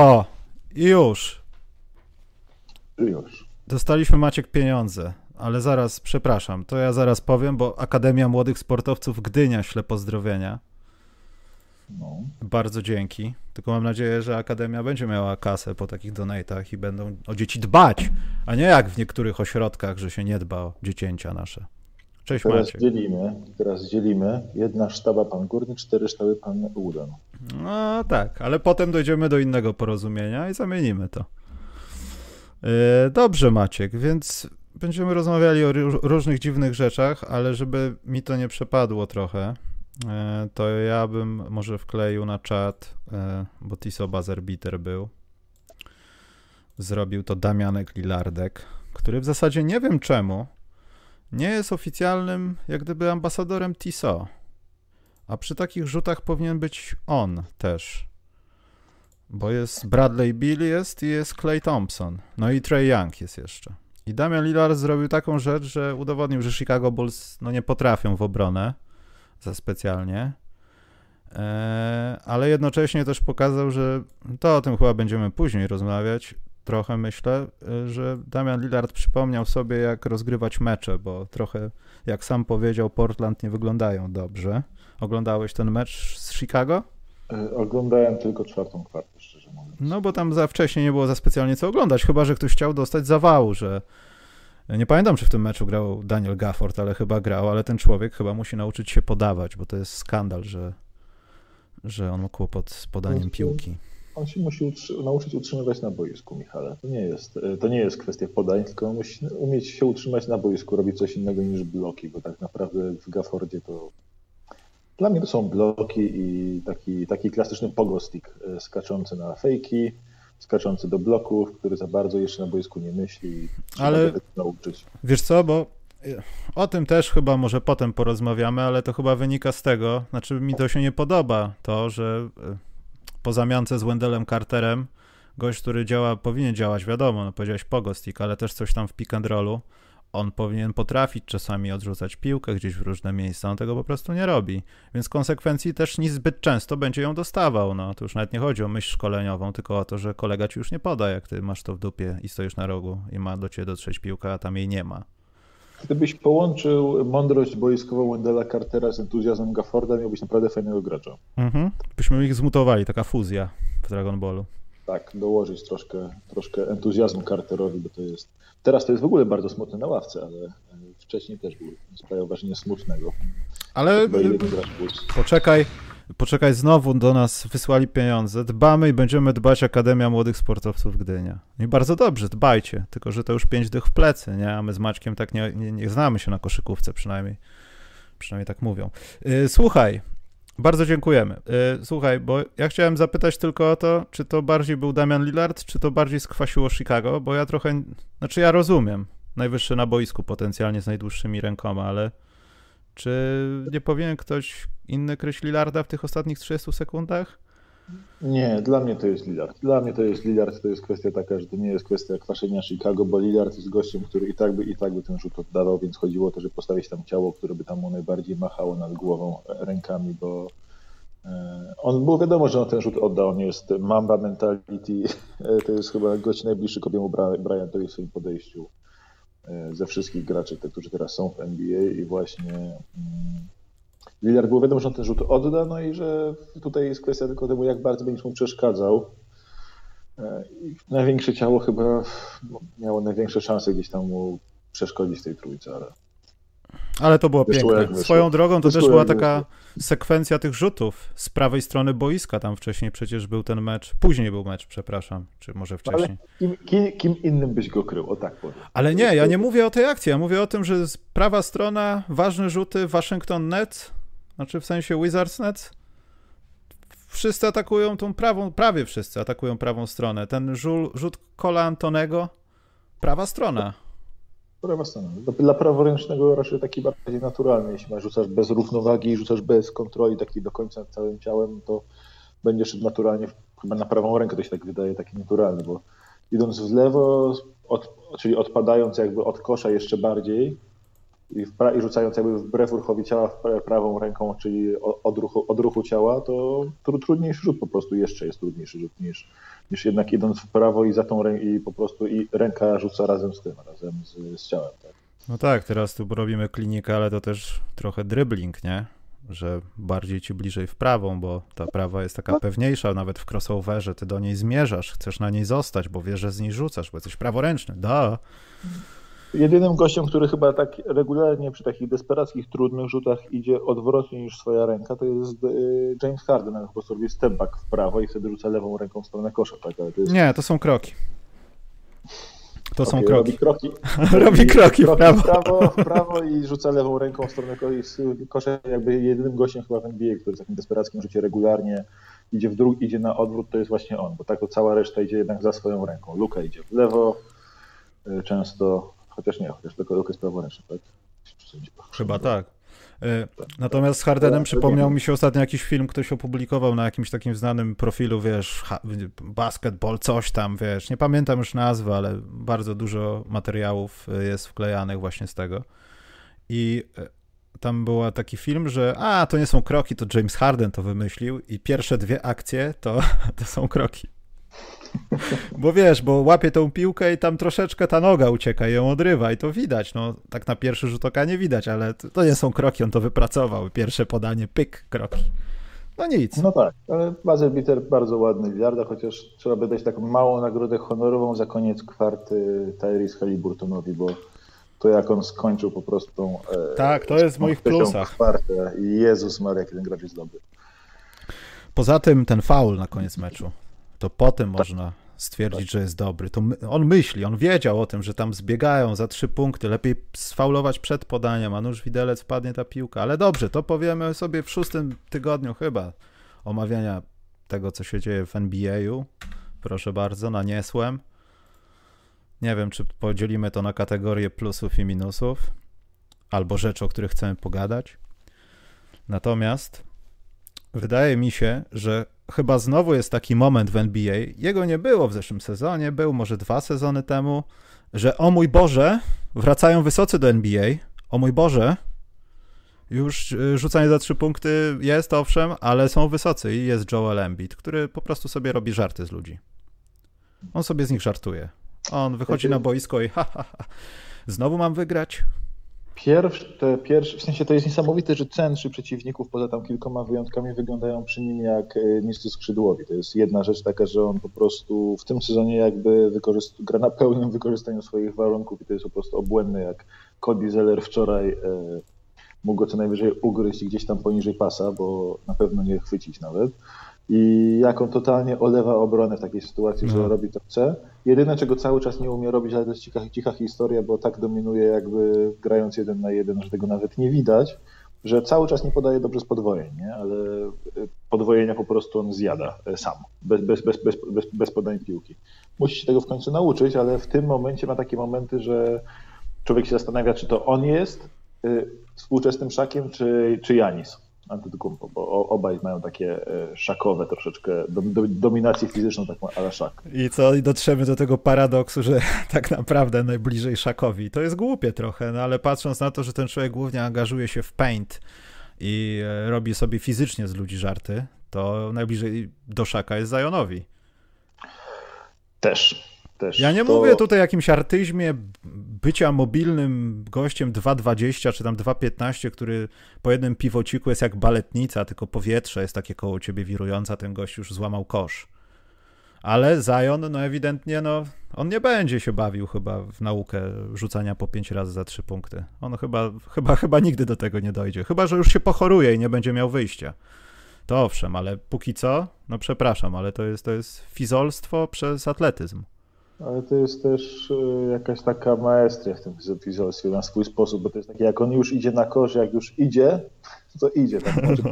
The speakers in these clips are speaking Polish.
O, i już. Już. Dostaliśmy Maciek pieniądze, ale zaraz, przepraszam, to ja zaraz powiem, bo Akademia Młodych Sportowców Gdynia śle pozdrowienia. No. Bardzo dzięki. Tylko mam nadzieję, że Akademia będzie miała kasę po takich donatach i będą o dzieci dbać, a nie jak w niektórych ośrodkach, że się nie dba o dziecięcia nasze. Cześć Teraz Maciek. dzielimy, teraz dzielimy. Jedna sztaba pan Górny, cztery sztaby pan Udan. No tak, ale potem dojdziemy do innego porozumienia i zamienimy to. Yy, Dobrze, Maciek, więc będziemy rozmawiali o ró- różnych dziwnych rzeczach, ale żeby mi to nie przepadło trochę, yy, to ja bym może wkleił na czat, yy, bo Tiso Bazerbiter był. Zrobił to Damianek Lilardek, który w zasadzie nie wiem czemu nie jest oficjalnym, jak gdyby ambasadorem Tiso. A przy takich rzutach powinien być on też. Bo jest Bradley Bill jest i jest Clay Thompson. No i Trey Young jest jeszcze. I Damian Lillard zrobił taką rzecz, że udowodnił, że Chicago Bulls no nie potrafią w obronę za specjalnie. Eee, ale jednocześnie też pokazał, że to o tym chyba będziemy później rozmawiać. Trochę myślę, e, że Damian Lillard przypomniał sobie, jak rozgrywać mecze, bo trochę, jak sam powiedział, Portland nie wyglądają dobrze. Oglądałeś ten mecz z Chicago? Y, Oglądałem tylko czwartą kwartę, szczerze mówiąc. No bo tam za wcześnie nie było za specjalnie co oglądać, chyba że ktoś chciał dostać zawału, że nie pamiętam, czy w tym meczu grał Daniel Gafford, ale chyba grał, ale ten człowiek chyba musi nauczyć się podawać, bo to jest skandal, że, że on ma kłopot z podaniem piłki. On się musi utrzy- nauczyć utrzymywać na boisku, Michale. To nie, jest, y, to nie jest kwestia podań, tylko on musi umieć się utrzymać na boisku, robić coś innego niż bloki, bo tak naprawdę w Gaffordzie to dla mnie to są bloki i taki, taki klasyczny pogostik y, skaczący na fejki, skaczący do bloków, który za bardzo jeszcze na boisku nie myśli Ale- nauczyć. Wiesz co, bo y, o tym też chyba może potem porozmawiamy, ale to chyba wynika z tego, znaczy mi to się nie podoba, to, że y, po zamiance z Wendelem Carterem gość, który działa, powinien działać, wiadomo, no powiedziałeś pogostik, ale też coś tam w pick and rollu, on powinien potrafić czasami odrzucać piłkę gdzieś w różne miejsca, on tego po prostu nie robi, więc w konsekwencji też nie zbyt często będzie ją dostawał, no to już nawet nie chodzi o myśl szkoleniową, tylko o to, że kolega ci już nie poda, jak ty masz to w dupie i stoisz na rogu i ma do ciebie dotrzeć piłka, a tam jej nie ma. Gdybyś połączył mądrość boiskową Wendela Cartera z entuzjazmem Gafforda, miałbyś naprawdę fajnego gracza. Mhm. Byśmy ich zmutowali, taka fuzja w Dragon Ballu. Tak, dołożyć troszkę, troszkę entuzjazmu Carterowi, bo to jest. Teraz to jest w ogóle bardzo smutny na ławce, ale e, wcześniej też był. Sprawiał wrażenie smutnego. Ale Bulls. poczekaj, poczekaj, znowu do nas wysłali pieniądze. Dbamy i będziemy dbać Akademia Młodych Sportowców Gdynia. I bardzo dobrze, dbajcie, tylko że to już pięć dych w plecy, nie? A my z Maćkiem tak nie, nie, nie znamy się na koszykówce przynajmniej. Przynajmniej tak mówią. Yy, słuchaj, bardzo dziękujemy. Yy, słuchaj, bo ja chciałem zapytać tylko o to, czy to bardziej był Damian Lillard, czy to bardziej skwasiło Chicago, bo ja trochę, znaczy ja rozumiem, najwyższy na boisku potencjalnie z najdłuższymi rękoma, ale czy nie powinien ktoś inny kryć Lillarda w tych ostatnich 30 sekundach? Nie, dla mnie to jest Lillard. Dla mnie to jest Lillard, to jest kwestia taka, że to nie jest kwestia kwaszenia Chicago, bo Lillard jest gościem, który i tak by i tak by ten rzut oddawał, więc chodziło o to, żeby postawić tam ciało, które by tam mu najbardziej machało nad głową e, rękami, bo e, on było wiadomo, że on ten rzut oddał, on jest mamba mentality, e, to jest chyba gość najbliższy kobiemu Bryantowi w swoim podejściu ze wszystkich graczy, te, którzy teraz są w NBA i właśnie mm, Lillard było wiadomo, że on ten rzut odda, no i że tutaj jest kwestia tylko tego, jak bardzo będziesz mu przeszkadzał. E, I największe ciało chyba miało największe szanse gdzieś tam mu przeszkodzić tej trójce, ale Ale to było Wyszło piękne. wyszło. Swoją drogą to Wyszło też była taka sekwencja tych rzutów z prawej strony boiska. Tam wcześniej przecież był ten mecz, później był mecz, przepraszam, czy może wcześniej. kim, kim, kim innym byś go krył, o tak powiem. Ale nie, ja nie mówię o tej akcji, ja mówię o tym, że z prawa strona, ważne rzuty, Waszyngton Nets, znaczy w sensie Wizards Nets, wszyscy atakują tą prawą, prawie wszyscy atakują prawą stronę. Ten żul, rzut Kola Antonego, prawa strona. Prawa strona. Dla- Dla praworęcznego raczej taki bardziej naturalny. Jeśli rzucasz bez równowagi, rzucasz bez kontroli, taki do końca całym ciałem, to będziesz naturalnie, chyba na prawą rękę to się tak wydaje, taki naturalny, bo idąc w lewo, od, czyli odpadając jakby od kosza jeszcze bardziej, i, pra- i rzucając jakby wbrew ruchowi ciała w prawą ręką, czyli od ruchu, od ruchu ciała, to trudniejszy rzut po prostu jeszcze jest trudniejszy rzut niż, niż jednak idąc w prawo i za tą rękę i po prostu i ręka rzuca razem z tym, razem z, z ciałem. Tak? No tak, teraz tu robimy klinikę, ale to też trochę dribbling, nie? Że bardziej ci bliżej w prawą, bo ta prawa jest taka no. pewniejsza, nawet w crossoverze ty do niej zmierzasz, chcesz na niej zostać, bo wiesz, że z niej rzucasz, bo jesteś praworęczny, da. Jedynym gościem, który chyba tak regularnie przy takich desperackich, trudnych rzutach idzie odwrotnie niż swoja ręka, to jest y, James Harden, on po prostu robi step back w prawo i wtedy rzuca lewą ręką w stronę kosza. Tak? To jest... Nie, to są kroki. To okay, są kroki. Robi kroki, robi kroki, w prawo. W prawo, w prawo i rzuca lewą ręką w stronę kosza. Jakby jedynym gościem chyba w NBA, który w takim desperackim rzucie regularnie idzie w dróg, idzie na odwrót, to jest właśnie on, bo tak to cała reszta idzie jednak za swoją ręką. Luka idzie w lewo, y, często Chociaż nie, chociaż tylko ruch jest praworęczny, tak? Chyba tak. E, natomiast z Hardenem przypomniał mi się ostatnio jakiś film, ktoś opublikował na jakimś takim znanym profilu, wiesz, basketball, coś tam, wiesz, nie pamiętam już nazwy, ale bardzo dużo materiałów e, jest wklejanych właśnie z tego. I e, tam był taki film, że a, to nie są kroki, to James Harden to wymyślił i pierwsze dwie akcje to, to są kroki. Bo wiesz, bo łapie tą piłkę i tam troszeczkę ta noga ucieka i ją odrywa i to widać. No, tak na pierwszy rzut oka nie widać, ale to nie są kroki, on to wypracował. Pierwsze podanie, pyk, kroki. No nic. No tak, ale Bitter bardzo ładny w chociaż trzeba by dać taką małą nagrodę honorową za koniec kwarty Tyrese Halliburtonowi, bo to jak on skończył po prostu e, Tak, to jest w moich plusach. Kwartę. Jezus Maria, jaki ten gracz jest dobry. Poza tym ten faul na koniec meczu to potem tak. można stwierdzić, tak. że jest dobry. To on myśli, on wiedział o tym, że tam zbiegają za trzy punkty, lepiej sfaulować przed podaniem, a nuż widelec wpadnie ta piłka. Ale dobrze, to powiemy sobie w szóstym tygodniu chyba omawiania tego, co się dzieje w NBA-u. Proszę bardzo, naniesłem. Nie wiem, czy podzielimy to na kategorie plusów i minusów, albo rzeczy, o których chcemy pogadać. Natomiast wydaje mi się, że chyba znowu jest taki moment w NBA, jego nie było w zeszłym sezonie, był może dwa sezony temu, że o mój Boże, wracają wysocy do NBA, o mój Boże, już y, rzucanie za trzy punkty jest, owszem, ale są wysocy i jest Joel Embiid, który po prostu sobie robi żarty z ludzi. On sobie z nich żartuje. On wychodzi na boisko i ha, ha, ha. Znowu mam wygrać? Pierwszy, te w sensie to jest niesamowite, że centrzy przeciwników, poza tam kilkoma wyjątkami, wyglądają przy nim jak e, niscy skrzydłowi. To jest jedna rzecz taka, że on po prostu w tym sezonie jakby gra na pełnym wykorzystaniu swoich warunków i to jest po prostu obłędne, jak Cody Zeller wczoraj e, mógł go co najwyżej ugryźć gdzieś tam poniżej pasa, bo na pewno nie chwycić nawet i jak on totalnie olewa obronę w takiej sytuacji, no. że robi to chce. Jedyne, czego cały czas nie umie robić, ale to jest cicha, cicha historia, bo tak dominuje jakby grając jeden na jeden, że tego nawet nie widać, że cały czas nie podaje dobrze z podwojeń, nie? ale podwojenia po prostu on zjada e, sam, bez, bez, bez, bez, bez, bez podań piłki. Musi się tego w końcu nauczyć, ale w tym momencie ma takie momenty, że człowiek się zastanawia, czy to on jest y, współczesnym szakiem, czy, czy Janis Antetokounmpo, bo obaj mają takie e, szakowe troszeczkę, dominację fizyczną taką ale szak. I co, i dotrzemy do tego paradoksu, że tak naprawdę najbliżej szakowi. To jest głupie trochę, no ale patrząc na to, że ten człowiek głównie angażuje się w paint i e, robi sobie fizycznie z ludzi żarty, to najbliżej do szaka jest Zajonowi. Też, też. Ja nie to... mówię tutaj o jakimś artyzmie bycia mobilnym gościem 2,20 czy tam 2,15, który po jednym piwociku jest jak baletnica, tylko powietrze jest takie koło ciebie wirujące, ten gość już złamał kosz. Ale Zion, no ewidentnie, no, on nie będzie się bawił chyba w naukę rzucania po 5 razy za 3 punkty. On chyba, chyba, chyba nigdy do tego nie dojdzie. Chyba, że już się pochoruje i nie będzie miał wyjścia. To owszem, ale póki co, no przepraszam, ale to jest, to jest fizolstwo przez atletyzm. Ale to jest też e, jakaś taka maestria w tym fizolstwie na swój sposób, bo to jest takie, jak on już idzie na kosz, jak już idzie, to idzie. Tak? Może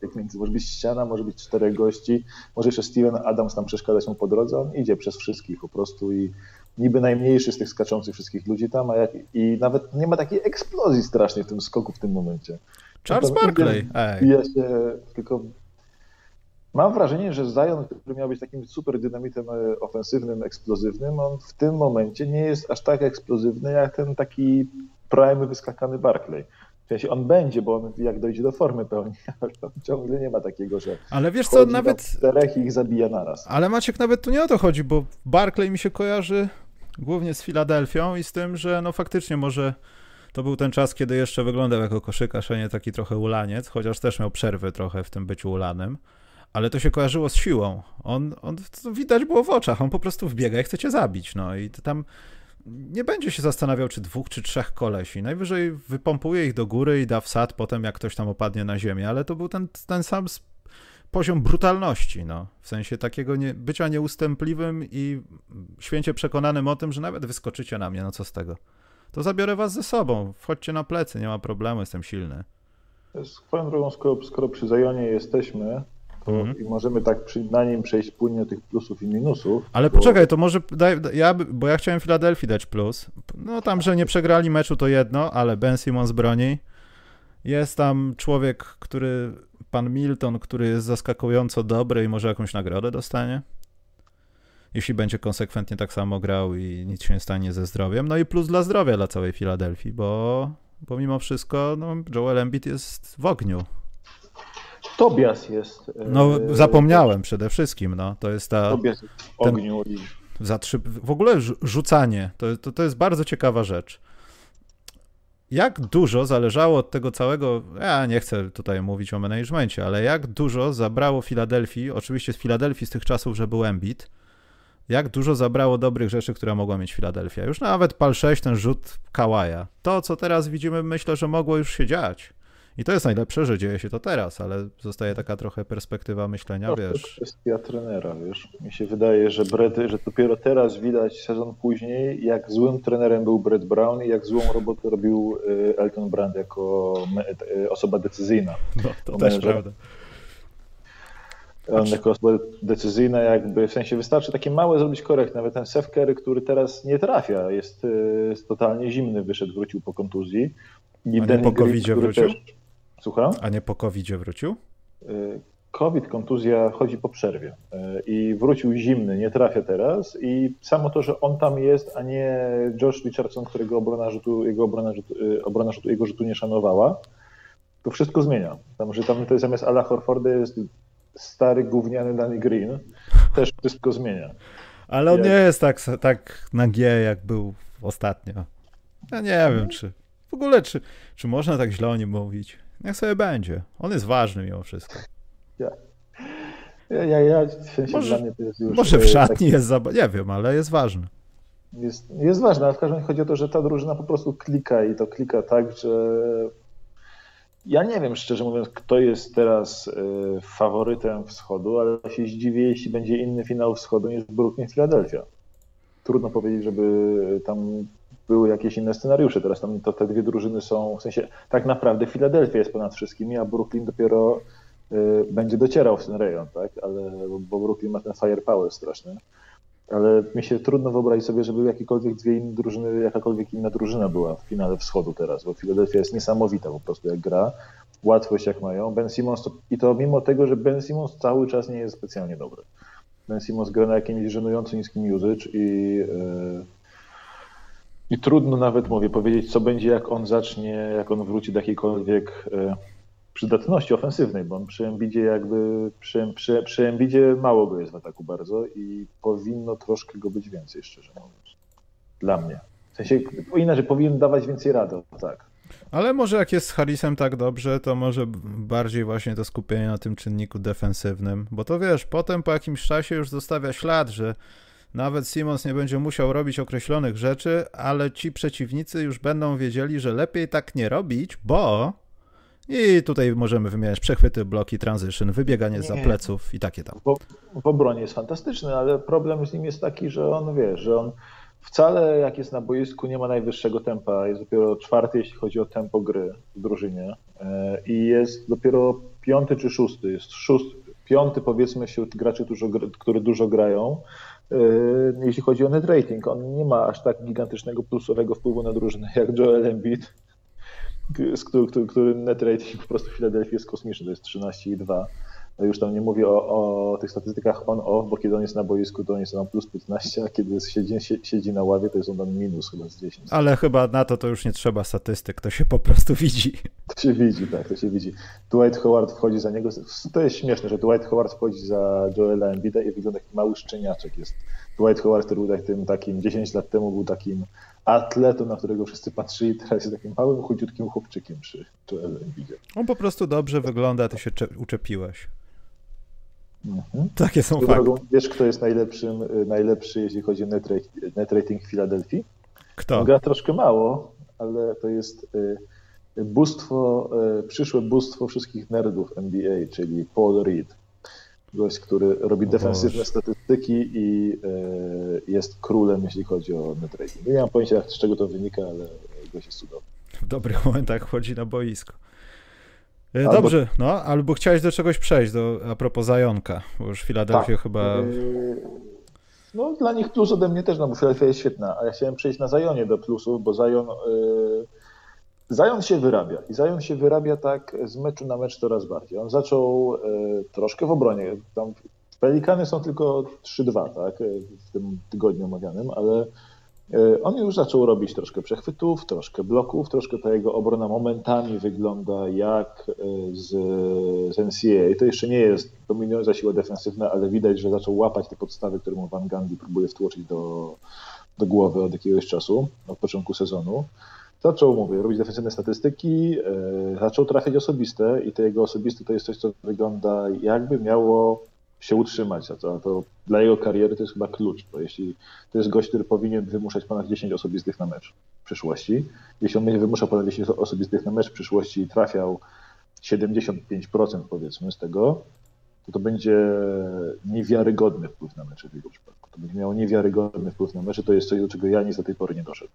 być między, może być ściana, może być czterech gości, może jeszcze Steven Adams tam przeszkadzać mu po drodze, on idzie przez wszystkich po prostu i niby najmniejszy z tych skaczących wszystkich ludzi tam, a jak, i nawet nie ma takiej eksplozji strasznej w tym skoku w tym momencie. Charles Barkley. Ja się, tylko Mam wrażenie, że Zion, który miał być takim super dynamitem e, ofensywnym, eksplozywnym, on w tym momencie nie jest aż tak eksplozywny jak ten taki prime wyskakany Barclay. W sensie on będzie, bo on jak dojdzie do formy pełni, ale ciągle nie ma takiego, że. Ale wiesz co, nawet. Czterech ich zabija naraz. Ale Maciek, nawet tu nie o to chodzi, bo Barclay mi się kojarzy głównie z Filadelfią i z tym, że no faktycznie może to był ten czas, kiedy jeszcze wyglądał jako koszykarz, a nie taki trochę ulaniec, chociaż też miał przerwy trochę w tym byciu ulanym. Ale to się kojarzyło z siłą. On, on to widać było w oczach, on po prostu wbiega i chce cię zabić. No i tam nie będzie się zastanawiał, czy dwóch, czy trzech kolesi. Najwyżej wypompuje ich do góry i da wsad potem, jak ktoś tam opadnie na ziemię, ale to był ten, ten sam poziom brutalności, no. W sensie takiego nie, bycia nieustępliwym i święcie przekonanym o tym, że nawet wyskoczycie na mnie, no co z tego. To zabiorę was ze sobą, wchodźcie na plecy, nie ma problemu, jestem silny. Swoją drogą, skoro, skoro przy Zajonie jesteśmy, mhm. i możemy tak przy, na nim przejść płynnie tych plusów i minusów. Ale bo... poczekaj, to może daj, ja, bo ja chciałem Filadelfii dać plus. No tam, że nie przegrali meczu to jedno, ale Ben Simmons broni. Jest tam człowiek, który, pan Milton, który jest zaskakująco dobry i może jakąś nagrodę dostanie. Jeśli będzie konsekwentnie tak samo grał i nic się nie stanie ze zdrowiem. No i plus dla zdrowia dla całej Filadelfii, bo, bo mimo wszystko no, Joel Embiid jest w ogniu. Tobias jest. No, e, zapomniałem przede wszystkim, no. To jest ta. Tobias ogniu. Ten, za trzy, w ogóle rzucanie to, to, to jest bardzo ciekawa rzecz. Jak dużo zależało od tego całego, ja nie chcę tutaj mówić o managemencie, ale jak dużo zabrało Filadelfii, oczywiście z Filadelfii z tych czasów, że był Embiid, jak dużo zabrało dobrych rzeczy, które mogła mieć Filadelfia. Już nawet pal 6, ten rzut Kawaja. To, co teraz widzimy, myślę, że mogło już się dziać. I to jest najlepsze, że dzieje się to teraz, ale zostaje taka trochę perspektywa myślenia, to wiesz. To kwestia trenera, wiesz. Mi się wydaje, że Brett, że dopiero teraz widać sezon później, jak złym trenerem był Brett Brown i jak złą robotę robił y, Elton Brand jako y, osoba decyzyjna. No, to też prawda. On jako osoba decyzyjna, jakby w sensie wystarczy takie małe zrobić korekt. Nawet ten Seth Curry, który teraz nie trafia, jest, y, jest totalnie zimny, wyszedł, wrócił po kontuzji. I A nie po covid wrócił? Słucham? A nie po covid wrócił? Y, COVID, kontuzja chodzi po przerwie y, i wrócił zimny, nie trafia teraz i samo to, że on tam jest, a nie Josh Richardson, którego obrona rzutu, jego obrona rzutu, y, obrona rzutu, jego rzutu nie szanowała, to wszystko zmienia. Tam, że tam to jest zamiast Ala Horforda jest stary gówniany Danny Green, też wszystko zmienia. Ale on jak... nie jest tak, tak na G, jak był ostatnio. Ja nie wiem, czy w ogóle, czy, czy można tak źle o nim mówić. Niech sobie będzie. On jest ważny mimo wszystko. Ja. Ja, ja, ja w sensie może, dla mnie to jest już... Może w szatni taki... jest, zaba- nie wiem, ale jest ważny. Jest, jest ważne, ale w każdym razie chodzi o to, że ta drużyna po prostu klika i to klika tak, że ja nie wiem, szczerze mówiąc, kto jest teraz y, faworytem wschodu, ale się zdziwię, jeśli będzie inny finał wschodu niż Brooklyn Philadelphia. Trudno powiedzieć, żeby tam były jakieś inne scenariusze. Teraz tam to te dwie drużyny są, w sensie tak naprawdę Filadelfia jest ponad wszystkimi, a Brooklyn dopiero y, będzie docierał w ten rejon, tak? Ale, bo Brooklyn ma ten firepower straszny. Ale mi się trudno wyobrazić sobie, żeby jakiekolwiek dwie inne drużyny, jakakolwiek inna drużyna była w finale wschodu teraz, bo Philadelphia jest niesamowita po prostu jak gra, łatwość jak mają. Ben Simmons to, i to mimo tego, że Ben Simmons cały czas nie jest specjalnie dobry. Ben Simmons gra na jakimś żenująco niskim usage i yy, i trudno nawet, mówię, powiedzieć, co będzie, jak on zacznie, jak on wróci do jakiejkolwiek e, przydatności ofensywnej, bo on przy Embidzie jakby, przy, przy, przy Embidzie mało go jest w ataku bardzo i powinno troszkę go być więcej, szczerze mówiąc. Dla mnie. W sensie, inaczej, powinien dawać więcej rady, tak. Ale może jak jest z Harrisem tak dobrze, to może bardziej właśnie to skupienie na tym czynniku defensywnym, bo to wiesz, potem po jakimś czasie już zostawia ślad, że nawet Simons nie będzie musiał robić określonych rzeczy, ale ci przeciwnicy już będą wiedzieli, że lepiej tak nie robić, bo. I tutaj możemy wymieniać przechwyty, bloki, transition, wybieganie za pleców i takie tam. W, w obronie jest fantastyczny, ale problem z nim jest taki, że on wie, że on wcale jak jest na boisku nie ma najwyższego tempa, jest dopiero czwarty, jeśli chodzi o tempo gry w drużynie e, i jest dopiero piąty czy szósty, jest szósty, piąty powiedzmy wśród graczy, którzy dużo grają, jeśli chodzi o net rating. On nie ma aż tak gigantycznego plusowego wpływu na drużynę jak Joel Embiid, z który, który, który net rating po prostu w Filadelfii jest kosmiczny, to jest 13,2. Już tam nie mówię o, o tych statystykach on-off, bo kiedy on jest na boisku, to on jest tam plus 15, a kiedy siedzi, siedzi na ławie, to jest on tam minus chyba z 10. Ale chyba na to to już nie trzeba statystyk, to się po prostu widzi. To się widzi, tak, to się widzi. Dwight Howard wchodzi za niego, to jest śmieszne, że Dwight Howard wchodzi za Joela Embida i wygląda jak mały szczeniaczek jest. Dwight Howard, który był takim, takim 10 lat temu był takim atletą, na którego wszyscy patrzyli, teraz jest takim małym, chudziutkim chłopczykiem przy Joelu Embidzie. On po prostu dobrze wygląda, ty się uczepiłeś. Mhm. Takie są fakty. Wiesz, kto jest najlepszym, y, najlepszy, jeśli chodzi o net, net rating w Filadelfii? Kto? On gra troszkę mało, ale to jest y, bóstwo, y, przyszłe bóstwo wszystkich nerdów NBA, czyli Paul Reed. Gość, który robi defensywne statystyki i jest królem, jeśli chodzi o net rating. Nie mam pojęcia, z czego to wynika, ale gość jest cudowny. W dobrych momentach wchodzi na boisko. E, albo... Dobrze, no, albo chciałeś do czegoś przejść, do, a propos Zajonka, bo już Filadelfia tak. chyba... E, no dla nich plus ode mnie też, no bo Filadelfia jest świetna, a ja chciałem przejść na Zajonie do plusów, bo Zajon... Yy... Zajon się wyrabia i Zajon się wyrabia tak z meczu na mecz coraz bardziej. On zaczął yy, troszkę w obronie. Tam Pelikany są tylko 3-2 tak, w tym tygodniu omawianym, ale on już zaczął robić troszkę przechwytów, troszkę bloków, troszkę ta jego obrona momentami wygląda jak e, z, z NCAA. To jeszcze nie jest dominująca siła defensywna, ale widać, że zaczął łapać te podstawy, które mu Van Gundy próbuje wtłoczyć do, do głowy od jakiegoś czasu, od początku sezonu. Zaczął, mówię, robić defensywne statystyki, e, zaczął trafiać osobiste i te jego osobiste to jest coś, co wygląda jakby miało się utrzymać, a to, to dla jego kariery to jest chyba klucz, bo jeśli to jest gość, który powinien wymuszać ponad 10 osobistych na mecz w przyszłości, jeśli on będzie wymuszał ponad 10 osobistych na mecz w przyszłości i trafiał 75% powiedzmy z tego, to to będzie niewiarygodny wpływ na mecze w jego przypadku. To będzie miało niewiarygodny wpływ na mecze, to jest coś, do czego ja nic do tej pory nie doszedł.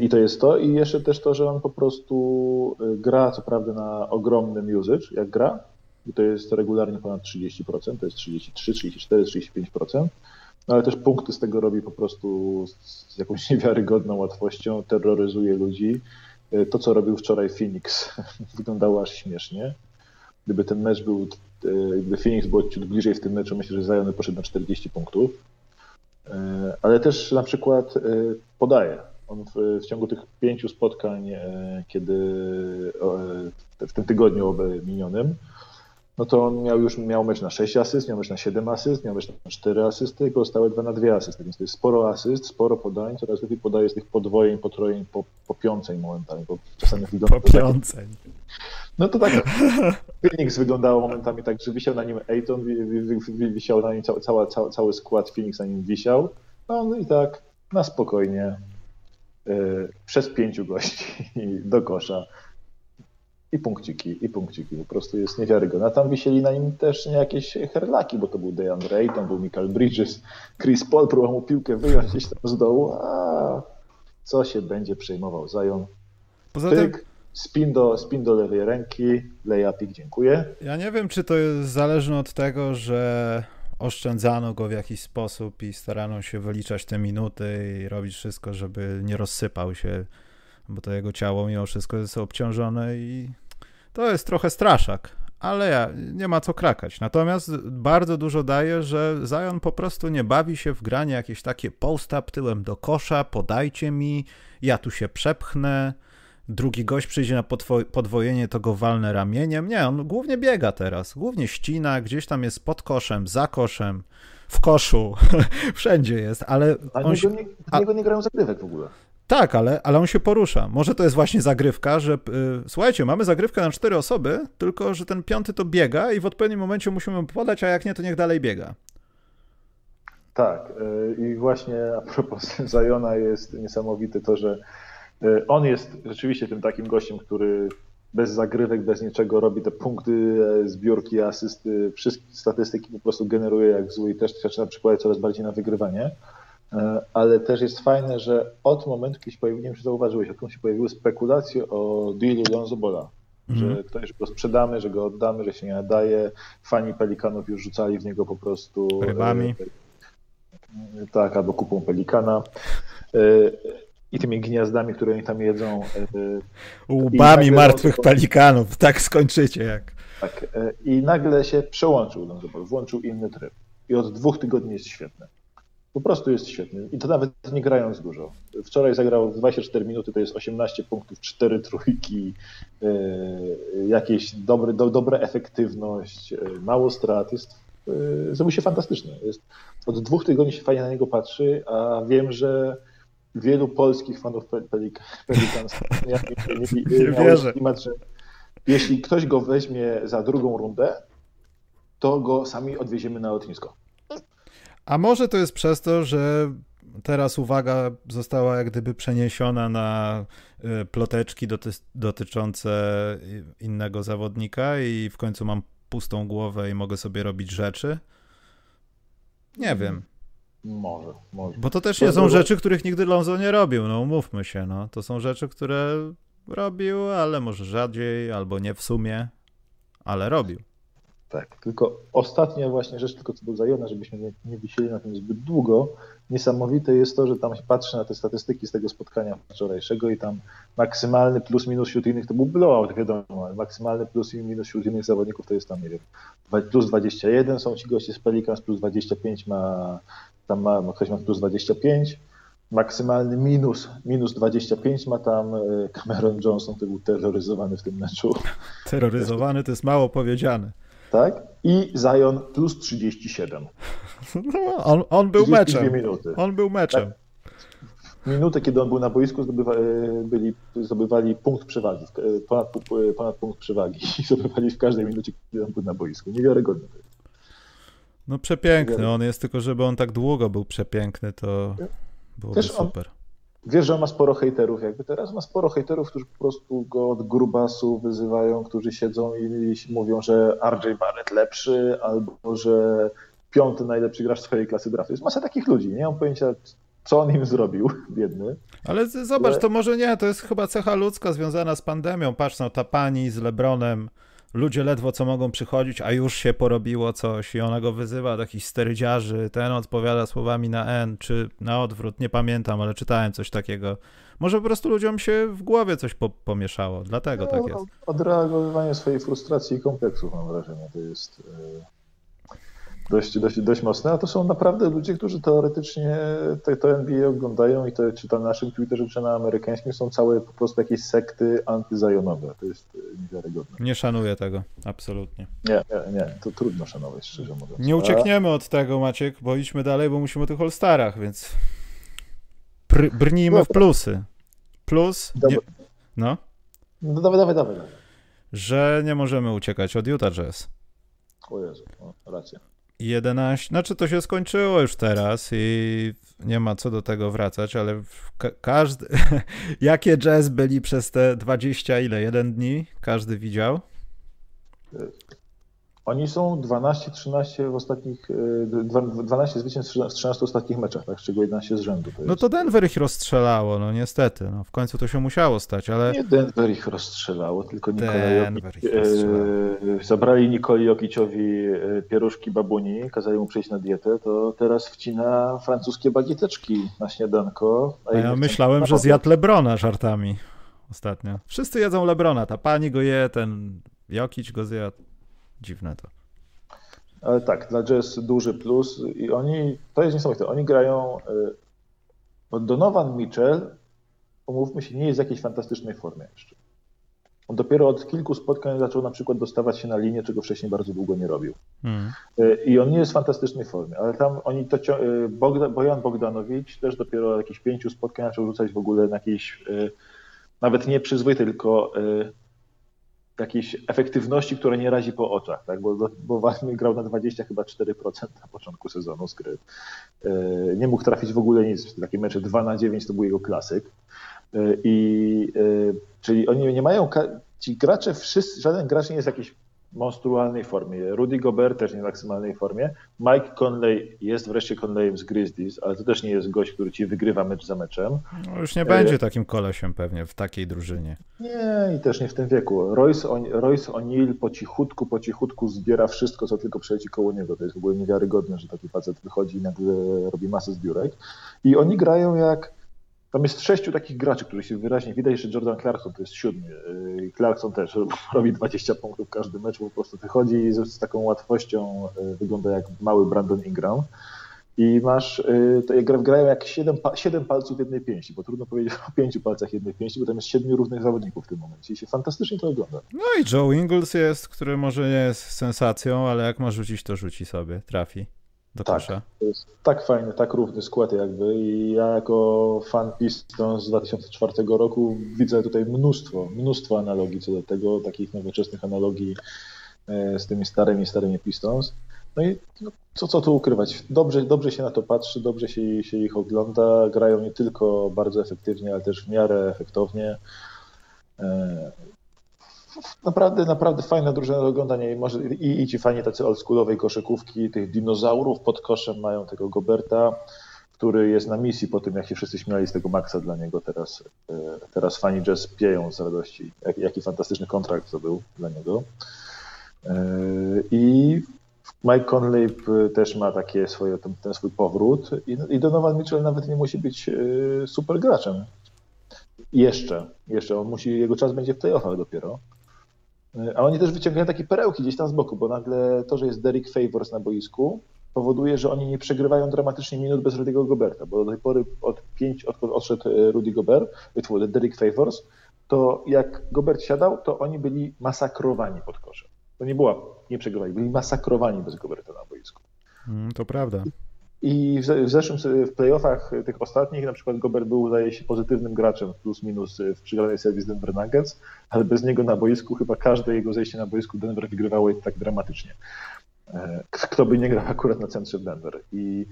I to jest to. I jeszcze też to, że on po prostu gra, co prawda, na ogromnym usage, jak gra, i to jest regularnie ponad 30%, to jest 33, 34, 35%, no ale też punkty z tego robi po prostu z jakąś niewiarygodną łatwością, terroryzuje ludzi. E, to, co robił wczoraj Phoenix, wyglądało aż śmiesznie. Gdyby ten mecz był, e, gdyby Phoenix był ciut bliżej w tym meczu, myślę, że Zion poszedł na 40 punktów. E, ale też na przykład podaje. On w, w ciągu tych pięciu spotkań, kiedy w tym tygodniu minionym, no to on miał już miał mecz na 6 asyst, miał mecz na 7 asyst, miał mecz na 4 asysty, pozostałe 2 na 2 asysty, więc to jest sporo asyst, sporo podań, coraz lepiej podaje z tych podwojeń, potrojeń, po, po piącej momentami, bo czasami wygląda Po piącej. No to tak, Phoenix wyglądało momentami tak, że wisiał na nim Ayton, wisiał na nim cały, cały, cały skład Phoenix na nim wisiał, no, no i tak na spokojnie yy, przez pięciu gości do kosza i punkciki, i punkciki. Po prostu jest niewiarygodne. A tam wisieli na nim też nie jakieś herlaki, bo to był Dejan Ray, tam był Michael Bridges, Chris Paul próbował mu piłkę wyjąć gdzieś tam z dołu, a co się będzie przejmował Zajon? Poza tym... Spin do, spin do lewej ręki, layupik, dziękuję. Ja nie wiem, czy to jest zależne od tego, że oszczędzano go w jakiś sposób i starano się wyliczać te minuty i robić wszystko, żeby nie rozsypał się bo to jego ciało mimo wszystko jest obciążone i to jest trochę straszak, ale ja, nie ma co krakać. Natomiast bardzo dużo daje, że Zion po prostu nie bawi się w granie jakieś takie post-up tyłem do kosza, podajcie mi, ja tu się przepchnę, drugi gość przyjdzie na podwojenie, to go walnę ramieniem. Nie, on głównie biega teraz, głównie ścina, gdzieś tam jest pod koszem, za koszem, w koszu, wszędzie jest, ale... A on się... nie, niego nie grają zagrywek w ogóle. Tak, ale, ale on się porusza. Może to jest właśnie zagrywka, że yy, słuchajcie, mamy zagrywkę na cztery osoby, tylko że ten piąty to biega i w odpowiednim momencie musimy podać, a jak nie, to niech dalej biega. Tak, yy, i właśnie a propos Zajona jest niesamowite to, że yy, on jest rzeczywiście tym takim gościem, który bez zagrywek, bez niczego robi te punkty, e, zbiórki, asysty, wszystkie statystyki po prostu generuje jak zły i też zaczyna przykładać coraz bardziej na wygrywanie. E, ale też jest fajne, że od momentu, kiedy się pojawiły, nie wiem, czy zauważyłeś, odkąd się pojawiły spekulacje o dealu Lonzo Bola, że mhm. ktoś go sprzedamy, że go oddamy, że się nie nadaje. Fani Pelikanów już rzucali w niego po prostu rybami. E, tak, albo kupą Pelikana. E, i tymi gniazdami, które oni tam jedzą. Łbami martwych pelikanów, tak skończycie jak. Tak, i nagle się przełączył, włączył inny tryb. I od dwóch tygodni jest świetny. Po prostu jest świetny. I to nawet nie grając dużo. Wczoraj zagrał 24 minuty, to jest 18 punktów, 4 trójki, yy, jakieś dobre, do, dobra efektywność, yy, mało strat. Jest, yy, zrobił się fantastycznie. Jest, od dwóch tygodni się fajnie na niego patrzy, a wiem, że wielu polskich fanów Pelicans ja, nie, nie, nie wierzę. Klimat, że jeśli ktoś go weźmie za drugą rundę, to go sami odwieziemy na lotnisko. A może to jest przez to, że teraz uwaga została jak gdyby przeniesiona na y, ploteczki doty dotyczące innego zawodnika i w końcu mam pustą głowę i mogę sobie robić rzeczy? Nie mm. wiem. Może, może. Bo to też nie są rzeczy, których nigdy Lonzo nie robił, no umówmy się, no. To są rzeczy, które robił, ale może rzadziej, albo nie w sumie, ale robił. Tak, tylko ostatnia właśnie rzecz, tylko co był zajęta, żebyśmy nie, nie wisieli na tym zbyt długo. Niesamowite jest to, że tam się patrzy na te statystyki z tego spotkania wczorajszego i tam maksymalny plus minus wśród innych, to był blowout, wiadomo, ale maksymalny plus i minus wśród innych zawodników to jest tam, nie wiem, plus 21 są ci goście z Pelicans, plus 25 ma, tam ma, ktoś ma plus 25, maksymalny minus, minus 25 ma tam e, Cameron Johnson, który był terroryzowany w tym meczu. Terroryzowany to jest mało powiedziane tak? I Zion plus 37. No, on, on był meczem. Minuty. On był meczem. Tak. Minutę, kiedy on był na boisku, zdobywa, e, byli, zdobywali punkt przewagi, e, ponad, e, ponad punkt przewagi i zdobywali w każdej minucie, kiedy on był na boisku. Niewiarygodne to jest. No przepiękny on jest, tylko żeby on tak długo był przepiękny, to byłoby Też super. On, Wiesz, że ma sporo hejterów jakby teraz, ma sporo hejterów, którzy po prostu go od grubasu wyzywają, którzy siedzą i mówią, że RJ Barrett lepszy, albo że piąty najlepszy gracz swojej klasy draftu. Jest masa takich ludzi, nie mam pojęcia, co on im zrobił, biedny. Ale zobacz, to może nie, to jest chyba cecha ludzka związana z pandemią. Patrz, no ta pani z Lebronem, ludzie ledwo co mogą przychodzić, a już się porobiło coś i ona go wyzywa, takich sterydziarzy, ten odpowiada słowami na N, czy na odwrót, nie pamiętam, ale czytałem coś takiego. Może po prostu ludziom się w głowie coś po, pomieszało, dlatego no, tak jest. Odreagowywanie swojej frustracji i kompleksów mam wrażenie, to jest... Yy dość, dość, dość mocne, a to są naprawdę ludzie, którzy teoretycznie to, to NBA oglądają i to czy tam na naszym Twitterze, czy na amerykańskim są całe po prostu jakieś sekty antyzajonowe. To jest niewiarygodne. Nie szanuję tego, absolutnie. Nie, nie, nie, to trudno szanować, szczerze mówiąc. Nie uciekniemy od tego, Maciek, bo idźmy dalej, bo musimy o tych All-Starach, więc brnijmy w plusy. Plus... Nie... No? No dawaj, dawaj, dawaj. Że nie możemy uciekać od Utah Jazz. O Jezu, o, racja. 11, znaczy to się skończyło już teraz i nie ma co do tego wracać, ale ka każdy, jakie jazz byli przez te 20 ile, jeden dni, każdy widział? Oni są 12-13 w ostatnich, 12 e, zwycięstw w 13 ostatnich meczach, tak, z czego 11 z rzędu. To no to Denver ich rozstrzelało, no niestety, no w końcu to się musiało stać, ale... Nie Denver ich rozstrzelało, tylko Denver ich rozstrzelało. E, zabrali Nikoli Jokiciowi e, pieruszki babuni, kazali mu przejść na dietę, to teraz wcina francuskie bagieteczki na śniadanko. A, a ja myślałem, że zjadł Lebrona żartami ostatnio. Wszyscy jedzą Lebrona, ta pani go je, ten Jokic go zjadł. Dziwne to. Ale tak, dla Jazz duży plus i oni, to jest niesamowite, oni grają, y, Donovan Mitchell, umówmy się, nie jest w jakiejś fantastycznej formie jeszcze. On dopiero od kilku spotkań zaczął na przykład dostawać się na linię, czego wcześniej bardzo długo nie robił. Hmm. I on nie jest w fantastycznej formie, ale tam oni to y, Bogdan, Bojan Bogdanowicz też dopiero od jakichś pięciu spotkań zaczął rzucać w ogóle na jakieś nawet nie przyzwoite, tylko jakiejś efektywności, która nie razi po oczach, tak? bo, bo grał na 20 chyba 4% na początku sezonu z gry. E, nie mógł trafić w ogóle nic. Takie mecze 2 na 9 to był jego klasyk. E, I, e, czyli oni nie mają, ci gracze, wszyscy, żaden gracz nie jest jakiś monstrualnej formie. Rudy Gobert też nie w maksymalnej formie. Mike Conley jest wreszcie Conleyem z Grizzlies, ale to też nie jest gość, który ci wygrywa mecz za meczem. No już nie będzie e... takim kolesiem pewnie w takiej drużynie. Nie, i też nie w tym wieku. Royce, Royce O'Neal po cichutku, po cichutku zbiera wszystko, co tylko przeleci koło niego. To jest w ogóle niewiarygodne, że taki facet wychodzi i nagle robi masę zbiórek. I oni grają jak tam jest sześciu takich graczy, których się wyraźnie widać, że Jordan Clarkson to jest siódmy. Y, Clarkson też robi 20 punktów w każdym meczu, po prostu wychodzi i z taką łatwością y, wygląda jak mały Brandon Ingram. I masz, y, to jak grają jak siedem, siedem palców jednej pięści, bo trudno powiedzieć o pięciu palcach jednej pięści, bo tam jest siedmiu równych zawodników w tym momencie i się fantastycznie to ogląda. No i Joe Ingles jest, który może nie jest sensacją, ale jak ma rzucić, to rzuci sobie, trafi do tak, kosza. To jest tak fajny, tak równy skład jakby i ja jako fan Pistons z 2004 roku widzę tutaj mnóstwo, mnóstwo analogii co do tego, takich nowoczesnych analogii e, z tymi starymi, starymi Pistons. No i no, co, co tu ukrywać? Dobrze, dobrze się na to patrzy, dobrze się, się ich ogląda. Grają nie tylko bardzo efektywnie, ale też w miarę efektownie. Naprawdę, naprawdę fajna drużyna do oglądania i, może, i, i ci fajnie tacy oldschoolowej koszykówki, tych dinozaurów pod koszem mają tego Goberta, który jest na misji po tym, jak się wszyscy śmiali z tego Maxa dla niego teraz. E, teraz fani jazz pieją z radości, jak, jaki fantastyczny kontrakt to był dla niego. E, I Mike Conley też ma takie swoje, ten, ten swój powrót i, i Donovan Mitchell nawet nie musi być e, super graczem. Jeszcze, jeszcze. On musi, jego czas będzie w playoffach dopiero. A oni też wyciągają takie perełki gdzieś tam z boku, bo nagle to, że jest Derek Favors na boisku, powoduje, że oni nie przegrywają dramatycznie minut bez Rudy'ego Goberta, bo do tej pory od pięć, odkąd odszedł e, Rudy Gobert, Derek Favors, to jak Gobert siadał, to oni byli masakrowani pod koszem. To nie była, nie przegrywali, byli masakrowani bez Goberta na boisku. Mm, to prawda. I w zeszłym w playoffach tych ostatnich na przykład Gobert był zdaje się pozytywnym graczem plus minus w przegranej serii z Denver Nuggets, ale bez niego na boisku chyba każde jego zejście na boisku Denver wygrywało tak dramatycznie. E, kto by nie grał akurat na centrze Denver. I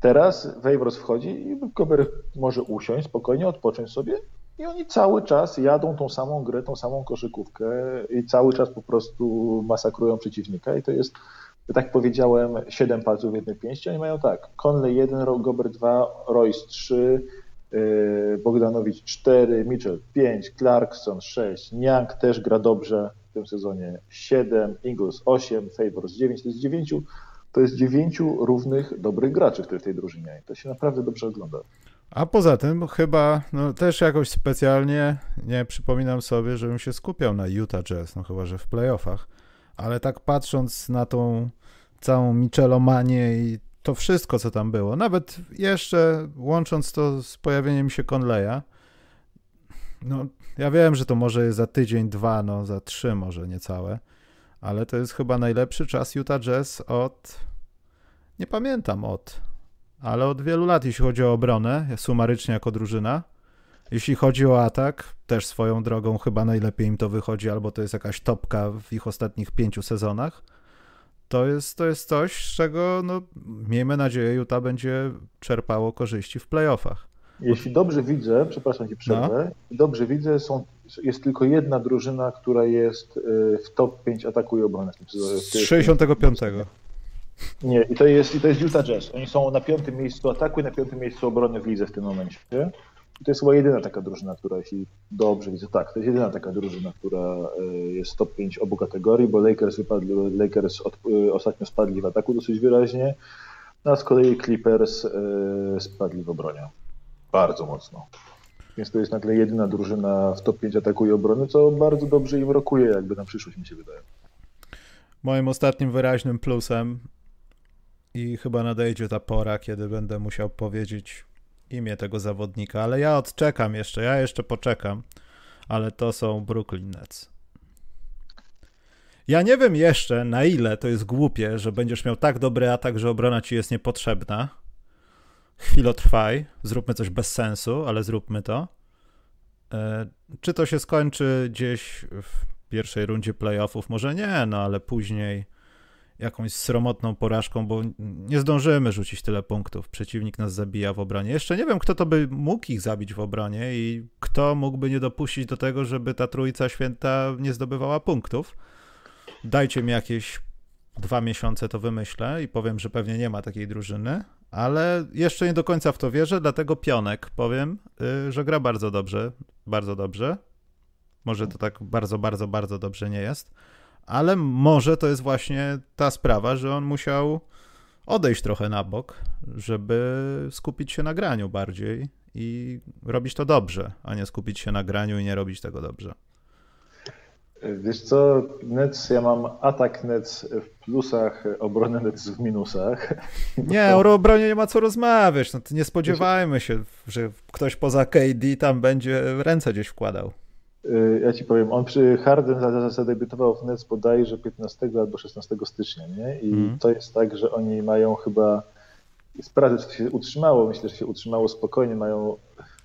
teraz Favors wchodzi i Gobert może usiąść, spokojnie odpocząć sobie i oni cały czas jadą tą samą grę, tą samą koszykówkę i cały czas po prostu masakrują przeciwnika i to jest tak powiedziałem, 7 palców w jednej pięści. Oni mają tak, Conley 1, Gobert 2, Royce 3, yy, Bogdanowicz 4, Mitchell 5, Clarkson 6, Niang też gra dobrze w tym sezonie 7, Ingles 8, Favors 9, to jest 9, to jest 9 równych, dobrych graczy w tej drużynie. To się naprawdę dobrze ogląda. A poza tym chyba no, też jakoś specjalnie nie przypominam sobie, żebym się skupiał na Utah Jazz, no chyba, że w playoffach ale tak patrząc na tą całą Michelomanię i to wszystko, co tam było, nawet jeszcze łącząc to z pojawieniem się Conleya, no ja wiem, że to może jest za tydzień, dwa, no za trzy może niecałe, ale to jest chyba najlepszy czas Utah Jazz od, nie pamiętam od, ale od wielu lat, jeśli chodzi o obronę, sumarycznie jako drużyna. Jeśli chodzi o atak, też swoją drogą chyba najlepiej im to wychodzi, albo to jest jakaś topka w ich ostatnich pięciu sezonach. To jest, to jest coś, z czego no, miejmy nadzieję Utah będzie czerpało korzyści w playoffach. Jeśli dobrze widzę, przepraszam cię przerwę, no. dobrze widzę, są, jest tylko jedna drużyna, która jest y, w top 5 ataku i obrony. Z 65. Nie, i to, jest, i to jest Utah Jazz. Oni są na piątym miejscu ataku i na piątym miejscu obrony w lidze w tym momencie. To jest chyba jedyna taka drużyna, która, jeśli dobrze widzę, tak, to jest jedyna taka drużyna, która e, jest top 5 obu kategorii, bo Lakers wypadli, Lakers od, e, ostatnio spadli w ataku dosyć wyraźnie, a z kolei Clippers e, spadli w obronie. Bardzo mocno. Więc to jest nagle jedyna drużyna w top 5 ataku i obrony, co bardzo dobrze im rokuje jakby na przyszłość, mi się wydaje. Moim ostatnim wyraźnym plusem i chyba nadejdzie ta pora, kiedy będę musiał powiedzieć imię tego zawodnika, ale ja odczekam jeszcze, ja jeszcze poczekam, ale to są Brooklyn Nets. Ja nie wiem jeszcze, na ile to jest głupie, że będziesz miał tak dobry atak, że obrona ci jest niepotrzebna. Chwilotrwaj, zróbmy coś bez sensu, ale zróbmy to. E, czy to się skończy gdzieś w pierwszej rundzie playoffów? Może nie, no ale później jakąś sromotną porażką, bo nie zdążymy rzucić tyle punktów. Przeciwnik nas zabija w obronie. Jeszcze nie wiem, kto to by mógł ich zabić w obronie i kto mógłby nie dopuścić do tego, żeby ta trójca święta nie zdobywała punktów. Dajcie mi jakieś dwa miesiące, to wymyślę i powiem, że pewnie nie ma takiej drużyny, ale jeszcze nie do końca w to wierzę, dlatego Pionek powiem, y, że gra bardzo dobrze, bardzo dobrze. Może to tak bardzo, bardzo, bardzo dobrze nie jest ale może to jest właśnie ta sprawa, że on musiał odejść trochę na bok, żeby skupić się na graniu bardziej i robić to dobrze, a nie skupić się na graniu i nie robić tego dobrze. Wiesz co, Nets, ja mam atak Nets w plusach, obronę Nets w minusach. Nie, o obronie nie ma co rozmawiać. No nie spodziewajmy się, że ktoś poza KD tam będzie ręce gdzieś wkładał. Y, ja ci powiem, on przy Harden zadebiutował w Nets bodajże 15 albo 16 stycznia, nie? I mm. to jest tak, że oni mają chyba, sprawdzę czy to się utrzymało, myślę, że się utrzymało spokojnie, mają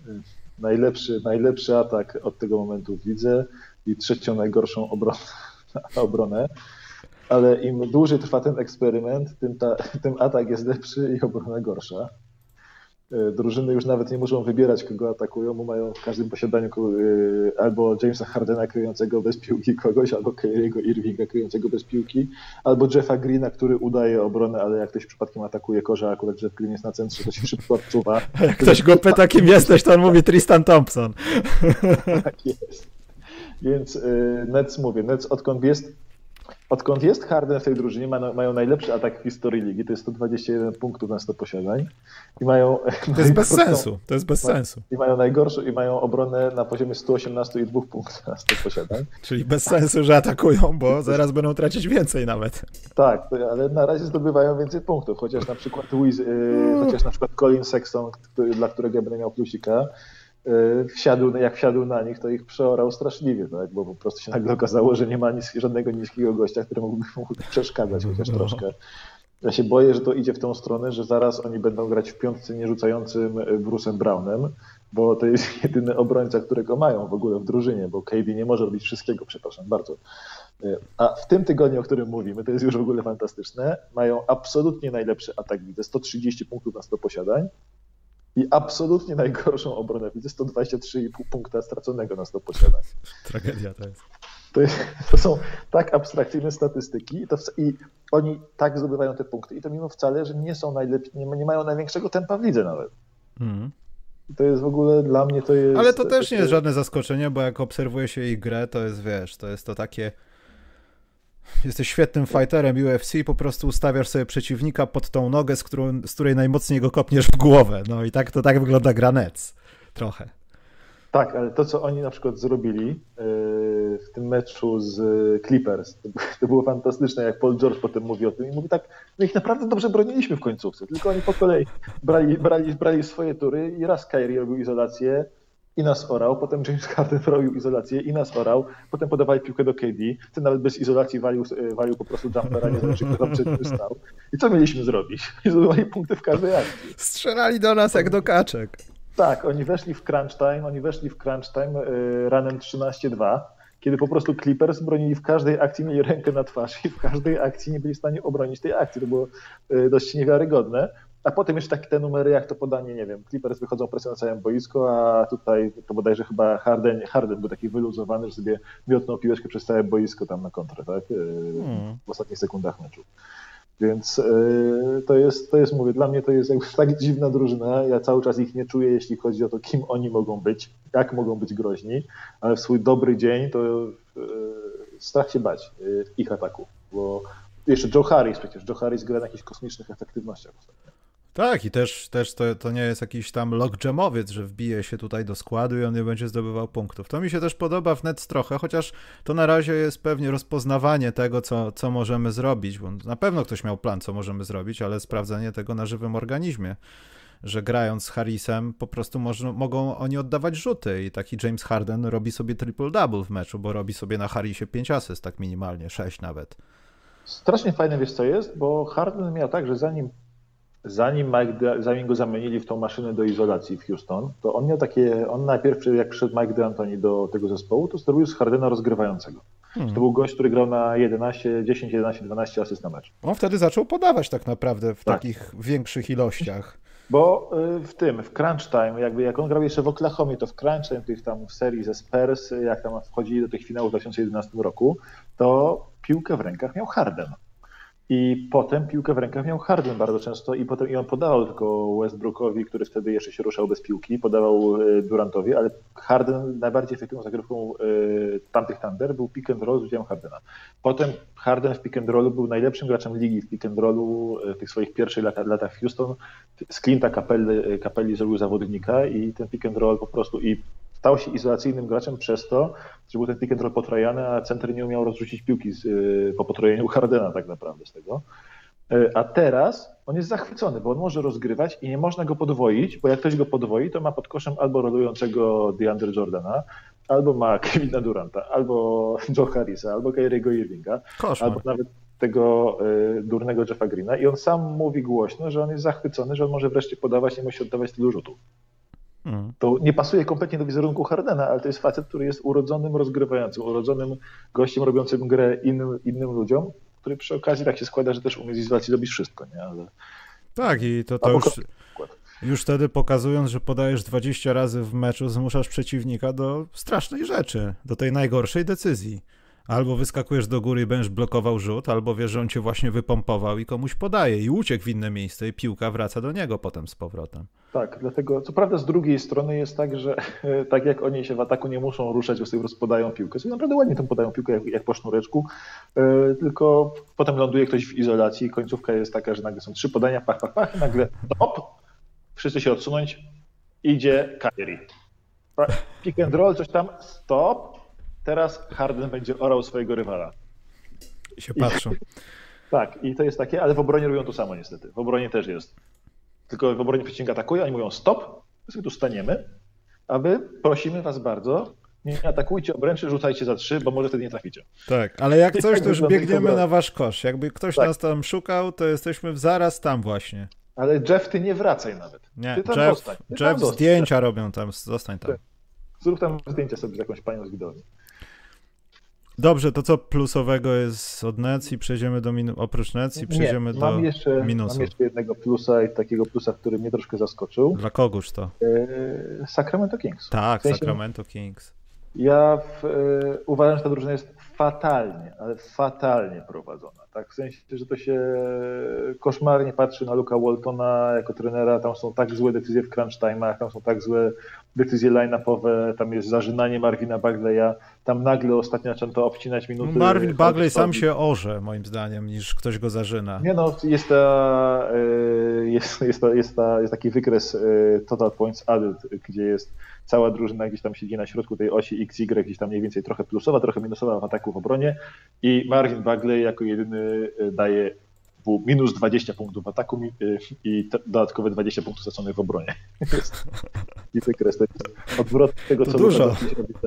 y, najlepszy, najlepszy atak od tego momentu widzę i trzecią najgorszą obronę, obronę. Ale im dłużej trwa ten eksperyment, tym, ta, tym atak jest lepszy i obrona gorsza. E, drużyny już nawet nie muszą wybierać, kogo atakują, bo mają w każdym posiadaniu e, albo Jamesa Hardena kryjącego bez piłki kogoś, albo Kyriego Irvinga kryjącego bez piłki, albo Jeffa Greena, który udaje obronę, ale jak ktoś przypadkiem atakuje korza, akurat Jeff Green jest na centrze, to się szybko odczuwa. Jak ktoś go pyta, kim jesteś, to on mówi Tristan Thompson. tak jest. Więc y, Nets mówię, Nets odkąd jest Odkąd jest Harden w tej drużynie, mają najlepszy atak w historii ligi, to jest 121 punktów na 100 posiadań. I mają to jest bez sensu, to jest bez sensu. I mają najgorszą, i mają obronę na poziomie 118,2 punktów na 100 posiadań. Czyli bez sensu, że atakują, bo zaraz będą tracić więcej nawet. Tak, ale na razie zdobywają więcej punktów, chociaż na przykład Wiz, yy, chociaż na przykład Colin Sexton, dla którego ja będę miał plusika, Y, wsiadł, jak wsiadł na nich, to ich przeorał straszliwie, tak? bo po prostu się nagle okazało, że nie ma nic, żadnego niskiego gościa, który mógłby mu przeszkadzać chociaż no. troszkę. Ja się boję, że to idzie w tą stronę, że zaraz oni będą grać w piątce nierzucającym Bruce'em Brownem, bo to jest jedyny obrońca, którego mają w ogóle w drużynie, bo KD nie może robić wszystkiego, przepraszam bardzo. Y, a w tym tygodniu, o którym mówimy, to jest już w ogóle fantastyczne, mają absolutnie najlepszy atak, widzę 130 punktów na 100 posiadań, i absolutnie najgorszą obronę widzę 123,5 punkta straconego na 100 posiadań. Tragedia to jest. To, jest, to są tak abstrakcyjne statystyki i, to, i, oni tak zdobywają te punkty i to mimo wcale, że nie są najlepiej, nie, nie mają największego tempa w lidze nawet. Mm. To jest w ogóle dla mnie to jest. Ale to też nie jest żadne zaskoczenie, bo jak obserwuje się ich grę, to jest wiesz, to jest to takie jesteś świetnym fighterem UFC po prostu ustawiasz sobie przeciwnika pod tą nogę, z, którą, z której najmocniej go kopniesz w głowę. No i tak to tak wygląda granec. Trochę. Tak, ale to, co oni na przykład zrobili yy, w tym meczu z Clippers, to było fantastyczne, jak Paul George potem mówi o tym i mówi tak, my ich naprawdę dobrze broniliśmy w końcówce, tylko oni po kolei brali, brali, brali swoje tury i raz Kyrie robił izolację, i nas orał, potem James Harden robił izolację i nas orał, potem podawali piłkę do KD, ten nawet bez izolacji walił, e, walił po prostu jumpera, nie znaczy kto tam przed stał. I co mieliśmy zrobić? I zdobywali punkty w każdej akcji. Strzelali do nas jak do kaczek. Tak, oni weszli w crunch time, oni weszli w crunch time y, ranem 13-2, kiedy po prostu Clippers bronili w każdej akcji, mieli rękę na twarz i w każdej akcji nie byli w stanie obronić tej akcji. To było y, dość niewiarygodne. A potem jeszcze takie te numery, jak to podanie, nie wiem, Clippers wychodzą presją na całym boisko, a tutaj to bodajże chyba Harden, Harden był taki wyluzowany, że sobie miotnął piłeczkę przez całe boisko tam na kontrę, tak? E, hmm. W ostatnich sekundach meczu. Więc yy, to, jest, to jest, mówię, dla mnie to jest jakby tak dziwna drużyna. Ja cały czas ich nie czuję, jeśli chodzi o to, kim oni mogą być, jak mogą być groźni, ale w swój dobry dzień to yy, strach się bać yy, ich ataku. Bo jeszcze Joe Harris przecież, Joe Harris gra na jakichś kosmicznych efektywnościach ostatnio. Tak, i też, też to, to nie jest jakiś tam lockjamowiec, że wbije się tutaj do składu i on nie będzie zdobywał punktów. To mi się też podoba w Nets trochę, chociaż to na razie jest pewnie rozpoznawanie tego, co, co możemy zrobić, bo na pewno ktoś miał plan, co możemy zrobić, ale sprawdzanie tego na żywym organizmie że grając z Harrisem po prostu można, mogą oni oddawać rzuty i taki James Harden robi sobie triple-double w meczu, bo robi sobie na Harrisie 5 asyst, tak minimalnie, 6 nawet. Strasznie fajne wiesz co jest, bo Harden miał tak, że zanim zanim, Mike, zanim go zamienili w tą maszynę do izolacji w Houston, to on miał takie, on najpierw, jak przyszedł Mike D'Antoni do tego zespołu, to zrobił z Hardena rozgrywającego. Hmm. To był gość, który grał na 11, 10, 11, 12 asyst na mecz. On wtedy zaczął podawać tak naprawdę w tak. takich większych ilościach. Bo y, w tym, w crunch time, jakby jak on grał jeszcze w Oklahomie, to w crunch time tych tam w serii ze Spurs, jak tam wchodzili do tych finałów w 2011 roku, to piłkę w rękach miał Harden. I potem piłkę w rękach miał Harden bardzo często i potem i on podawał tylko Westbrookowi, który wtedy jeszcze się ruszał bez piłki, podawał e, Durantowi, ale Harden najbardziej efektywną zagrywką e, tamtych Thunder był pick and roll z udziałem Hardena. Potem Harden w pick and rollu był najlepszym graczem ligi w pick and rollu w tych swoich pierwszych latach, latach Houston. Z Clint'a Capelli, Capelli zrobił zawodnika i ten pick and roll po prostu i stał się izolacyjnym graczem przez to, że był ten pick and roll a center nie umiał rozrzucić piłki z, y, po potrojeniu Hardena tak naprawdę z tego. Y, a teraz on jest zachwycony, bo on może rozgrywać i nie można go podwoić, bo jak ktoś go podwoi, to ma pod koszem albo rolującego DeAndre Jordana, albo ma Kevina Duranta, albo Joe Harrisa, albo Kyriego Irvinga, Koszmar. albo nawet tego y, durnego Jeffa Greena i on sam mówi głośno, że on jest zachwycony, że on może wreszcie podawać, nie musi oddawać tylu rzutów. Hmm. To nie pasuje kompletnie do wizerunku Hardena, ale to jest facet, który jest urodzonym rozgrywającym, urodzonym gościem robiącym grę innym, innym ludziom, który przy okazji tak się składa, że też umie z izolacji robić wszystko, nie? Ale... Tak i to, to już, już wtedy pokazując, że podajesz 20 razy w meczu, zmuszasz przeciwnika do strasznej rzeczy, do tej najgorszej decyzji. Albo wyskakujesz do góry i będziesz blokował rzut, albo wiesz, że on cię właśnie wypompował i komuś podaje i uciekł w inne miejsce i piłka wraca do niego potem z powrotem. Tak, dlatego co prawda z drugiej strony jest tak, że tak jak oni się w ataku nie muszą ruszać, bo sobie rozpodają piłkę, sobie naprawdę ładnie tam podają piłkę jak, jak po sznureczku, yy, tylko potem ląduje ktoś w izolacji i końcówka jest taka, że nagle są trzy podania, pach, pach, pach nagle stop, wszyscy się odsunąć, idzie Kyrie. Pick and roll, coś tam, stop, teraz Harden będzie orał swojego rywala. I się patrzą. I, tak, i to jest takie, ale w obronie robią to samo niestety. W obronie też jest. Tylko w obronie przeciwnika atakuje, oni mówią stop, my sobie tu staniemy, a wy prosimy was bardzo, nie atakujcie obręczy, rzucajcie za trzy, bo może wtedy nie traficie. Tak, ale jak coś, to już biegniemy na wasz kosz. Jakby ktoś tak. nas tam szukał, to jesteśmy zaraz tam właśnie. Ale Jeff, ty nie wracaj nawet. Nie, Jeff, Jeff zdjęcia robią tam, zostań tam. Zrób tam zdjęcia sobie z jakąś panią z widowni. Dobrze, to co plusowego jest od Nets i przejdziemy do minusów, oprócz Nets i przejdziemy Nie, mam do jeszcze, minusów. Mam jeszcze jednego plusa i takiego plusa, który mnie troszkę zaskoczył. Dla kogoż to? E, Sacramento Kings. Tak, w sensie, Sacramento Kings. Ja w, e, uważam, że ta drużyna jest fatalnie, ale fatalnie prowadzona. Tak? W sensie, że to się koszmarnie patrzy na Luka Waltona jako trenera. Tam są tak złe decyzje w crunch time'ach, tam są tak złe decyzje line-upowe, tam jest zażynanie Marvina Bagleya. Tam nagle ostatnio zaczął to obcinać minuty. No Marvin Bagley sam się orze, moim zdaniem, niż ktoś go zażyna. Nie no, jest, ta, e, jest, jest, ta, jest, ta, jest taki wykres e, Total Points Added, gdzie jest cała drużyna gdzieś tam siedzi na środku tej osi XY, gdzieś tam mniej więcej trochę plusowa, trochę minusowa w ataku w obronie i Marvin Bagley jako jedyny e, daje minus 20 punktów w ataku i dodatkowe 20 punktów straconych w obronie. I wykres to jest odwrot tego, to co dużo.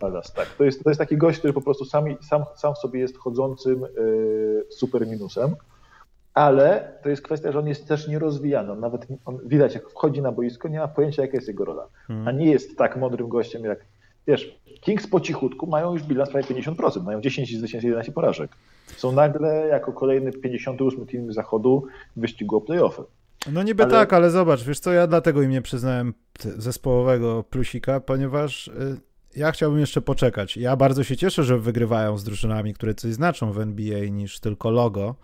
teraz. Tak, to, jest, to jest taki gość, który po prostu sam, sam, sam sobie jest chodzącym super minusem ale to jest kwestia, że on jest też nierozwijany. On nawet on, widać, jak wchodzi na boisko, nie ma pojęcia, jaka jest jego rola. Hmm. A nie jest tak mądrym gościem, jak wiesz, Kings po cichutku mają już bilans prawie 50%, mają 10 zwycięstw, 11 porażek. Są nagle jako kolejny 58 team zachodu w wyścigu o playoffy. No niby ale... tak, ale zobacz, wiesz co, ja dlatego im nie przyznałem zespołowego plusika, ponieważ y, ja chciałbym jeszcze poczekać. Ja bardzo się cieszę, że wygrywają z drużynami, które coś znaczą w NBA niż tylko logo,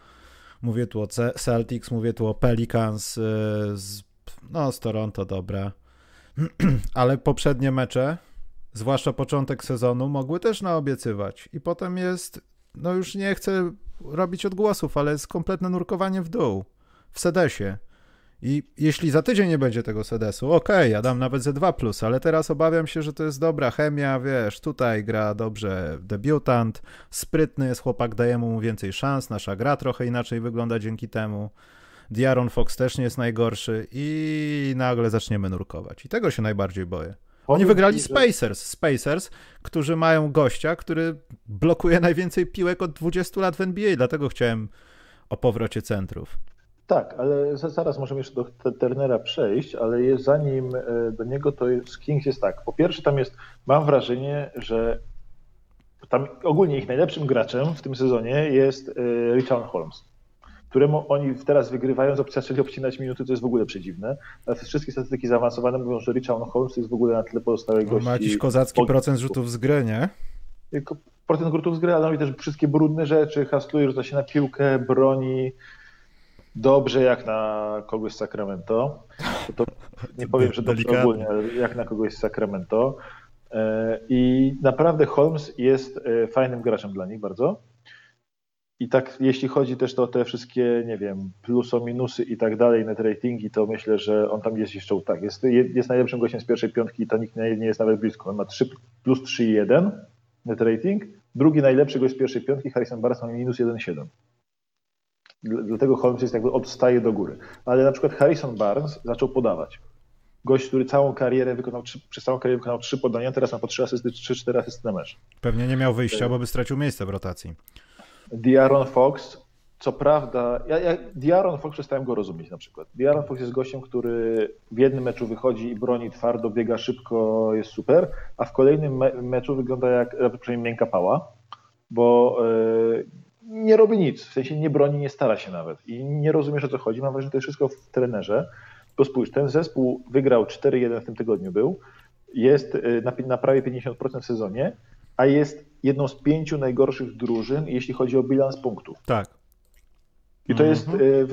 Mówię tu o Celtics, mówię tu o Pelicans y, z, no, z Toronto, dobra. Ale poprzednie mecze, zwłaszcza początek sezonu, mogły też naobiecywać. I potem jest, no już nie chcę robić odgłosów, ale jest kompletne nurkowanie w dół w Sedesie. I jeśli za tydzień nie będzie tego sedesu, okej, okay, ja dam nawet ze 2 plus, ale teraz obawiam się, że to jest dobra chemia, wiesz, tutaj gra dobrze debiutant, sprytny jest chłopak, dajemy mu więcej szans, nasza gra trochę inaczej wygląda dzięki temu. Diaron Fox też nie jest najgorszy i nagle zaczniemy nurkować. I tego się najbardziej boję. Oni wygrali Spacers, Spacers, którzy mają gościa, który blokuje najwięcej piłek od 20 lat w NBA, dlatego chciałem o powrocie centrów. Tak, ale zaraz możemy jeszcze do Turnera przejść, ale jest, zanim e, do niego to jest, Kings jest tak. Po pierwsze tam jest, mam wrażenie, że tam ogólnie ich najlepszym graczem w tym sezonie jest e, Richard Holmes, któremu oni teraz wygrywają, zaczęli obcinać minuty, to jest w ogóle przedziwne. Ale wszystkie statystyki zaawansowane mówią, że Richard Holmes jest w ogóle na tle pozostałych gości. Ma jakiś kozacki procent rzutów z gry, nie? Procent rzutów z gry, ale on też wszystkie brudne rzeczy, hasluje, rzuca się na piłkę, broni, dobrze jak na kogoś z Sacramento. To, to nie powiem, że dobrze ogólnie, ale jak na kogoś z Sacramento. E, I naprawdę Holmes jest e, fajnym graczem dla nich bardzo. I tak, jeśli chodzi też o te wszystkie, nie wiem, pluso, minusy i tak dalej, net ratingi, to myślę, że on tam jest jeszcze tak. Jest, jest najlepszym gościem z pierwszej piątki i to nikt nie, jest nawet blisko. On ma 3, plus 3,1 net rating. Drugi najlepszy gość z pierwszej piątki, Harrison Barnes, ma minus 1,7. Dlatego Holmes jest jakby odstaje do góry. Ale na przykład Harrison Barnes zaczął podawać. Gość, który całą karierę wykonał, przez całą karierę wykonał trzy podania, teraz ma po trzy asysty, trzy, cztery asysty na mecz. Pewnie nie miał wyjścia, bo by stracił miejsce w rotacji. Diaron Fox, co prawda, ja, ja Diaron Fox przestałem go rozumieć na przykład. Diaron Fox jest gościem, który w jednym meczu wychodzi i broni twardo, biega szybko, jest super, a w kolejnym me meczu wygląda jak przynajmniej miękka pała, bo yy, nie robi nic, w sensie nie broni, nie stara się nawet i nie rozumiesz o co chodzi. Mam wrażenie, że to jest wszystko w trenerze. Bo spójrz, ten zespół wygrał 4-1 w tym tygodniu był, jest y, na, na prawie 50% w sezonie, a jest jedną z pięciu najgorszych drużyn, jeśli chodzi o bilans punktów. Tak. I to, jest, mhm. y,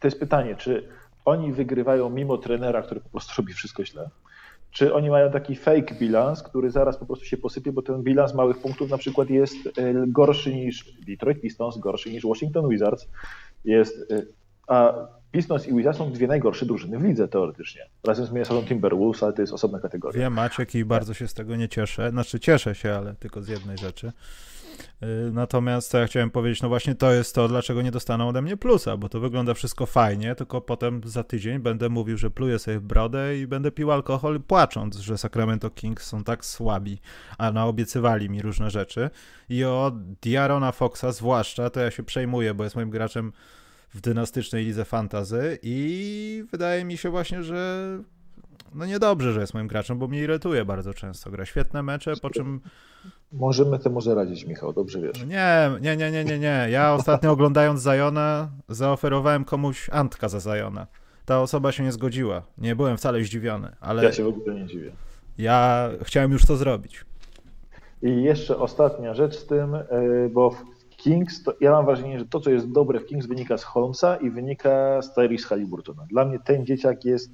to jest pytanie, czy oni wygrywają mimo trenera, który po prostu robi wszystko źle, czy oni mają taki fake bilans, który zaraz po prostu się posypie, bo ten bilans małych punktów na przykład jest y, gorszy niż Detroit Pistons, gorszy niż Washington Wizards, jest, a Pistons i Wizards są dwie najgorsze drużyny w lidze teoretycznie. Razem z Minnesota Timberwolves, ale to jest osobna kategoria. Wiem, Maciek, i bardzo się z tego nie cieszę. Znaczy cieszę się, ale tylko z jednej rzeczy. Y, natomiast co ja chciałem powiedzieć, no właśnie to jest to, dlaczego nie dostaną ode mnie plusa, bo to wygląda wszystko fajnie, tylko potem za tydzień będę mówił, że pluję sobie w brodę i będę pił alkohol płacząc, że Sacramento Kings są tak słabi, a naobiecywali mi różne rzeczy. I o Diarona Foxa zwłaszcza, to ja się przejmuję, bo jest moim graczem w dynastycznej lidze fantazy i wydaje mi się właśnie, że no niedobrze, że jest moim graczem, bo mnie irytuje bardzo często. Gra świetne mecze, po czym... Możemy temu zaradzić, Michał, dobrze wiesz. Nie, nie, nie, nie, nie, nie. Ja ostatnio oglądając Zajona zaoferowałem komuś Antka za Zajona. Ta osoba się nie zgodziła. Nie byłem wcale zdziwiony, ale... Ja się w ogóle nie dziwię. Ja chciałem już to zrobić. I jeszcze ostatnia rzecz z tym, e, bo Kings, to ja mam wrażenie, że to, co jest dobre w Kings, wynika z Holmesa i wynika z Tyrese Halliburtona. Dla mnie ten dzieciak jest.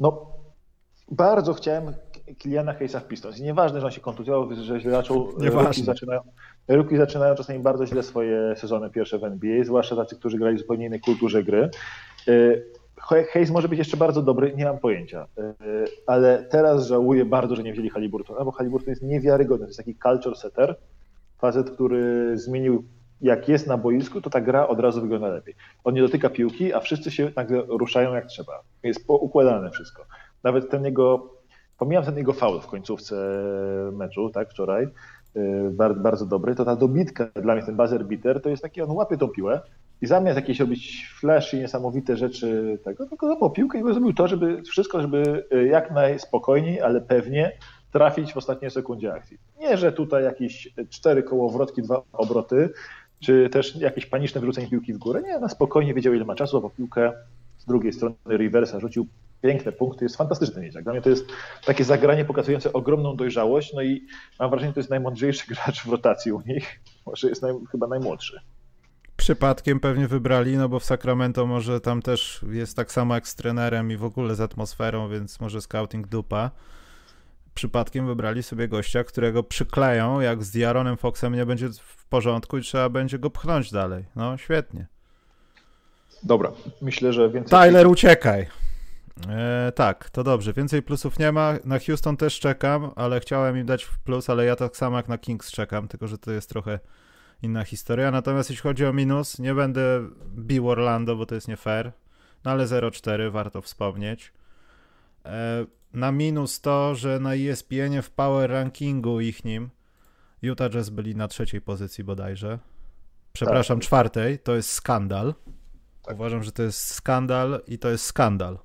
No, bardzo chciałem Kiliana Hayesa w Pistons. I nieważne, że on się kontuzjował, że źle zaczął. Ruki zaczynają, ruki zaczynają czasami bardzo źle swoje sezony pierwsze w NBA, zwłaszcza tacy, którzy grali w zupełnie innej kulturze gry. E, Hayes może być jeszcze bardzo dobry, nie mam pojęcia, e, ale teraz żałuję bardzo, że nie wzięli Halliburtona, bo Halliburton jest niewiarygodny, to jest taki culture setter, facet, który zmienił, jak jest na boisku, to ta gra od razu wygląda lepiej. On nie dotyka piłki, a wszyscy się nagle ruszają jak trzeba. Jest poukładane wszystko. Nawet ten jego, pomijam ten jego faul w końcówce meczu, tak, wczoraj, bardzo, bardzo dobry, to ta dobitka, dla mnie ten buzzer beater, to jest taki, on łapie tą piłę i zamiast jakieś robić flash i niesamowite rzeczy tego, tylko złapał piłkę i zrobił to, żeby wszystko, żeby jak najspokojniej, ale pewnie trafić w ostatniej sekundzie akcji. Nie, że tutaj jakieś cztery kołowrotki, dwa obroty, czy też jakieś paniczne wyrzucenie piłki w górę. Nie, na spokojnie wiedział, ile ma czasu, bo piłkę z drugiej strony reversa rzucił piękne punkty, jest fantastyczny dzieciak. Dla mnie to jest takie zagranie pokazujące ogromną dojrzałość, no i mam wrażenie, że to jest najmądrzejszy gracz w rotacji u nich, może jest naj, chyba najmłodszy. Przypadkiem pewnie wybrali, no bo w Sacramento może tam też jest tak samo jak z trenerem i w ogóle z atmosferą, więc może scouting dupa przypadkiem wybrali sobie gościa, którego przykleją, jak z Diaronem Foxem nie będzie w porządku i trzeba będzie go pchnąć dalej. No, świetnie. Dobra, myślę, że więcej... Tyler, uciekaj. E, tak, to dobrze. Więcej plusów nie ma. Na Houston też czekam, ale chciałem im dać plus, ale ja tak samo jak na Kings czekam, tylko że to jest trochę inna historia. Natomiast jeśli chodzi o minus, nie będę bił Orlando, bo to jest nie fair. No ale 0-4 warto wspomnieć. E, na minus to, że na ESPN w power rankingu ich nim Utah Jazz byli na trzeciej pozycji bodajże. Przepraszam, tak. czwartej. To jest skandal. Tak. Uważam, że to jest skandal i to jest skandal.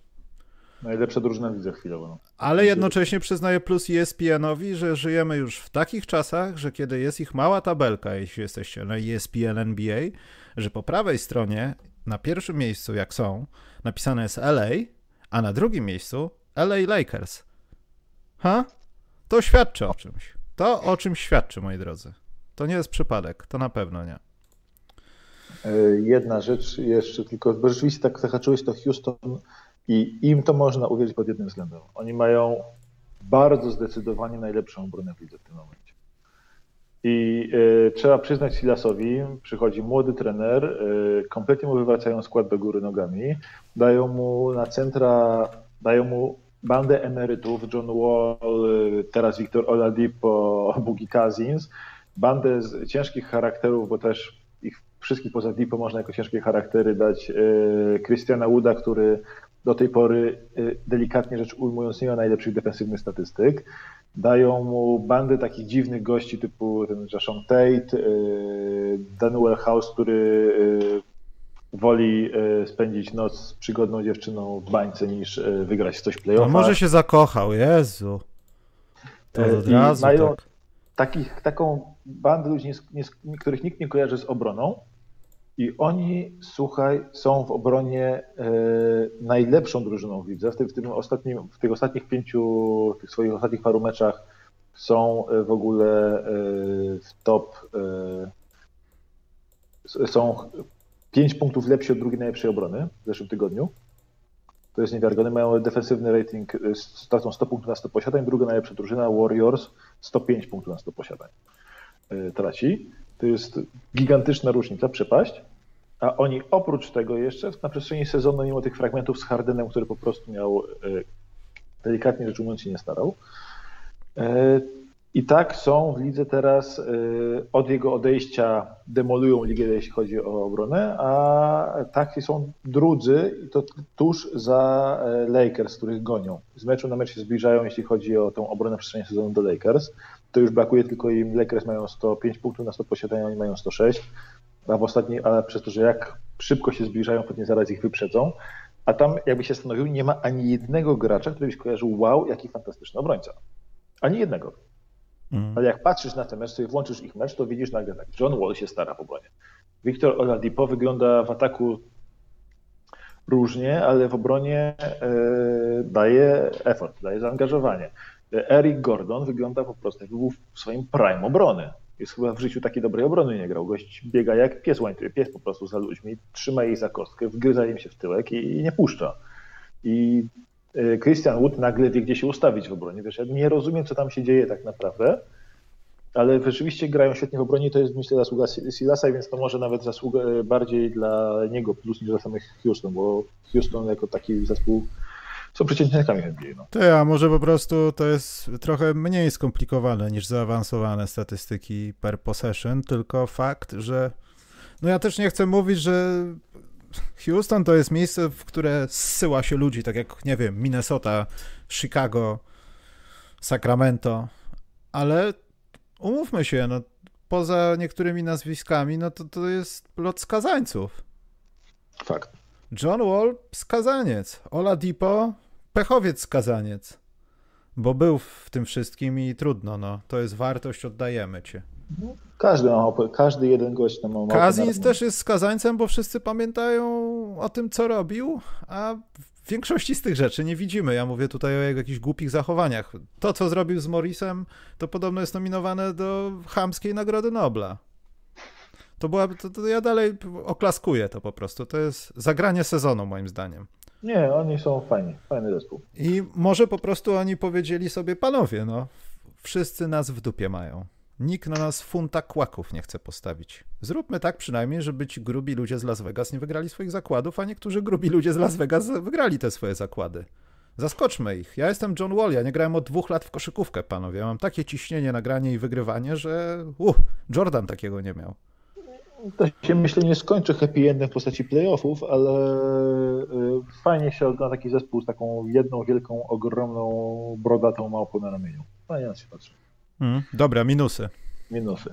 Najlepsza drużyna widzę chwilowo. No. Ale jednocześnie przyznaję plus ESPN-owi, że żyjemy już w takich czasach, że kiedy jest ich mała tabelka, jeśli jesteście na ESPN NBA, że po prawej stronie, na pierwszym miejscu jak są, napisane jest LA, a na drugim miejscu LA Lakers. Ha? To świadczy o czymś. To o czymś świadczy, moi drodzy. To nie jest przypadek, to na pewno nie. Jedna rzecz jeszcze tylko, bo rzeczywiście tak zahaczyłeś to Houston i im to można uwierzyć pod jednym względem. Oni mają bardzo zdecydowanie najlepszą obronę w lidze w tym momencie. I y, trzeba przyznać Silasowi, przychodzi młody trener, y, kompletnie mu wywracają skład do góry nogami, dają mu na centra, dają mu bandę emerytów, John Wall, teraz Victor Oladipo, Bugi Cousins, bandę z ciężkich charakterów, bo też ich wszystkich poza Dipo można jako ciężkie charaktery dać, Christiana Wooda, który do tej pory, delikatnie rzecz ujmując, nie ma najlepszych defensywnych statystyk, dają mu bandę takich dziwnych gości typu ten Jashon Tate, y, Daniel House, który woli y, spędzić noc z przygodną dziewczyną w bańce niż wygrać w coś playoff. No może się zakochał, Jezu. To od I razu mają tak. takich, taką bandę ludzi, których nikt nie kojarzy z obroną, i oni, słuchaj, są w obronie e, najlepszą drużyną widzę. W, tym, w, tym ostatnim, w tych ostatnich pięciu, w tych swoich ostatnich paru meczach są e, w ogóle e, w top. Są pięć punktów lepsi od drugiej najlepszej obrony w zeszłym tygodniu. To jest niewiarygodne. Mają defensywny rating z stratą 100 punktów na 100 posiadań. Druga najlepsza drużyna, Warriors, 105 punktów na 100 posiadań traci. To jest gigantyczna różnica, przepaść. A oni oprócz tego jeszcze na przestrzeni sezonu, mimo tych fragmentów z Hardenem, który po prostu miał, e, delikatnie rzecz ujmując, się nie starał, i tak są w lidze teraz e, od jego odejścia demolują ligę, jeśli chodzi o obronę, a tak są drudzy i to tuż za Lakers, których gonią. Z meczu na mecz się zbliżają, jeśli chodzi o tą obronę przestrzeni sezonu do Lakers. To już brakuje tylko im. Lakers mają 105 punktów na 100 posiadania, oni mają 106 a w ostatniej, ale przez to, że jak szybko się zbliżają, pewnie zaraz ich wyprzedzą. A tam, jakby się stanowił, nie ma ani jednego gracza, który byś kojarzył, wow, jaki fantastyczny obrońca. Ani jednego. Mm. Ale jak patrzysz na ten mecz, sobie włączysz ich mecz, to widzisz nagle tak, John Wall się stara w obronie. Wiktor Oladipo wygląda w ataku różnie, ale w obronie e, daje effort, daje zaangażowanie. Eric Gordon wygląda po prostu, jakby był w swoim prime obrony. Jest chyba w życiu takiej dobrej obrony nie grał. Gość biega jak pies łańcuchy, pies po prostu za ludźmi, trzyma jej za kostkę, wgryza im się w tyłek i, nie puszcza. I e, Christian Wood nagle wie, gdzie się ustawić w obronie. Wiesz, ja nie rozumiem, co tam się dzieje tak naprawdę, ale rzeczywiście grają świetnie w obronie. To jest, myślę, zasługa Silasa, więc to może nawet zasługa e, bardziej dla niego plus niż dla samych Houston, bo Houston jako taki zespół są przeciętnikami NBA. No. Ty, a może po prostu to jest trochę mniej skomplikowane niż zaawansowane statystyki per possession, tylko fakt, że no ja też nie chcę mówić, że Houston to jest miejsce, w które zsyła się ludzi, tak jak, nie wiem, Minnesota, Chicago, Sacramento, ale umówmy się, no poza niektórymi nazwiskami, no to to jest lot skazańców. Fakt. John Wall, skazaniec. Ola Dipo, pechowiec skazaniec. Bo był w tym wszystkim i trudno, no. To jest wartość, oddajemy cię. Każdy, ma, każdy jeden gość tam ma Kazins też jest skazańcem, bo wszyscy pamiętają o tym, co robił, a w większości z tych rzeczy nie widzimy. Ja mówię tutaj o jakichś głupich zachowaniach. To, co zrobił z Morrisem, to podobno jest nominowane do chamskiej Nagrody Nobla. To była, to, to ja dalej oklaskuję to po prostu. To jest zagranie sezonu moim zdaniem. Nie, oni są fajni, fajny zespół. I może po prostu oni powiedzieli sobie, panowie, no, wszyscy nas w dupie mają. Nikt na nas funta kłaków nie chce postawić. Zróbmy tak przynajmniej, żeby ci grubi ludzie z Las Vegas nie wygrali swoich zakładów, a niektórzy grubi ludzie z Las Vegas wygrali te swoje zakłady. Zaskoczmy ich. Ja jestem John Wall, ja nie grałem od dwóch lat w koszykówkę, panowie. Ja mam takie ciśnienie, nagranie i wygrywanie, że uh, Jordan takiego nie miał to się myślę nie skończy happy endem w postaci playoffów, ale y, fajnie się ogląda taki zespół z taką jedną wielką, ogromną, brodatą małpą na ramieniu. Fajnie na się patrzy. Mm, dobra, minusy. Minusy.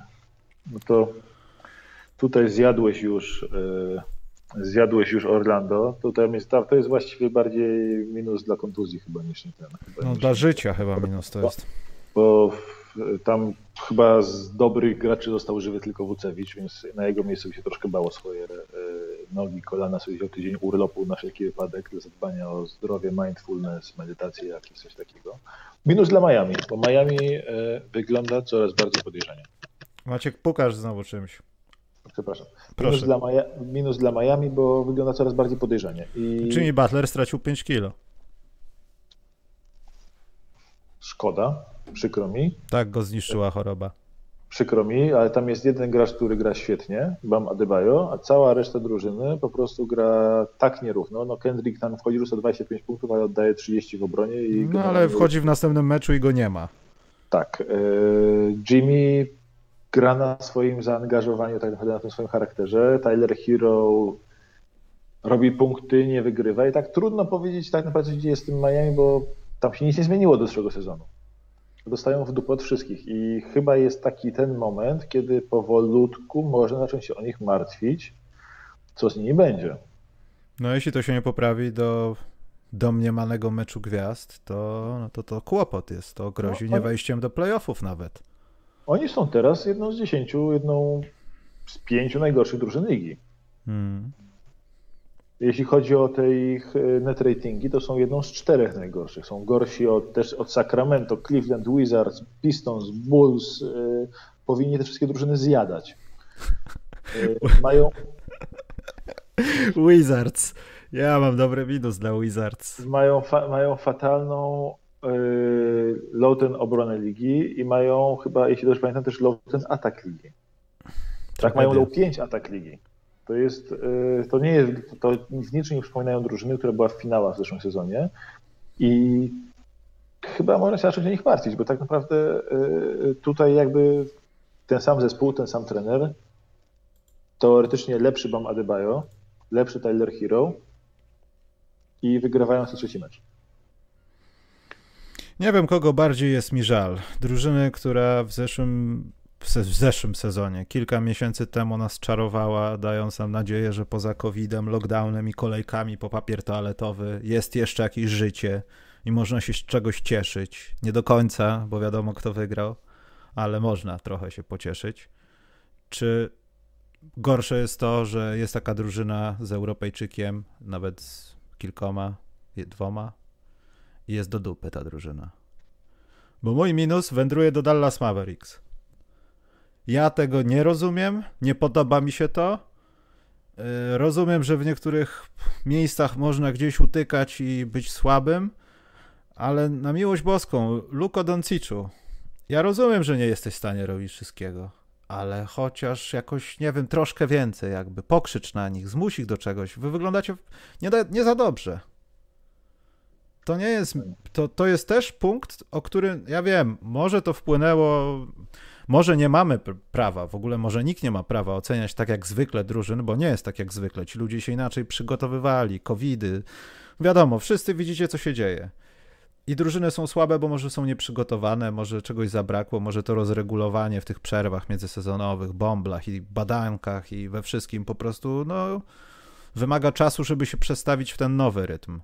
No to tutaj zjadłeś już y, zjadłeś już Orlando. Tutaj jest, to jest właściwie bardziej minus dla kontuzji chyba niż nie ten. Chyba no dla życia chyba minus to jest. Bo, bo tam chyba z dobrych graczy został żywy tylko Wucewicz, więc na jego miejscu się troszkę bało swoje e, nogi, kolana, sobie wziął tydzień urlopu na wszelki wypadek dla zadbania o zdrowie, mindfulness, medytację, jakieś coś takiego. Minus dla Miami, bo Miami e, wygląda coraz bardziej podejrzanie. Maciek, pukasz znowu czymś. Przepraszam. Minus dla, Maja, minus dla Miami, bo wygląda coraz bardziej podejrzanie. I... Jimmy Butler stracił 5 kilo. Szkoda, przykro mi. Tak go zniszczyła choroba. Przykro mi, ale tam jest jeden gracz, który gra świetnie, Bam Adebayo, a cała reszta drużyny po prostu gra tak nierówno. No Kendrick tam wchodzi rzuca 25 punktów, ale oddaje 30 w obronie. I no ale wchodzi w następnym meczu i go nie ma. Tak. E, Jimmy gra na swoim zaangażowaniu, tak naprawdę na tym swoim charakterze. Tyler Hero robi punkty, nie wygrywa i tak trudno powiedzieć tak naprawdę, gdzie jest w tym Miami, bo tam się nic nie zmieniło do zeszłego sezonu. Dostają w dupę od wszystkich i chyba jest taki ten moment, kiedy powolutku można zacząć się o nich martwić, co z nimi będzie. No jeśli to się nie poprawi do domniemanego meczu gwiazd, to, no to to kłopot jest. To grozi no, nie wejściem do playoffów nawet. Oni są teraz jedną z dziesięciu, jedną z pięciu najgorszych drużyn ligi. Hmm. Jeśli chodzi o te ich e, net ratingi, to są jedną z czterech najgorszych. Są gorsi od, też od Sacramento, Cleveland Wizards, Pistons, Bulls. Yy, powinni te wszystkie drużyny zjadać. Yy, mają. Wizards. Ja mam dobry minus dla Wizards. Mają, fa mają fatalną yy, low ten obronę ligi i mają chyba, jeśli dobrze pamiętam, też low ten atak ligi. Tak, mają low 5 atak ligi. To jest, y, to nie jest, to w niczym nie przypominają drużyny, która była w finałach w zeszłym sezonie i chyba można się zacząć o nich martwić, bo tak naprawdę y, tutaj jakby ten sam zespół, ten sam trener, teoretycznie lepszy Bam Adebayo, lepszy Tyler Hero i wygrywają co trzeci mecz. Nie wiem, kogo bardziej jest mi żal. Drużyny, która w zeszłym w zeszłym sezonie. Kilka miesięcy temu nas czarowała, dając nam nadzieję, że poza COVID-em, lockdownem i kolejkami po papier toaletowy jest jeszcze jakieś życie i można się z czegoś cieszyć. Nie do końca, bo wiadomo kto wygrał, ale można trochę się pocieszyć. Czy gorsze jest to, że jest taka drużyna z Europejczykiem, nawet z kilkoma, dwoma i jest do dupy ta drużyna. Bo mój minus wędruje do Dallas Mavericks. Ja tego nie rozumiem, nie podoba mi się to. E, rozumiem, że w niektórych miejscach można gdzieś utykać i być słabym, ale na miłość boską, Luko Donciczu, ja rozumiem, że nie jesteś w stanie robić wszystkiego, ale chociaż jakoś, nie wiem, troszkę więcej jakby, pokrzycz na nich, zmuś ich do czegoś. Wy wyglądacie nie, nie za dobrze. To nie jest, to, to jest też punkt, o którym, ja wiem, może to wpłynęło może nie mamy prawa, w ogóle może nikt nie ma prawa oceniać tak jak zwykle drużyn, bo nie jest tak jak zwykle. Ci ludzie się inaczej przygotowywali, covidy. Wiadomo, wszyscy widzicie, co się dzieje. I drużyny są słabe, bo może są nieprzygotowane, może czegoś zabrakło, może to rozregulowanie w tych przerwach międzysezonowych, bąblach i badankach i we wszystkim po prostu, no, wymaga czasu, żeby się przestawić w ten nowy rytm.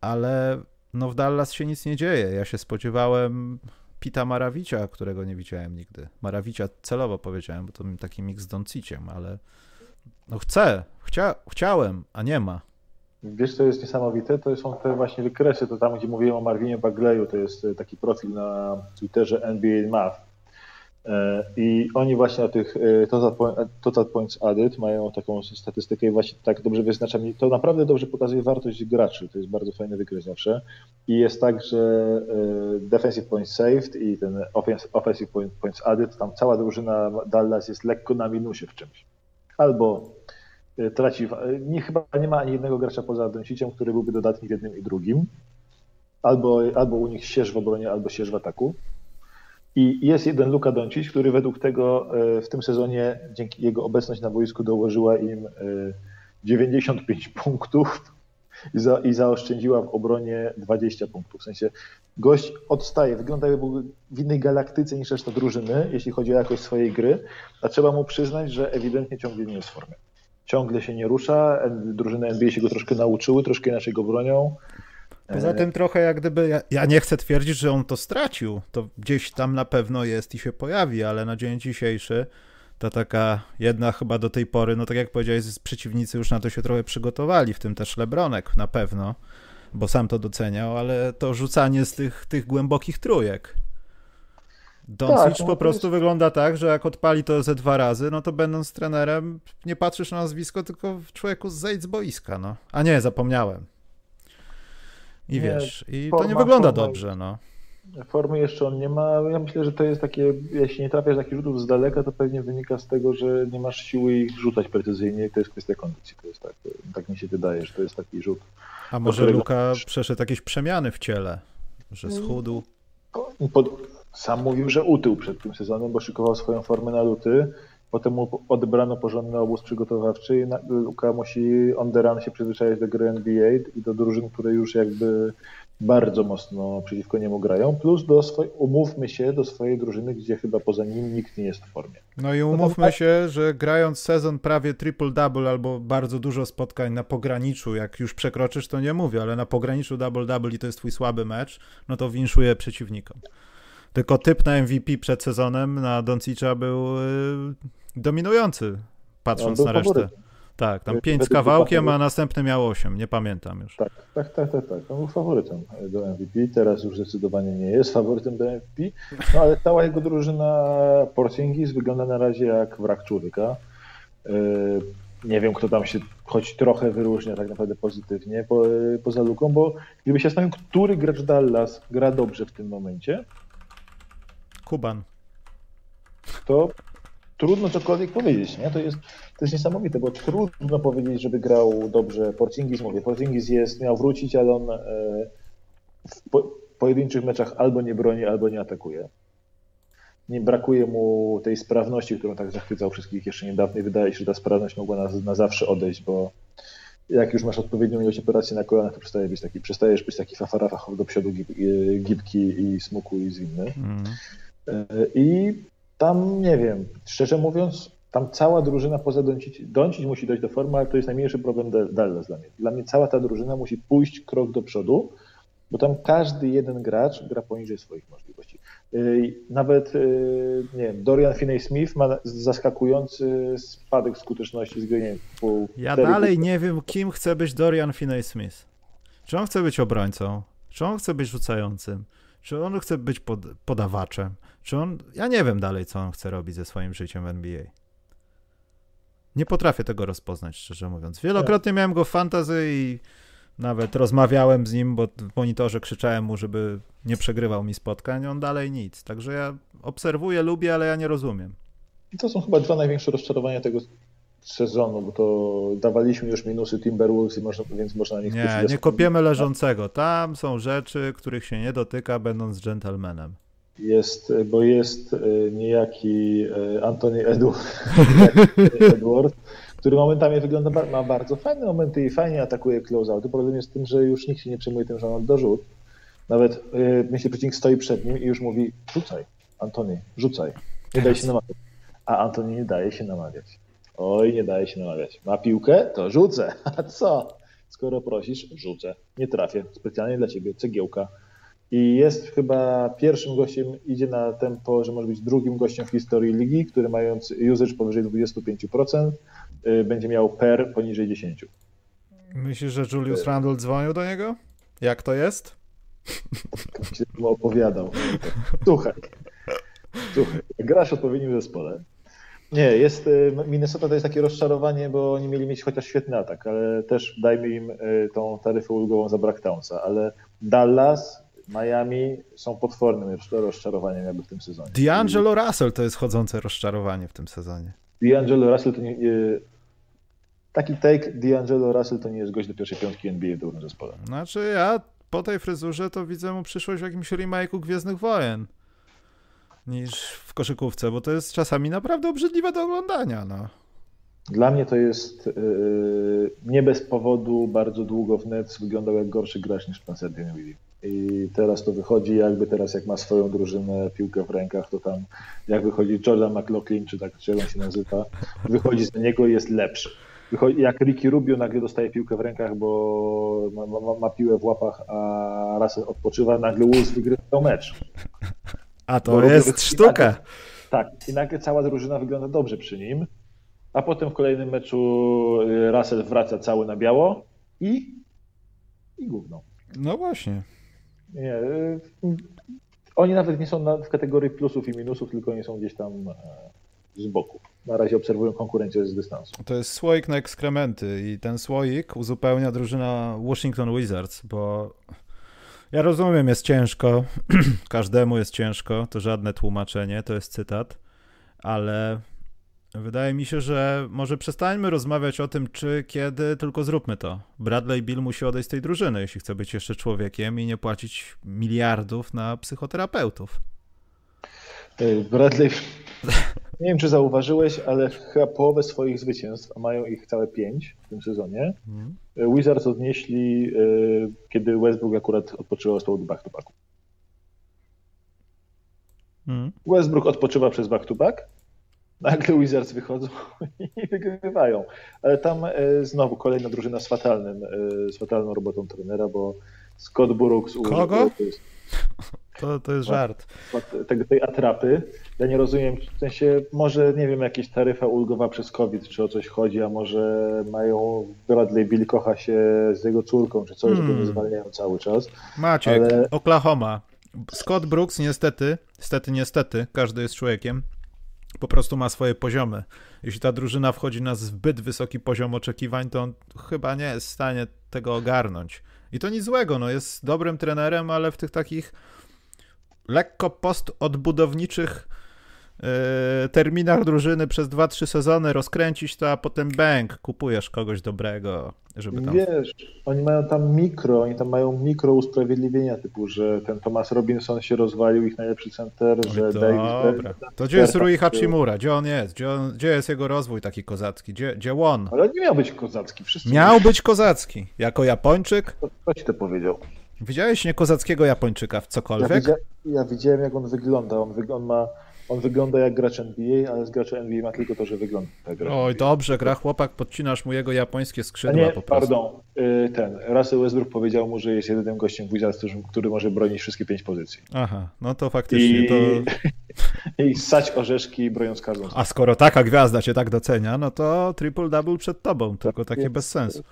Ale no w Dallas się nic nie dzieje. Ja się spodziewałem Pita Marawicia, którego nie widziałem nigdy. Marawicia celowo powiedziałem, bo to taki mix z Donciciem, ale no chcę, chcia, chciałem, a nie ma. Wiesz, co jest niesamowite? To są te właśnie wykresy, to tam, gdzie mówiłem o Marvinie Bagleju, to jest taki profil na Twitterze NBA Math. E, I oni właśnie o tych e, total, points added mają taką statystykę i właśnie tak dobrze wyznacza mi, to naprawdę dobrze pokazuje wartość graczy, to jest bardzo fajny wykres zawsze. I jest tak, że e, defensive points saved i ten offensive points added, tam cała drużyna Dallas jest lekko na minusie w czymś. Albo traci, nie, chyba nie ma ani jednego gracza poza Donciciem, który byłby dodatni w jednym i drugim. Albo, albo u nich sierż w obronie, albo sierż w ataku. I jest jeden Luka Doncic, który według tego e, w tym sezonie dzięki jego obecność na boisku dołożyła im 95 e, punktów i, za, i zaoszczędziła w obronie 20 punktów. W sensie gość odstaje, wygląda jakby był w innej galaktyce niż reszta drużyny, jeśli chodzi o jakość swojej gry, a trzeba mu przyznać, że ewidentnie ciągle nie jest w formie. Ciągle się nie rusza, drużyny NBA się go troszkę nauczyły, troszkę inaczej go bronią. Poza tym trochę jak gdyby, ja, ja, nie chcę twierdzić, że on to stracił, to gdzieś tam na pewno jest i się pojawi, ale na dzień dzisiejszy to taka jedna chyba do tej pory, no tak jak powiedziałeś, przeciwnicy już na to się trochę przygotowali, w tym też Lebronek na pewno, bo sam to doceniał, ale to rzucanie z tych, tych głębokich trójek. Doncic tak, no po prostu jest... wygląda tak, że jak odpali to ze dwa razy, no to będąc trenerem nie patrzysz na nazwisko, tylko w człowieku zejdź z boiska, no. A nie, zapomniałem. I nie, wiesz, i forma, to nie wygląda forma, dobrze, no. Formy jeszcze on nie ma. Ja myślę, że to jest takie, jeśli nie trafiasz takich rzutów z daleka, to pewnie wynika z tego, że nie masz siły ich rzucać precyzyjnie to jest kwestia kondycji. To jest tak, tak mi się wydaje, że to jest taki rzut. A może którego... Luka przeszedł jakieś przemiany w ciele, że schudł? Pod... Sam mówił, że utył przed tym sezonem, bo szykował swoją formę na luty. Potem mu odebrano porządny obóz przygotowawczy i Luka musi on the run się przyzwyczaić do gry NBA i do drużyn, które już jakby bardzo mocno przeciwko niemu grają, plus do swoj, umówmy się do swojej drużyny, gdzie chyba poza nim nikt nie jest w formie. No i umówmy no się, że grając sezon prawie triple-double albo bardzo dużo spotkań na pograniczu, jak już przekroczysz, to nie mówię, ale na pograniczu double-double i to jest twój słaby mecz, no to winszuje przeciwnikom. Tylko typ na MVP przed sezonem na Doncicza był yy, dominujący, patrząc no, na resztę. Faworytem. Tak, tam pięć z kawałkiem, a następny miał osiem, nie pamiętam już. Tak, tak, tak, tak, tak. On był faworytem do MVP, teraz już zdecydowanie nie jest faworytem do MVP, no ale cała jego drużyna Porzingis wygląda na razie jak wrak człowieka. E, nie wiem, kto tam się choć trochę wyróżnia tak naprawdę pozytywnie po, poza luką, bo gdyby się zastanowił, który gracz Dallas gra dobrze w tym momencie, Kuban. To trudno cokolwiek powiedzieć, nie? To jest, to jest niesamowite, bo trudno powiedzieć, żeby grał dobrze Porcingis. Mówię, Porcingis jest, miał wrócić, ale on e, w po, pojedynczych meczach albo nie broni, albo nie atakuje. Nie brakuje mu tej sprawności, którą tak zachwycał wszystkich jeszcze niedawno i wydaje się, że ta sprawność mogła na, na zawsze odejść, bo jak już masz odpowiednią ilość operacji na kolanach, to przestajesz być taki, przestajesz być taki fafarafachowy do przodu, gib, gibki i smuku i zwinny. Mm. E, I tam nie wiem, szczerze mówiąc, tam cała drużyna poza Doncic, Doncic musi dojść do formy, ale to jest najmniejszy problem Dallas dla mnie. Dla mnie cała ta drużyna musi pójść krok do przodu, bo tam każdy jeden gracz gra poniżej swoich możliwości. Nawet, y, nie wiem, Dorian Finney-Smith ma zaskakujący spadek skuteczności z gry. Ja dalej nie wiem, kim chce być Dorian Finney-Smith. Czy on chce być obrońcą? Czy on chce być rzucającym? Czy on chce być pod, podawaczem? Czy on. Ja nie wiem dalej, co on chce robić ze swoim życiem w NBA. Nie potrafię tego rozpoznać, szczerze mówiąc. Wielokrotnie miałem go w fantazy i nawet rozmawiałem z nim, bo w monitorze krzyczałem mu, żeby nie przegrywał mi spotkań. On dalej nic. Także ja obserwuję, lubię, ale ja nie rozumiem. I to są chyba dwa największe rozczarowania tego sezonu, bo to dawaliśmy już minusy Timberwolves, i można, więc można na nich Nie, nie kopiemy leżącego. Tam są rzeczy, których się nie dotyka, będąc gentlemanem. Jest, bo jest e, niejaki e, Anthony Edward, który momentami wygląda, ma bardzo fajne momenty i fajnie atakuje close-out. Problem jest tym, że już nikt się nie przejmuje tym, że on. Nawet e, myślę, przeciwnik stoi przed nim i już mówi rzucaj, Antony, rzucaj. Nie daje się namawiać. A Antony nie daje się namawiać. Oj, nie daje się namawiać. Ma piłkę? To rzucę. A co? Skoro prosisz, rzucę. Nie trafię. Specjalnie dla ciebie cegiełka. I jest chyba pierwszym gościem, idzie na tempo, że może być drugim gościem w historii ligi, który mając usage powyżej 25%, y, będzie miał per poniżej 10. Myślisz, że Julius Randle dzwonił do niego? Jak to jest? Mu opowiadał. Słuchaj, słuchaj, grasz w odpowiednim zespole, nie, jest y, Minnesota to jest takie rozczarowanie, bo oni mieli mieć chociaż świetny atak, ale też dajmy im y, tą taryfę ulgową za brak Townsa, ale Dallas, Miami są potwornym rozczarowaniem jakby w tym sezonie. D'Angelo Russell to jest chodzące rozczarowanie w tym sezonie. D'Angelo Russell to nie, y, taki take, D'Angelo Russell to nie jest gość do pierwszej piątki NBA w dobrym zespole. Znaczy ja po tej fryzurze to widzę mu przyszłość w jakimś remake'u Gwiezdnych Wojen niż w koszykówce, bo to jest czasami naprawdę obrzydliwe do oglądania. No. Dla mnie to jest yy, nie bez powodu bardzo długo w Nets wyglądał jak gorszy gracz niż Spencer Dinwiddie. I teraz to wychodzi, jakby teraz jak ma swoją drużynę, piłkę w rękach, to tam jak wychodzi Jordan McLaughlin, czy tak czy on się nazywa, wychodzi z niego i jest lepszy. Wychodzi, jak Ricky Rubio nagle dostaje piłkę w rękach, bo ma, ma, ma piłę w łapach, a Russell odpoczywa, nagle Wolves wygrywa mecz. A to jest sztuka. Nagle, tak, i nagle cała drużyna wygląda dobrze przy nim, a potem w kolejnym meczu y, Russell wraca cały na biało i, i gówno. No właśnie. Nie, y, Oni nawet nie są w kategorii plusów i minusów, tylko oni są gdzieś tam z boku. Na razie obserwują konkurencję z dystansu. To jest słoik na ekskrementy i ten słoik uzupełnia drużyna Washington Wizards, bo ja rozumiem, jest ciężko, każdemu jest ciężko, to żadne tłumaczenie, to jest cytat, ale wydaje mi się, że może przestańmy rozmawiać o tym, czy, kiedy, tylko zróbmy to. Bradley Bill musi odejść z tej drużyny, jeśli chce być jeszcze człowiekiem i nie płacić miliardów na psychoterapeutów. Bradley, nie wiem czy zauważyłeś, ale chyba połowę swoich zwycięstw, a mają ich całe pięć w tym sezonie, hmm. Wizards odnieśli, e, kiedy Westbrook akurat odpoczywał z powodu back-to-backu. Hmm. Westbrook odpoczywa przez back-to-back, nagle Wizards wychodzą i wygrywają. Ale tam e, znowu kolejna drużyna z, fatalnym, e, z fatalną robotą trenera, bo Scott Brooks... Kogo? To, to jest żart. Tej, tej atrapy. Ja nie rozumiem, w sensie może, nie wiem, jakaś taryfa ulgowa przez COVID, czy o coś chodzi, a może mają, Bradley Bill kocha się z jego córką, czy coś, hmm. że go nie zwalniają cały czas. Maciek, ale... Oklahoma. Scott Brooks niestety, niestety, niestety, każdy jest człowiekiem, po prostu ma swoje poziomy. Jeśli ta drużyna wchodzi na zbyt wysoki poziom oczekiwań, to on chyba nie jest w stanie tego ogarnąć. I to nic złego, no jest dobrym trenerem, ale w tych takich lekko postodbudowniczych yy, terminach drużyny przez 2-3 sezony rozkręcić to, a potem bank, kupujesz kogoś dobrego, żeby tam... Wiesz, oni mają tam mikro, oni tam mają mikro usprawiedliwienia typu, że ten Thomas Robinson się rozwalił, ich najlepszy center, Oj, że Dobra. To gdzie jest Rui Hachimura? Gdzie on jest? Gdzie, on, gdzie jest jego rozwój taki kozacki? Gdzie, gdzie on? Ale on nie miał być kozacki. Wszyscy miał być kozacki. Jako Japończyk? Kto ci to powiedział? Widziałeś niekozackiego Japończyka w cokolwiek? Ja, widzia, ja widziałem, jak on wygląda. On, wyg on, ma, on wygląda jak gracz NBA, ale z gracza NBA ma tylko to, że wygląda jak Oj, dobrze, gra chłopak, podcinasz mu jego japońskie skrzydła nie, po prostu. pardon. Y, ten, Russell Westbrook powiedział mu, że jest jedynym gościem w Wizards, który może bronić wszystkie pięć pozycji. Aha, no to faktycznie I, to... I ssać orzeszki broniąc każdą. A skoro taka gwiazda cię tak docenia, no to triple-double przed tobą, tylko takie bez sensu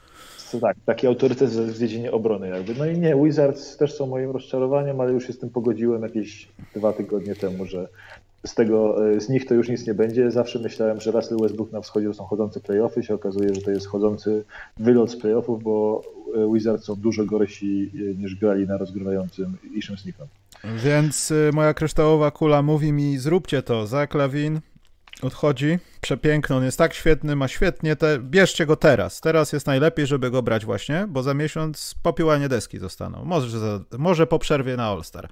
tak, taki autorytet w dziedzinie obrony jakby. No i nie, Wizards też są moim rozczarowaniem, ale już się z tym pogodziłem jakieś dwa tygodnie temu, że z tego, e, z nich to już nic nie będzie. Zawsze myślałem, że Russell Westbrook na wschodzie są chodzące playoffy, się okazuje, że to jest chodzący wylot z playoffów, bo e, Wizards są dużo gorsi e, niż grali na rozgrywającym Isham Sniffem. Więc moja kryształowa kula mówi mi, zróbcie to, Zach Lavin, odchodzi. Przepiękny, on jest tak świetny, ma świetnie, te... bierzcie go teraz. Teraz jest najlepiej, żeby go brać właśnie, bo za miesiąc popiłanie deski zostaną. Może, za... może po przerwie na All-Star.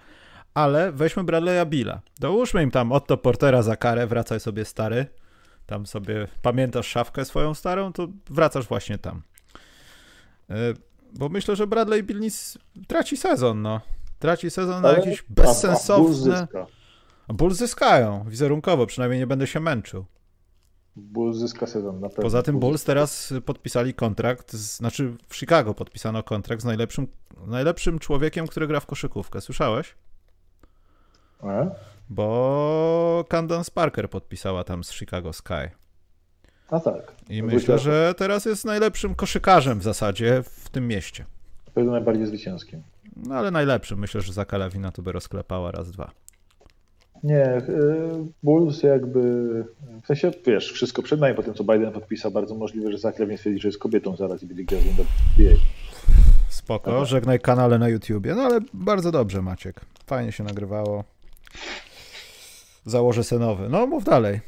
Ale weźmy Bradley'a Billa. Dołóżmy im tam Otto Portera za karę, wracaj sobie stary. Tam sobie pamiętasz szafkę swoją starą, to wracasz właśnie tam. Yy, bo myślę, że Bradley Bill nic traci sezon, no. Traci sezon na jakieś bezsensowne... Bulls zyskają wizerunkowo, przynajmniej nie będę się męczył. Bulls zyska sezon, na pewno. Poza tym Bulls teraz podpisali kontrakt, z, znaczy w Chicago podpisano kontrakt z najlepszym, najlepszym człowiekiem, który gra w koszykówkę. Słyszałeś? E? Bo Candace Parker podpisała tam z Chicago Sky. A tak. I myślę, że teraz jest najlepszym koszykarzem w zasadzie w tym mieście. Pewnie najbardziej zwycięskim. No ale najlepszym. Myślę, że Zakalawina to by rozklepała raz, dwa. Nie, y, Bulls jakby, w sensie, wiesz, wszystko przed nami, po tym co Biden podpisał, bardzo możliwe, że Zach Levin stwierdzi, że jest kobietą zaraz i będzie gwiazdą do NBA. Spoko, Aha. żegnaj kanale na YouTubie, no ale bardzo dobrze Maciek, fajnie się nagrywało. Założę senowy. No mów dalej.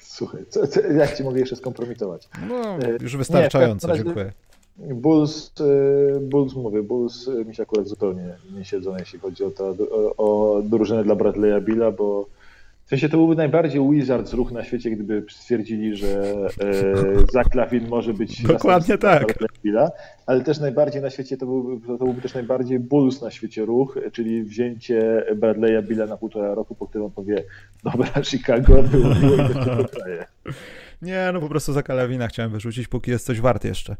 Słuchaj, co, co, jak ci mogę jeszcze skompromitować? No, już wystarczająco, nie, dziękuję. Bulls, y, Bulls mówię, Bulls y, mi się akurat zupełnie nie siedzą, jeśli chodzi o, to, o, o drużynę dla Bradley'a Billa, bo w sensie to byłby najbardziej Wizards ruch na świecie, gdyby stwierdzili, że e, Zach Lavin może być Dokładnie tak. Billa, ale też najbardziej na świecie to byłby, to byłby też najbardziej Bulls na świecie ruch, czyli wzięcie Bradley'a Billa na półtora roku, po którym on powie, dobra, Chicago, było miło i Nie, no po prostu za Kalawina chciałem wyrzucić, póki jest coś wart jeszcze.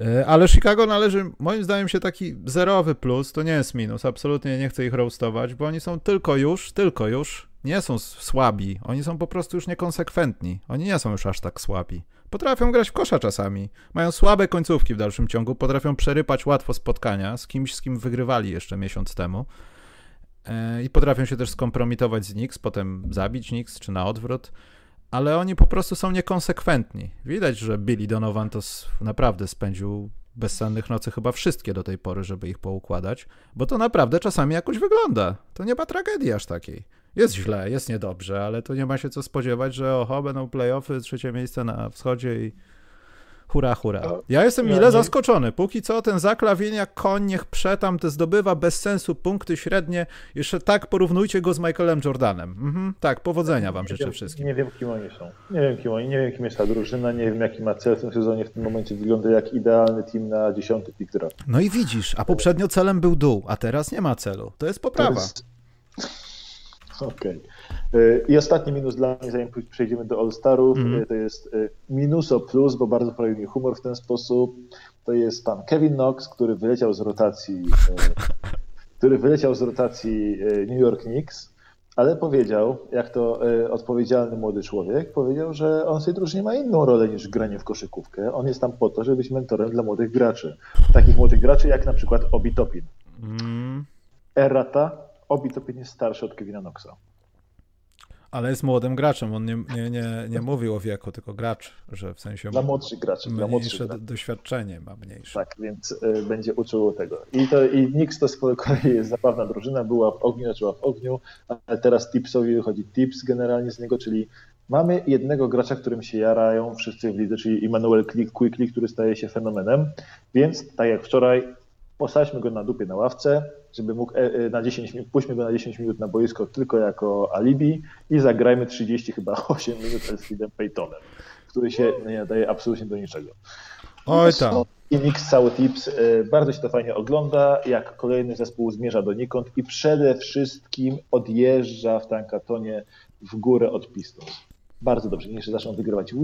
E, ale Chicago należy, moim zdaniem, się taki zerowy plus, to nie jest minus. Absolutnie nie chcę ich roastować, bo oni są tylko już, tylko już, nie są słabi. Oni są po prostu już niekonsekwentni. Oni nie są już aż tak słabi. Potrafią grać w kosza czasami. Mają słabe końcówki w dalszym ciągu, potrafią przerypać łatwo spotkania z kimś, z kim wygrywali jeszcze miesiąc temu. e, i potrafią się też skompromitować z Knicks, potem zabić Knicks, czy na odwrót, ale oni po prostu są niekonsekwentni. Widać, że Billy Donovan to naprawdę spędził bezsennych nocy chyba wszystkie do tej pory, żeby ich poukładać, bo to naprawdę czasami jakoś wygląda. To nie ma tragedii aż takiej. Jest źle, jest niedobrze, ale to nie ma się co spodziewać, że oho, będą playoffy, trzecie miejsce na wschodzie i hura, hura. Ja jestem mile zaskoczony. Póki co ten zaklawienia koń niech przetam, te zdobywa bez sensu punkty średnie. Jeszcze tak porównujcie go z Michaelem Jordanem. Mhm, tak, powodzenia wam życzę wiem, wszystkim. Nie wiem, kim oni są. Nie wiem, kim oni, nie wiem, kim jest ta drużyna, nie wiem, jaki ma cel w tym sezonie. W tym momencie wygląda jak idealny team na dziesiąty pick draft. No i widzisz, a poprzednio celem był dół, a teraz nie ma celu. To jest poprawa. To jest... Okej. Okay. I ostatni minus dla mnie, zanim przejdziemy do All-Starów, mm. to jest y, minuso plus, bo bardzo prawi mi humor w ten sposób. To jest pan Kevin Knox, który wyleciał z rotacji, który wyleciał z rotacji New York Knicks, ale powiedział, jak to odpowiedzialny młody człowiek, powiedział, że on w tej drużynie ma inną rolę niż granie w koszykówkę. On jest tam po to, żeby być mentorem dla młodych graczy. Takich młodych graczy jak na przykład Obi Topin. Mm. Errata, Obi Topin jest starszy od Kevina Knoxa. Ale jest młodym graczem, on nie, nie, nie, nie mówił o wieku, tylko gracz, że w sensie dla młodszych graczy, dla młodszych graczy. doświadczenie ma mniejsze. Tak, więc y, będzie uczył tego. I, to, i Knicks to z kolei jest zabawna drużyna, była w ogniu, zaczęła w ogniu, ale teraz Tipsowi wychodzi Tips generalnie z niego, czyli mamy jednego gracza, którym się jarają wszyscy w lidze, czyli Emmanuel Quickly, który staje się fenomenem, więc tak jak wczoraj, posadźmy go na dupie na ławce, żeby mógł e, e, na 10 minut, puśćmy go na 10 minut na boisko tylko jako alibi i zagrajmy 30 chyba 8 minut Elfriedem Paytonem, który się nie nadaje absolutnie do niczego. Oj tam. I Nix cały tips, e, bardzo się to fajnie ogląda, jak kolejny zespół zmierza donikąd i przede wszystkim odjeżdża w tankatonie w górę od Pistons. Bardzo dobrze, niech zaczną wygrywać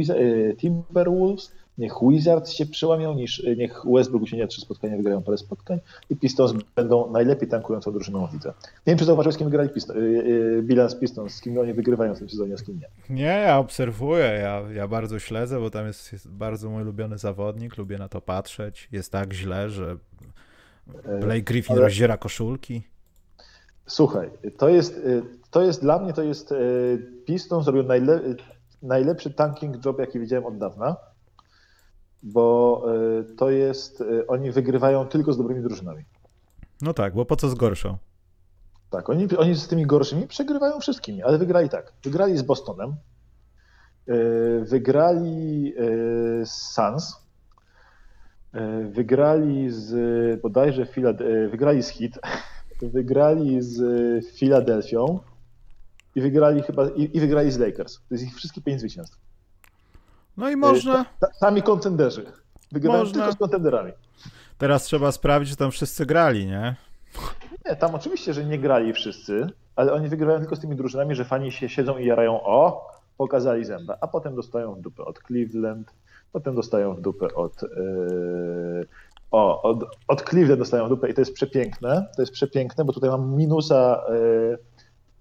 Timberwolves, niech Wizards się przełamią, niż, niech Westbrook się nie trzy spotkania, wygrają parę spotkań i Pistons będą najlepiej tankującą drużyną w lidze. Nie wiem, czy zauważyłeś, z kim wygrali Pistons, y, y, bilans Pistons, z kim oni wygrywają w tym sezonie, z kim nie. Nie, ja obserwuję, ja, ja bardzo śledzę, bo tam jest, jest bardzo mój ulubiony zawodnik, lubię na to patrzeć. Jest tak źle, że Blake Griffin Ale... rozdziera koszulki. Słuchaj, to jest, y, to jest dla mnie, to jest Pistons zrobił najle, najlepszy tanking job, jaki widziałem od dawna bo y, to jest, y, oni wygrywają tylko z dobrymi drużynami. No tak, bo po co z gorszą? Tak, oni, oni z tymi gorszymi przegrywają wszystkimi, ale wygrali tak. Wygrali z Bostonem, y, wygrali z Suns, wygrali z bodajże Filad- wygrali z Heat, wygrali z Filadelfią i wygrali chyba i, i wygrali z Lakers. To jest ich wszystkie pięć zwycięstw. No i można. Sami kontenderzy. Wygrywają można... tylko z kontenderami. Teraz trzeba sprawdzić, czy tam wszyscy grali, nie? Nie, tam oczywiście, że nie grali wszyscy, ale oni wygrywają tylko z tymi drużynami, że fani się siedzą i jarają o, pokazali zęba, a potem dostają w dupę od Cleveland, potem dostają w dupę od yy, o, od, od Cleveland dostają w dupę i to jest przepiękne, to jest przepiękne, bo tutaj mam minusa yy,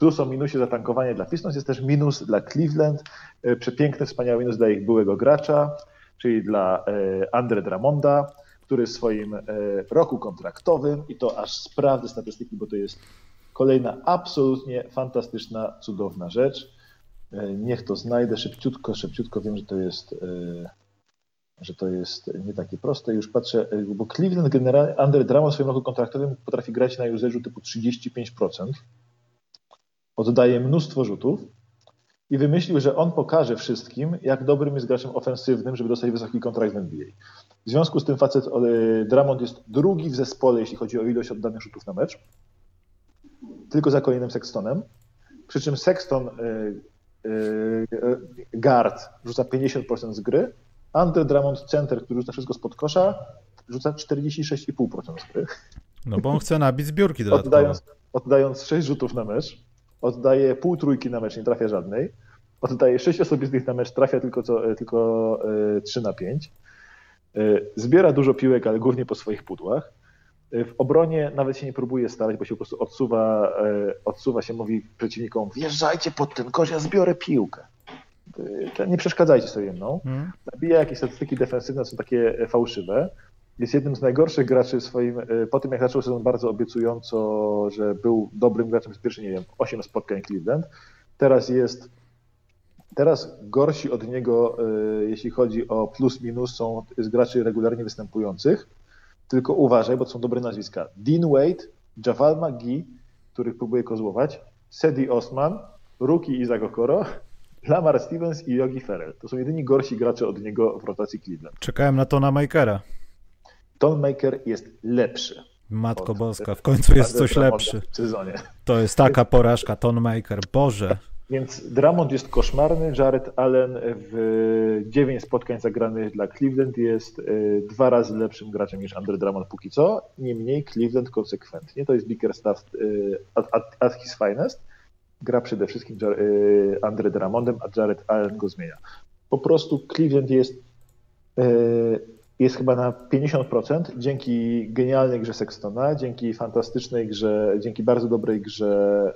Plus o minusie zatankowanie dla Pistons jest też minus dla Cleveland, e, przepiękny, wspaniały minus dla ich byłego gracza, czyli dla e, Andre Dramonda, który w swoim e, roku kontraktowym, i to aż sprawdzę statystyki, bo to jest kolejna absolutnie fantastyczna, cudowna rzecz. Niech to znajdę szybciutko, szybciutko. Wiem, że to jest, że to jest nie takie proste. Już patrzę, bo Cleveland generalnie, Andre Drummond w swoim roku kontraktowym potrafi grać na userzu typu 35% oddaje mnóstwo rzutów i wymyślił, że on pokaże wszystkim, jak dobrym jest graczem ofensywnym, żeby dostać wysoki kontrakt w NBA. W związku z tym facet e, Dramond jest drugi w zespole, jeśli chodzi o ilość oddanych rzutów na mecz, tylko za kolejnym Sextonem. Przy czym Sexton e, e, guard rzuca 50% z gry, Andre Drummond center, który rzuca wszystko spod kosza, rzuca 46,5% z gry. No bo on chce nabić zbiórki dodatkowo. Oddając, oddając 6 rzutów na mecz, oddaje pół trójki na mecz, nie trafia żadnej. Oddaje sześć osobistych na mecz, trafia tylko, co, tylko 3 e, na 5. E, zbiera dużo piłek, ale głównie po swoich pudłach. E, w obronie nawet się nie próbuje starać, bo się po prostu odsuwa, odsuwa się, mówi przeciwnikom, wjeżdżajcie pod ten kosz, ja zbiorę piłkę. Nie przeszkadzajcie sobie mną. Hmm. Zabija jakieś statystyki defensywne, są takie fałszywe. Jest jednym z najgorszych graczy w swoim, e, po tym jak zaczął sezon bardzo obiecująco, że był dobrym graczem z pierwszych, nie wiem, 8 spotkań Cleveland, teraz jest, teraz gorsi od niego, e, jeśli chodzi o plus minus, są z graczy regularnie występujących, tylko uważaj, bo to są dobre nazwiska. Dean Wade, Javal McGee, których próbuje kozłować, Sedi Osman, Ruki Isaac Okoro, Lamar Stevens i Yogi Ferrell. To są jedyni gorsi gracze od niego w rotacji Cleveland. Czekałem na Tona Makera. Ton Maker jest lepszy. Matko Boska, w końcu jest coś lepszy. W sezonie. To jest taka porażka, Ton Maker, Boże. Więc Dramond jest koszmarny, Jared Allen w 9 spotkań zagranych dla Cleveland jest y, dwa razy lepszym graczem niż Andre Drummond póki co. Niemniej Cleveland konsekwentnie, to jest Bickerstaff y, at, at, at his finest, gra przede wszystkim y, Andre Drummondem, a Jared Allen go zmienia. Po prostu Cleveland jest jest chyba na 50% dzięki genialnej grze Sextona, dzięki fantastycznej grze, dzięki bardzo dobrej grze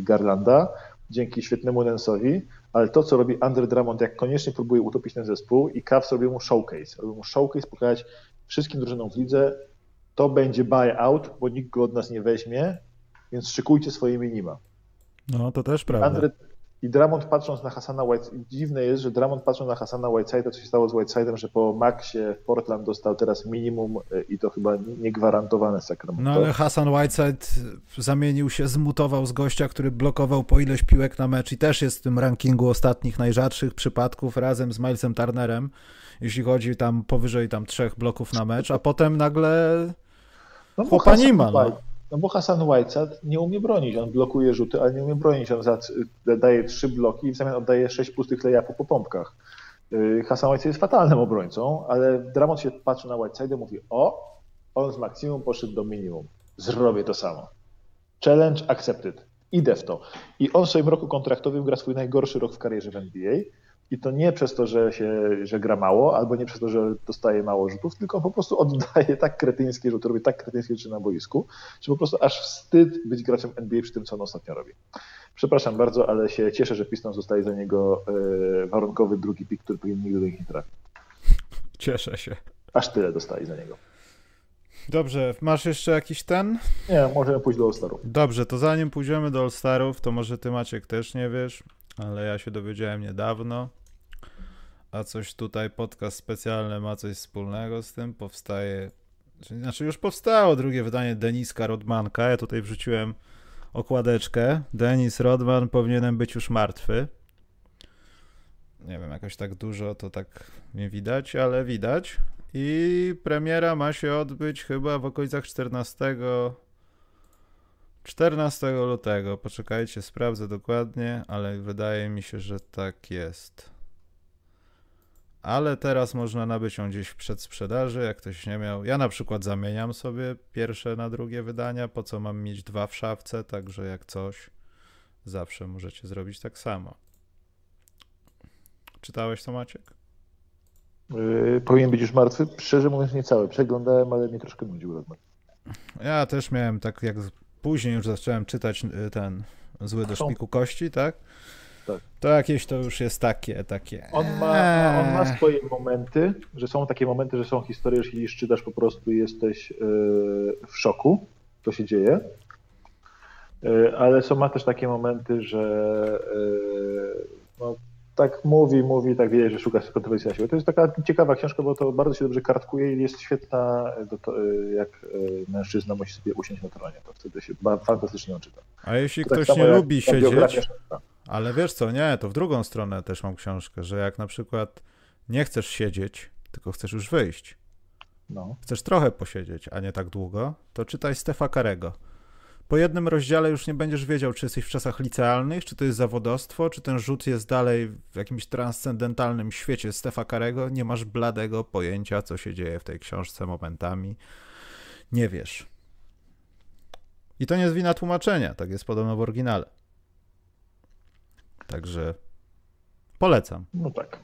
Garlanda, dzięki świetnemu Nensowi, ale to, co robi Andre Drummond, jak koniecznie próbuje utopić ten zespół i Cavs robią mu showcase. Robią mu showcase, pokazać wszystkim drużynom w lidze, to będzie buyout, bo nikt go od nas nie weźmie, więc szykujcie swoje minima. No, to też prawda. Andre, i Dramond patrząc na Hasana White, dziwne jest, że Dramond patrząc na Hasana Whiteside'a, co się stało z Whiteside'em, że po Maxie w Portland dostał teraz minimum e, i to chyba niegwarantowane Sacramento. No ale Hasan Whiteside zamienił się, zmutował z gościa, który blokował po ileś piłek na mecz i też jest w tym rankingu ostatnich najrzadszych przypadków razem z Milesem Turnerem, jeśli chodzi tam powyżej tam trzech bloków na mecz, a potem nagle no, chłopa nie ma. No. No bo Hasan Whiteside nie umie bronić. On blokuje rzuty, ale nie umie bronić. On daje trzy bloki i w zamian oddaje sześć pustych layupów po pompkach. Y, Hasan Whiteside jest fatalnym obrońcą, ale Dramon się patrzy na Whiteside i mówi o, on z maksimum poszedł do minimum. Zrobię to samo. Challenge accepted. Idę w to. I on w swoim roku kontraktowym gra swój najgorszy rok w karierze w NBA i to nie przez to, że, się, że gra mało, albo nie przez to, że dostaje mało rzutów, tylko po prostu oddaje tak kretyńskie rzuty, robi tak kretyńskie rzeczy na boisku, że po prostu aż wstyd być graczem NBA przy tym, co on ostatnio robi. Przepraszam bardzo, ale się cieszę, że Pistons zostaje za niego e, warunkowy drugi pik, który powinien nigdy do nich nie trafić. Cieszę się. Aż tyle dostaje za niego. Dobrze, masz jeszcze jakiś ten? Nie, możemy pójść do All-Starów. Dobrze, to zanim pójdziemy do All-Starów, to może ty Maciek też nie wiesz, ale ja się dowiedziałem niedawno a coś tutaj, podcast specjalny ma coś wspólnego z tym, powstaje, znaczy już powstało drugie wydanie Deniska Rodmanka, ja tutaj wrzuciłem okładeczkę, Denis Rodman powinienem być już martwy, nie wiem, jakoś tak dużo to tak nie widać, ale widać. I premiera ma się odbyć chyba w okolicach 14 14 lutego. Poczekajcie, sprawdzę dokładnie, ale wydaje mi się, że tak jest ale teraz można nabyć ją gdzieś w przedsprzedaży, jak ktoś nie miał. Ja na przykład zamieniam sobie pierwsze na drugie wydania, po co mam mieć dwa w szafce, także jak coś, zawsze możecie zrobić tak samo. Czytałeś to, Maciek? Yy, powinien być już martwy? Szczerze mówiąc nie cały. Przeglądałem, ale mnie troszkę nudził Rodman. Ja też miałem tak, jak później już zacząłem czytać y, ten Zły do szpiku kości, tak? Tak. To jakieś to już jest takie, takie. On ma, on ma swoje momenty, że są takie momenty, że są historie, że jeśli czytasz po prostu jesteś e, w szoku, co się dzieje. E, ale są ma też takie momenty, że e, no, tak mówi, mówi, tak wie, że szuka kontrowersji. To jest taka ciekawa książka, bo to bardzo się dobrze kartkuje i jest świetna, to, jak mężczyzna musi sobie usiąść na tronie. To wtedy się fantastycznie czyta. A jeśli to tak ktoś tak nie lubi siedzieć, ale wiesz co, nie, to w drugą stronę też mam książkę, że jak na przykład nie chcesz siedzieć, tylko chcesz już wyjść, no. chcesz trochę posiedzieć, a nie tak długo, to czytaj Stefa Karego. Po jednym rozdziale już nie będziesz wiedział, czy jesteś w czasach licealnych, czy to jest zawodostwo, czy ten rzut jest dalej w jakimś transcendentalnym świecie Stefa Karego. Nie masz bladego pojęcia, co się dzieje w tej książce momentami. Nie wiesz. I to nie jest wina tłumaczenia, tak jest podobno w oryginale. Także polecam. No tak.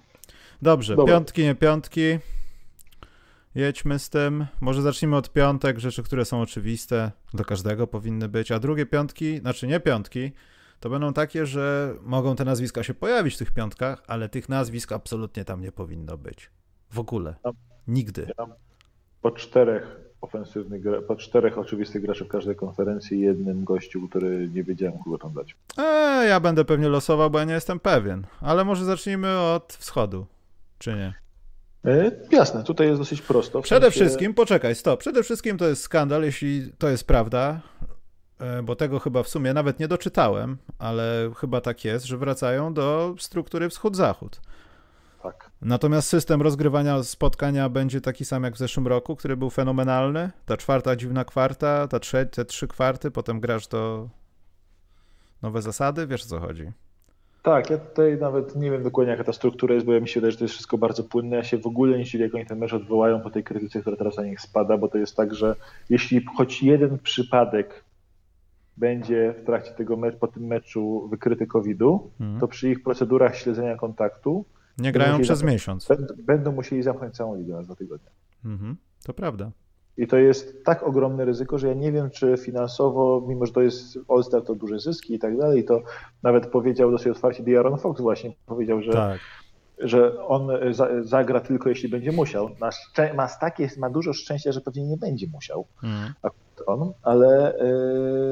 Dobrze, Dobra. piątki, nie piątki. Jedźmy z tym. Może zacznijmy od piątek, rzeczy, które są oczywiste, do każdego powinny być, a drugie piątki, znaczy nie piątki, to będą takie, że mogą te nazwiska się pojawić w tych piątkach, ale tych nazwisk absolutnie tam nie powinno być. W ogóle. Nigdy. po czterech ofensywnych, po czterech oczywistych graczy w każdej konferencji jednym gościu, który nie wiedziałem, kogo tam dać. Eee, ja będę pewnie losował, bo ja nie jestem pewien. Ale może zacznijmy od wschodu, czy nie? E, jasne, tutaj jest dosyć prosto. Przede sensie... wszystkim, poczekaj, stop. Przede wszystkim to jest skandal, jeśli to jest prawda, e, bo tego chyba w sumie nawet nie doczytałem, ale chyba tak jest, że wracają do struktury wschód-zachód. Tak. Natomiast system rozgrywania spotkania będzie taki sam jak w zeszłym roku, który był fenomenalny. Ta czwarta dziwna kwarta, ta trze- te trzy kwarty, potem grasz do nowe zasady, wiesz o co chodzi. Tak, ja tutaj nawet nie wiem dokładnie jaka ta struktura jest, bo ja mi się wydaje, że to jest wszystko bardzo płynne. Ja się w ogóle nie dziwię, jak oni ten mecz odwołają po tej krytyce, która teraz na nich spada, bo to jest tak, że jeśli choć jeden przypadek będzie w trakcie tego meczu, po tym meczu wykryty COVID-u, hmm. to przy ich procedurach śledzenia kontaktu nie grają przez miesiąc. Będą, będą musieli zamknąć całą ligę na dwa tygodnie. Mhm, to prawda. I to jest tak ogromne ryzyko, że ja nie wiem, czy finansowo, mimo że to jest All-Star, to duże zyski i tak dalej, to nawet powiedział dosyć otwarcie Diaron Fox właśnie, powiedział, że, tak. że on zagra tylko jeśli będzie musiał. Ma, ma, takie, ma dużo szczęścia, że pewnie nie będzie musiał. Mhm on, ale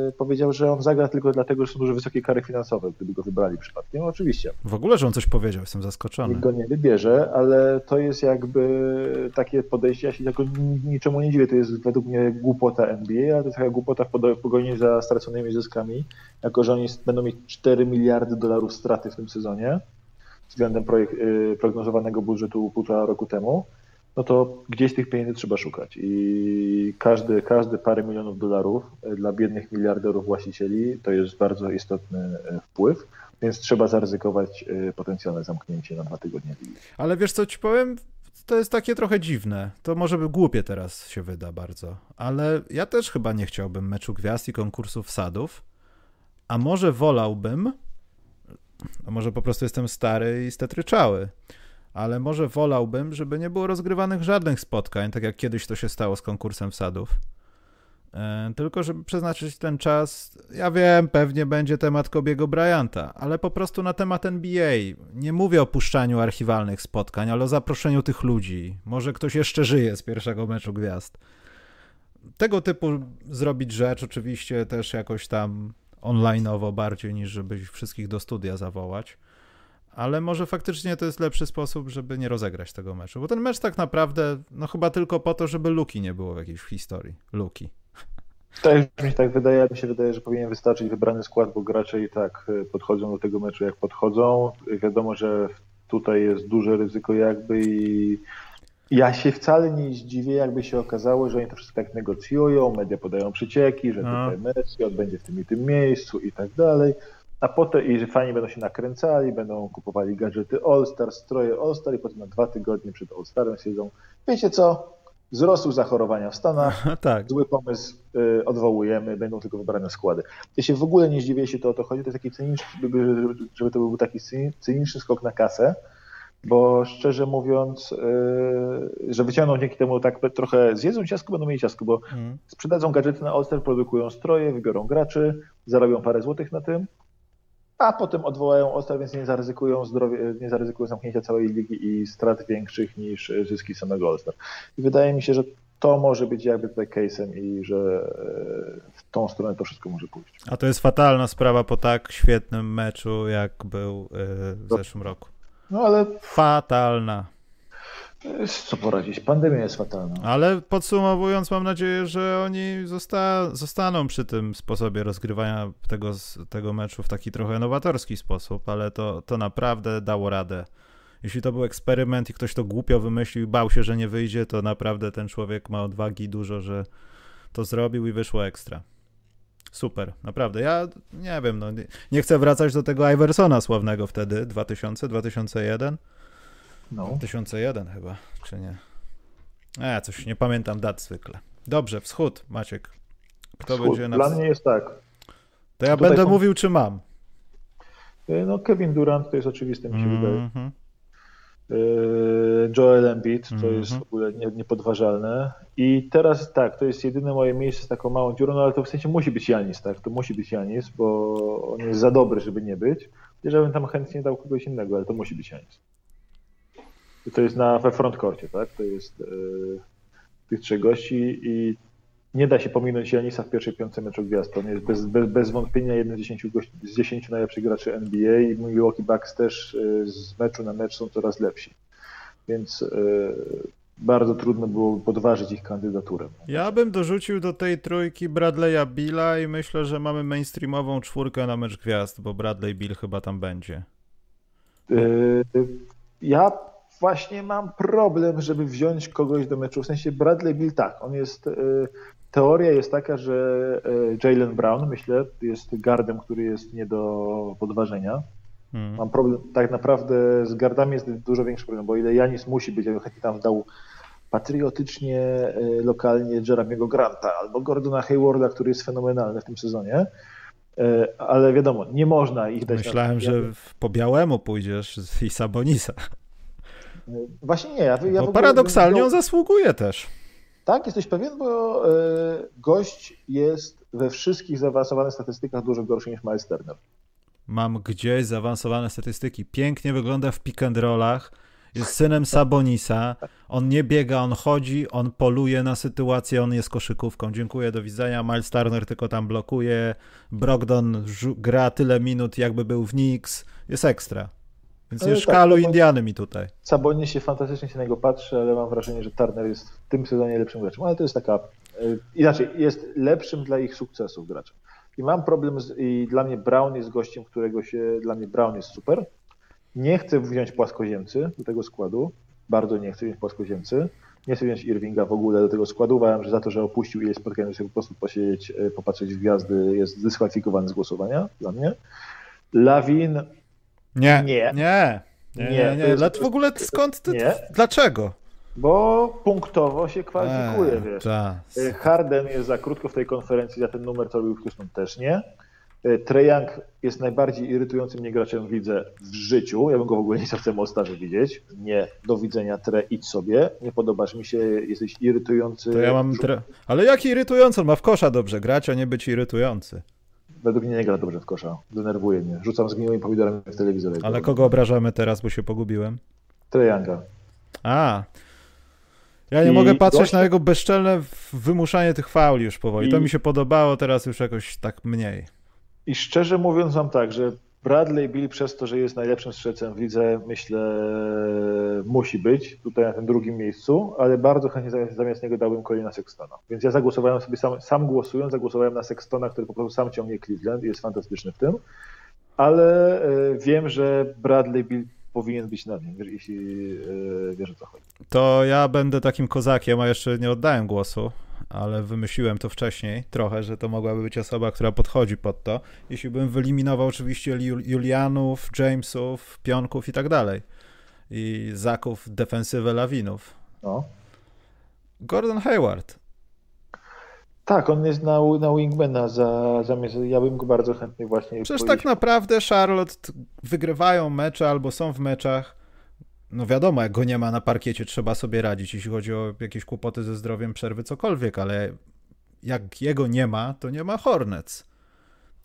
yy, powiedział, że on zagra tylko dlatego, że są duże wysokie kary finansowe, gdyby go wybrali przypadkiem. No, oczywiście. W ogóle, że on coś powiedział, jestem zaskoczony. Nikt go nie wybierze, ale to jest jakby takie podejście, ja się jako niczemu nie dziwię, to jest według mnie głupota NBA, ale to jest taka głupota w pogoni za straconymi zyskami, jako że oni będą mieć 4 miliardy dolarów straty w tym sezonie względem projekt, yy, prognozowanego budżetu półtora roku temu no to gdzieś tych pieniędzy trzeba szukać. I każdy, każdy parę milionów dolarów e, dla biednych miliarderów właścicieli to jest bardzo istotny e, wpływ, więc trzeba zaryzykować e, potencjalne zamknięcie na dwa tygodnie. Ale wiesz co ci powiem? To jest takie trochę dziwne. To może by głupie teraz się wyda bardzo. Ale ja też chyba nie chciałbym meczu gwiazd i konkursów sadów. A może wolałbym, a może po prostu jestem stary i stetryczały ale może wolałbym, żeby nie było rozgrywanych żadnych spotkań, tak jak kiedyś to się stało z konkursem wsadów. E, tylko, żeby przeznaczyć ten czas, ja wiem, pewnie będzie temat Kobiego Bryanta, ale po prostu na temat NBA. Nie mówię o puszczaniu archiwalnych spotkań, ale o zaproszeniu tych ludzi. Może ktoś jeszcze żyje z pierwszego meczu gwiazd. Tego typu zrobić rzecz, oczywiście też jakoś tam onlineowo bardziej niż żeby wszystkich do studia zawołać ale może faktycznie to jest lepszy sposób, żeby nie rozegrać tego meczu, bo ten mecz tak naprawdę, no chyba tylko po to, żeby luki nie było w jakiejś historii. Luki. Tak mi się tak wydaje, mi się wydaje, że powinien wystarczyć wybrany skład, bo gracze i tak e, podchodzą do tego meczu jak podchodzą. Wiadomo, że tutaj jest duże ryzyko jakby i ja się wcale nie zdziwię, jakby się okazało, że oni to wszystko tak negocjują, media podają przecieki, że no. tutaj Messi odbędzie w tym i tym miejscu i tak dalej a potem i że fani będą się nakręcali, będą kupowali gadżety All-Star, stroje All-Star i potem na dwa tygodnie przed All-Starem siedzą. Wiecie co? Wzrosły zachorowania w Stanach, tak. zły pomysł, y, odwołujemy, będą tylko wybrane składy. Ja się w ogóle nie zdziwię, jeśli to o to chodzi, to jest taki cyniczny, żeby, żeby to był taki cyniczny skok na kasę, bo szczerze mówiąc, y, że wyciągną dzięki temu tak trochę, zjedzą ciasko, będą mieli ciasko, bo mm. sprzedadzą gadżety na All-Star, produkują stroje, wybiorą graczy, zarobią parę złotych na tym, a potem odwołają Ostar, więc nie zaryzykują, zdrowie, nie zaryzykują zamknięcia całej ligi i strat większych niż zyski samego All-Star. I wydaje mi się, że to może być jakby tutaj case'em i że e, w tą stronę to wszystko może pójść. A to jest fatalna sprawa po tak świetnym meczu, jak był e, w zeszłym roku. No ale... Fatalna. Co poradzić? Pandemia jest fatalna. Ale podsumowując, mam nadzieję, że oni zosta zostaną przy tym sposobie rozgrywania tego, tego meczu w taki trochę nowatorski sposób, ale to, to naprawdę dało radę. Jeśli to był eksperyment i ktoś to głupio wymyślił i bał się, że nie wyjdzie, to naprawdę ten człowiek ma odwagi dużo, że to zrobił i wyszło ekstra. Super, naprawdę. Ja nie wiem, no, nie, nie chcę wracać do tego Iversona sławnego wtedy, 2000, 2001 no. 2001 chyba, czy nie? E, coś nie pamiętam dat zwykle. Dobrze, wschód, Maciek. Kto wschód. będzie na Dla mnie jest tak. To ja Tutaj będę są... mówił, czy mam. E, no, Kevin Durant to jest oczywiste, mi się mm -hmm. wydaje. E, Joel Embiid to mm -hmm. jest w ogóle niepodważalne. I teraz tak, to jest jedyne moje miejsce z taką małą dziurą, no ale to w sensie musi być Janis, tak? To musi być Janis, bo on jest za dobry, żeby nie być. Ja bym tam chętnie dał kogoś innego, ale to musi być Janis. To jest na, we frontkorcie, tak? To jest, yy, tych trzech gości i nie da się pominąć Janisa w pierwszej piątce meczu gwiazd. On jest bez, bez, bez wątpienia jeden z 10, gości, z 10 najlepszych graczy NBA i Milwaukee Bucks też y, z meczu na mecz są coraz lepsi. Więc y, bardzo trudno było podważyć ich kandydaturę. Ja bym dorzucił do tej trójki Bradley'a Billa i myślę, że mamy mainstreamową czwórkę na mecz gwiazd, bo Bradley Bill chyba tam będzie. Y, ja właśnie mam problem, żeby wziąć kogoś do meczu. W sensie Bradley Bill tak, on jest Teoria jest taka, że e, Jalen Brown, myślę, jest gardem, który jest nie do podważenia. Hmm. Mam problem, tak naprawdę z gardami jest dużo większy problem, bo ile Janis musi być, ja bym chętnie tam dał patriotycznie, e, lokalnie Jeremiego Granta albo Gordona Haywarda, który jest fenomenalny w tym sezonie. Ale wiadomo, nie można ich dać. Myślałem, na... że po białemu pójdziesz i Sabonisa. Właśnie nie. Ja, ja bo paradoksalnie on zasługuje też. Tak, jesteś pewien, bo e, gość jest we wszystkich zaawansowanych statystykach dużo gorszy niż Miles Turner. Mam gdzieś zaawansowane statystyki. Pięknie wygląda w pick and rollach. Jest synem Sabonisa. On nie biega, on chodzi, on poluje na sytuację, on jest koszykówką. Dziękuję, do widzenia. Miles Turner tylko tam blokuje. Brogdon gra tyle minut, jakby był w Knicks. Jest ekstra. Więc nie szkalu tak, Indiany mi tutaj. Sabonie się fantastycznie się na niego patrzy, ale mam wrażenie, że Turner jest w tym sezonie lepszym graczem. Ale to jest taka. Yy, inaczej, jest lepszym dla ich sukcesów graczem. I mam problem, z, i dla mnie Brown jest gościem, którego się. Dla mnie Brown jest super. Nie chcę wziąć płaskoziemcy do tego składu. Bardzo nie chcę wziąć płaskoziemcy. Nie chcę wziąć Irvinga w ogóle do tego składu. Uważam, że za to, że opuścił ileś spotkań, żeby po prostu posiedzieć, e, popatrzeć w gwiazdy, jest dyskwalifikowany z głosowania dla mnie. Lawin nie. Nie. Nie. Nie, nie, nie. Jest... W ogóle skąd ty? Nie. Dlaczego? Bo punktowo się kwalifikuje, eee, wiesz. Ta. Harden jest za krótko w tej konferencji, za ten numer, co robił w Houston też nie. E, Treyang jest najbardziej irytującym mnie graczem widzę w życiu. Ja bym go w ogóle nie chcę w widzieć. Nie, do widzenia Tre, idź sobie. Nie podobasz mi się, jesteś irytujący. To ja mam tre... Ale jaki irytujący? On ma w kosza dobrze grać, a nie być irytujący. Według mnie nie gra dobrze w kosza. Denerwuje mnie. Rzucam zgniłymi pomidorami w telewizor. Ale kogo obrażamy teraz, bo się pogubiłem? Trejanga. A. Ja nie I mogę patrzeć na jego bezczelne wymuszanie tych fauli już powoli. I... To mi się podobało, teraz już jakoś tak mniej. I szczerze mówiąc wam tak, że Bradley Bill przez to, że jest najlepszym strzelcem w lidze, myślę, musi być tutaj na tym drugim miejscu, ale bardzo chętnie zamiast, zamiast niego dałbym kolejna Sextona. Więc ja zagłosowałem sobie sam, sam głosując, zagłosowałem na Sextona, który po prostu sam ciągnie Cleveland i jest fantastyczny w tym, ale e, wiem, że Bradley Bill powinien być na nim, jeśli e, wiesz o co chodzi. To ja będę takim kozakiem, a jeszcze nie oddałem głosu ale wymyśliłem to wcześniej trochę, że to mogłaby być osoba, która podchodzi pod to. Jeśli bym wyeliminował oczywiście Julianów, Jamesów, Pionków i tak dalej. I Zaków, defensywę Lawinów. No. Gordon Hayward. Tak, on jest na, na wingmana za, zamiast, ja bym go bardzo chętnie właśnie... Przecież tak naprawdę Charlotte wygrywają mecze albo są w meczach no wiadomo, jak go nie ma na parkiecie, trzeba sobie radzić, jeśli chodzi o jakieś kłopoty ze zdrowiem, przerwy, cokolwiek, ale jak jego nie ma, to nie ma Hornets.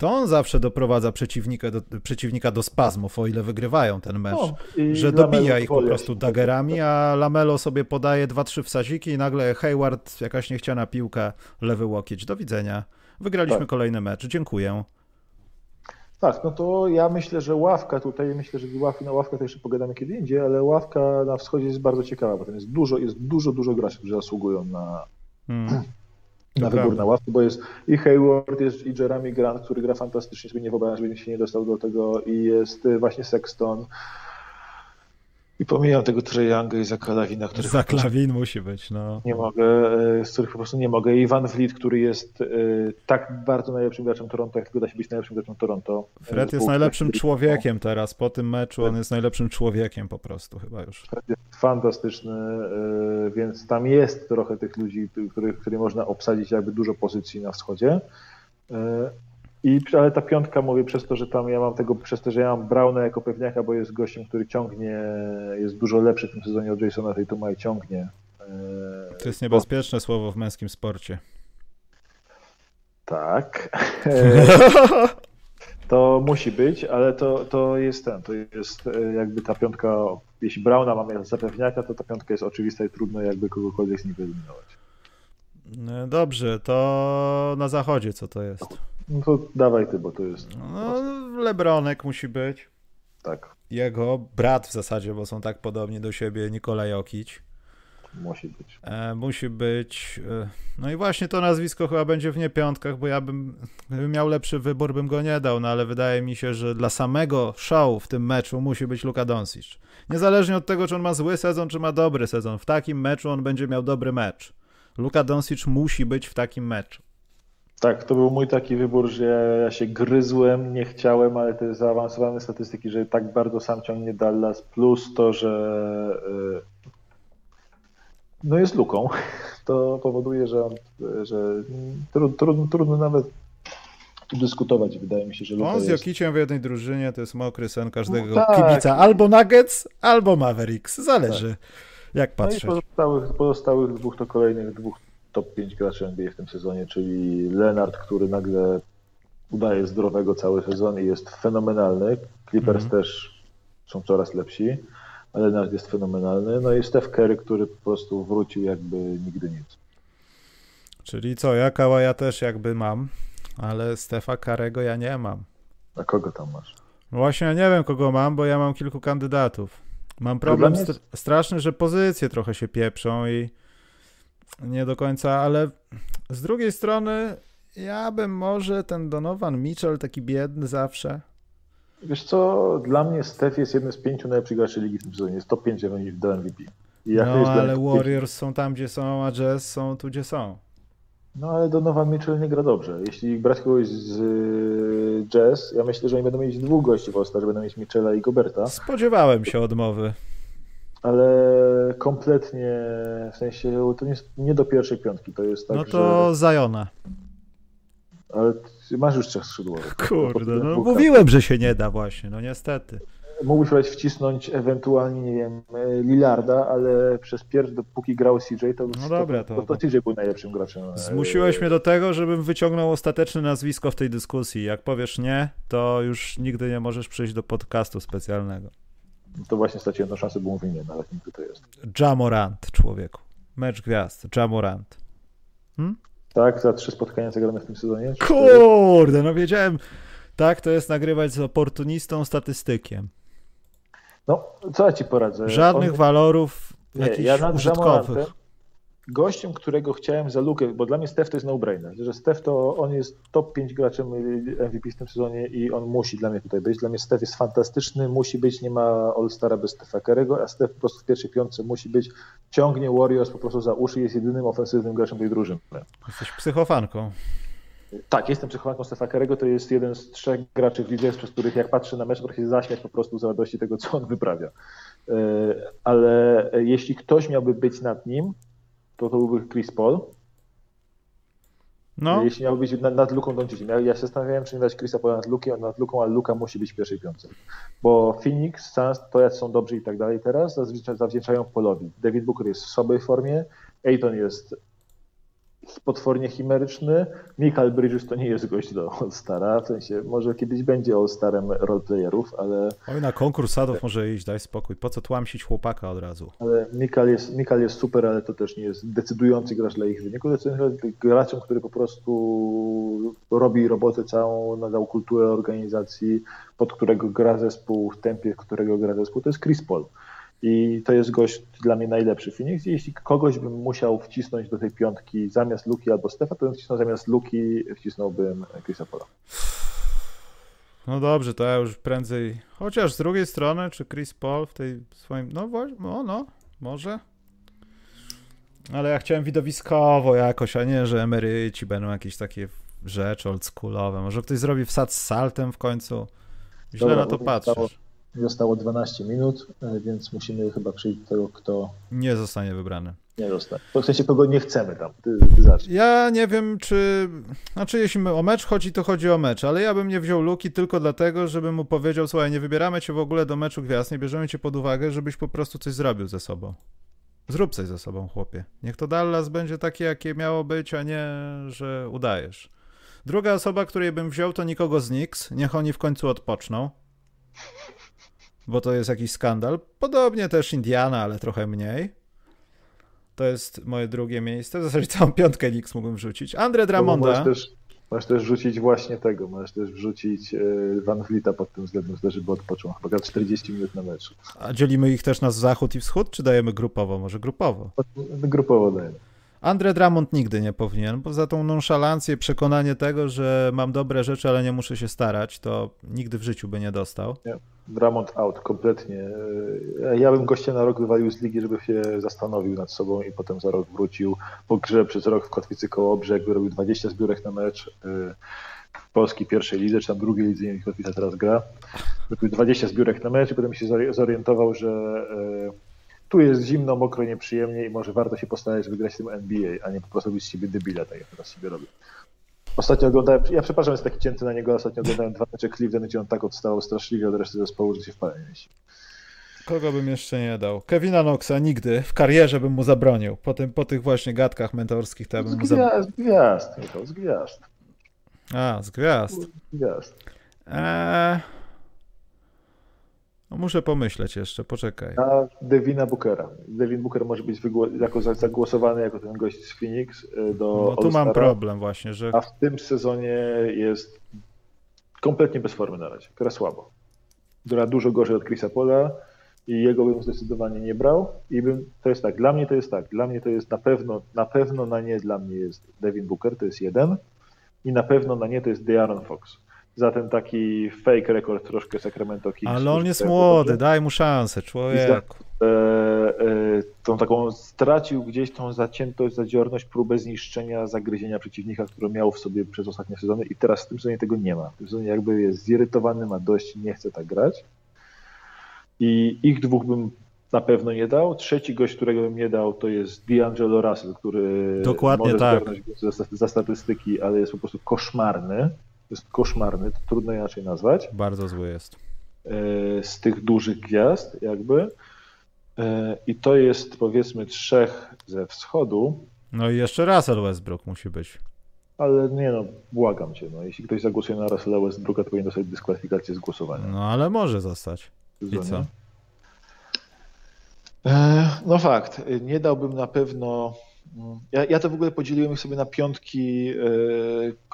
To on zawsze doprowadza przeciwnika do, przeciwnika do spazmów, o ile wygrywają ten mecz. No, że dobija ich po prostu dagerami, a Lamelo sobie podaje dwa, trzy wsaziki i nagle Hayward, jakaś niechciana piłka, lewy łokieć. Do widzenia. Wygraliśmy tak. kolejny mecz. Dziękuję. Tak, no to ja myślę, że ławka tutaj, myślę, że ławka, na ławkę to jeszcze pogadamy kiedy indziej, ale ławka na wschodzie jest bardzo ciekawa, bo tam jest dużo, jest dużo, dużo graczy, którzy zasługują na, hmm. Na wybór na ławkę, bo jest i Hayward, jest i Jeremy Grant, który gra fantastycznie, sobie nie wyobrażam, żeby się nie dostał do tego i jest właśnie Sexton, i pomijam tego Treyanga i Zaklawina, który... Zaklawin musi być, no. Nie mogę, e, z których po prostu nie mogę. I Van Vliet, który jest e, tak bardzo najlepszym graczem Toronto, jak tylko da się być najlepszym graczem Toronto. Fred jest najlepszym człowiekiem teraz. Po tym meczu on jest najlepszym człowiekiem po prostu chyba już. Fred jest fantastyczny, e, więc tam jest trochę tych ludzi, których, których można obsadzić jakby dużo pozycji na wschodzie. I, ale ta piątka mówię przez to, że tam ja mam tego, przez to, że ja mam Brauna jako pewniaka, bo jest gościem, który ciągnie, jest dużo lepszy w tym sezonie od Jasona Tatuma i ciągnie. E, to jest niebezpieczne bo... słowo w męskim sporcie. Tak. to musi być, ale to, to jest ten, to jest e, jakby ta piątka, jeśli Brauna mamy za pewniaka, to ta piątka jest oczywista i trudno jakby kogokolwiek z nich wyeliminować. No Dobrze, to na zachodzie co to jest? No to dawaj ty, bo to jest No, Lebronek musi być. tak, Jego brat w zasadzie, bo są tak podobni do siebie, Nikola Jokic. musi być. E, musi być. E, no i właśnie to nazwisko chyba będzie w niepiątkach, bo ja bym, gdybym miał lepszy wybór, bym go nie dał, no ale wydaje mi się, że dla samego show w tym meczu musi być Luka Doncic. Niezależnie od tego, czy on ma zły sezon, czy ma dobry sezon, w takim meczu on będzie miał dobry mecz. Luka Doncic musi być w takim meczu. Tak, to był mój taki wybór, że ja, się gryzłem, nie chciałem, ale te zaawansowane statystyki, że tak bardzo sam ciągnie Dallas, plus to, że y, no jest luką, to powoduje, że, on, że trudno, trudno, trudno nawet dyskutować. Wydaje mi się, że Luka On z. Jokiciem w jednej drużynie to jest mokry sen każdego No tak. kibica. Albo Nuggets, albo Mavericks. Zależy, jak No i pozostałych, pozostałych dwóch to kolejnych dwóch top 5 graczy NBA w tym sezonie, czyli Leonard, który nagle udaje zdrowego cały sezon i jest fenomenalny. Clippers Mhm. też są coraz lepsi, ale Leonard jest fenomenalny. No i Steph Curry, który po prostu wrócił jakby nigdy nic. Czyli co, ja Kałaja też jakby mam, ale Stefa Karego ja nie mam. A kogo tam masz? Właśnie ja nie wiem, kogo mam, bo ja mam kilku kandydatów. Mam problem Problem str- straszny, że pozycje trochę się pieprzą i nie do końca, ale z drugiej strony ja bym może ten Donovan Mitchell taki biedny zawsze. Wiesz co, dla mnie Steph jest jednym z pięciu najlepszych graczy ligi w tym sezonie. Jest top 5 do MVP. No jest ale Warriors są tam, gdzie są, a Jazz są tu, gdzie są. No ale Donovan Mitchell nie gra dobrze. Jeśli brać kogoś z Jazz, ja myślę, że oni będą mieć dwóch gości w All-Star, że będą mieć Mitchella i Goberta, Spodziewałem się odmowy. ale kompletnie, w sensie, to nie, jest, nie do pierwszej piątki, to jest tak, No to Zajona. że... Ale ty masz już trzech skrzydłowych. Kurde, no Dwóch mówiłem, że się nie da właśnie, no niestety. Mógłbyś wcisnąć ewentualnie, nie wiem, e, Lillarda, ale przez pierwszy, dopóki grał CJ, to, No dobra, to- to, to CJ był najlepszym graczem. e, Zmusiłeś mnie do tego, żebym wyciągnął ostateczne nazwisko w tej dyskusji. Jak powiesz nie, to już nigdy nie możesz przyjść do podcastu specjalnego. To właśnie straciłem tą szansę, bo mówię nie, nawet nie kto to jest. Jamorant, człowieku. Mecz gwiazd, Jamorant. Tak, za trzy spotkania zagrane w tym sezonie? Kurde, no wiedziałem. Tak, to jest nagrywać z oportunistą statystykiem. No, co ja ci poradzę? Żadnych On- walorów Nie, jakichś ja nad użytkowych. Gościem, którego chciałem za lukę, bo dla mnie Steph to jest no-brainer, że Steph to on jest top 5 graczem MVP w tym sezonie i on musi dla mnie tutaj być. Dla mnie Steph jest fantastyczny, musi być, nie ma All-Stara bez Stefa Kerego, a Steph po prostu w pierwszej piątce musi być, ciągnie Warriors po prostu za uszy, jest jedynym ofensywnym graczem tej drużyny. Jesteś psychofanką. Tak, jestem psychofanką Stefa Kerego, to jest jeden z trzech graczy w lidze, przez których jak patrzę na mecz, to się zaśmiać po prostu z radości tego, co on wyprawia. E, Ale jeśli ktoś miałby być nad nim, to to byłby Chris Paul. No, Jeśli miałby być nad, nad Luką Doncicem. Ja, ja się zastanawiałem, czy nie dać Chrisa Paula nad, Lukiem, nad Luką, ale Luka musi być w pierwszej piątce. Bo Phoenix, Suns, to jak są dobrzy i tak dalej teraz, zawdzięczają Polowi. David Booker jest w słabej formie, Ayton jest potwornie chimeryczny, Michael Bridges to nie jest gość do All-Stara, w sensie może kiedyś będzie All-Starem roleplayerów, ale, oj, na konkurs sadów może iść, daj spokój. Po co tłamsić chłopaka od razu? ale Michael, jest, Michael jest super, ale to też nie jest decydujący gracz dla ich wyniku, decydujący graczem, który po prostu robi robotę całą, nadał kulturę organizacji, pod którego gra zespół, w tempie, którego gra zespół, to jest Chris Paul. I to jest gość dla mnie najlepszy Phoenix. Jeśli kogoś bym musiał wcisnąć do tej piątki zamiast Luki albo Stefa, to bym wcisnął zamiast Luki, wcisnąłbym Chrisa Paula. No dobrze, to ja już prędzej. Chociaż z drugiej strony, czy Chris Paul w tej swoim. No właśnie, no, no, może. Ale ja chciałem widowiskowo jakoś, a nie, że emeryci będą jakieś takie rzeczy oldschoolowe. Może ktoś zrobi wsad z saltem w końcu. Źle Dobra, na to patrzysz. Zostało 12 minut, e, więc musimy chyba przejść do tego, kto Nie zostanie wybrany. nie zostanie. To w sensie, kogo nie chcemy tam. Ty, ty zacznij. Ja nie wiem, czy. Znaczy, jeśli o mecz chodzi, to chodzi o mecz, ale ja bym nie wziął Luki tylko dlatego, żebym mu powiedział: Słuchaj, nie wybieramy cię w ogóle do meczu gwiazd, nie bierzemy cię pod uwagę, żebyś po prostu coś zrobił ze sobą. Zrób coś ze sobą, chłopie. Niech to Dallas będzie takie, jakie miało być, a nie, że udajesz. Druga osoba, której bym wziął, to nikogo z Knicks. Niech oni w końcu odpoczną. Bo to jest jakiś skandal. Podobnie też Indiana, ale trochę mniej. To jest moje drugie miejsce. W zasadzie całą piątkę Knicks mógłbym wrzucić. Andre Dramonda. Możesz też, możesz też wrzucić właśnie tego. Możesz też wrzucić e, Van Vlieta pod tym względem, żeby odpoczął. Chyba 40 minut na meczu. A dzielimy ich też na zachód i wschód, czy dajemy grupowo? Może grupowo? Grupowo dajemy. Andre Drummond nigdy nie powinien, bo za tą nonszalancję, przekonanie tego, że mam dobre rzeczy, ale nie muszę się starać, to nigdy w życiu by nie dostał. Nie. Drummond out kompletnie. Ja bym gościa na rok wywalił z ligi, żeby się zastanowił nad sobą i potem za rok wrócił. Po grze przez rok w Kotwicy koło Brzeg wyrobił 20 zbiórek na mecz. Y, w polskiej pierwszej lidze, czy tam drugiej lidze, nie wiem, Kotwica teraz gra. Wyrobił 20 zbiórek na mecz i potem się zorientował, że y, tu jest zimno, mokro, nieprzyjemnie i może warto się postarać, żeby grać w tym NBA, a nie po prostu być z siebie debila, tak jak teraz sobie robię. Ostatnio oglądałem, ja przepraszam, jest taki cięty na niego, ostatnio oglądałem dwa mecze Cleveland, gdzie on tak odstawał straszliwie od reszty zespołu, że się w mieści. Kogo bym jeszcze nie dał? Kevina Knoxa nigdy. W karierze bym mu zabronił. Po, tym, po tych właśnie gadkach mentorskich to ja bym z mu zabronił. Z gwiazd, Michał, z gwiazd. A, z gwiazd. Z gwiazd. Eee... No muszę pomyśleć jeszcze, poczekaj. Na Devina Bookera. Devin Booker może być jako zagłosowany jako ten gość z Phoenix e, do No tu mam problem właśnie, że... A w tym sezonie jest kompletnie bez formy na razie. Gra słabo. Gra dużo gorzej od Chrisa Pola i jego bym zdecydowanie nie brał. I bym, to jest tak, dla mnie to jest tak, dla mnie to jest na pewno, na pewno na nie dla mnie jest Devin Booker, to jest jeden. I na pewno na nie to jest De'Aaron Fox za ten taki fake rekord troszkę Sacramento Kings. Ale on jest młody, daj mu szansę, człowieku. E, e, tą taką stracił gdzieś tą zaciętość, zadziorność, próbę zniszczenia, zagryzienia przeciwnika, którą miał w sobie przez ostatnie sezony i teraz w tym sezonie tego nie ma. W tym sezonie jakby jest zirytowany, ma dość, nie chce tak grać. I ich dwóch bym na pewno nie dał. Trzeci gość, którego bym nie dał, to jest D'Angelo Russell, który Dokładnie może tak. za, za statystyki, ale jest po prostu koszmarny jest koszmarny, to trudno inaczej nazwać. Bardzo zły jest. E, z tych dużych gwiazd, jakby. E, I to jest powiedzmy trzech ze wschodu. No i jeszcze Russell Westbrook musi być. Ale nie no, błagam cię, no, jeśli ktoś zagłosuje na Russella Westbrooka, to powinien dostać dyskwalifikację z głosowania. No ale może zostać. I co? E, no fakt, nie dałbym na pewno ja, ja to w ogóle podzieliłem sobie na piątki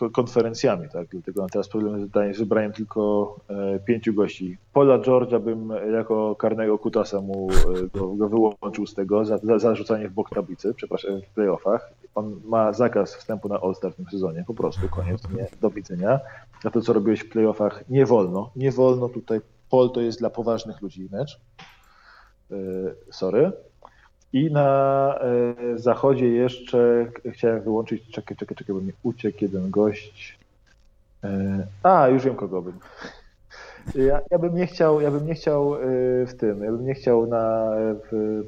e, konferencjami, tak? Dlatego mam teraz problem z wybraniem tylko e, pięciu gości. Paula George'a bym jako karnego kutasa mu e, go, go wyłączył z tego za, za zarzucanie w bok tablicy, przepraszam, w playoffach. On ma zakaz wstępu na All-Star w tym sezonie, po prostu, koniec, nie, do widzenia. A to, co robiłeś w playoffach, nie wolno. Nie wolno tutaj. Pol to jest dla poważnych ludzi mecz. Sorry. I na e, zachodzie jeszcze chciałem wyłączyć, czekaj, czekaj, czekaj, bo mi uciekł jeden gość. E, a, już wiem kogo bym. Ja, ja, bym nie chciał, ja bym nie chciał e, w tym, ja bym nie chciał na, w,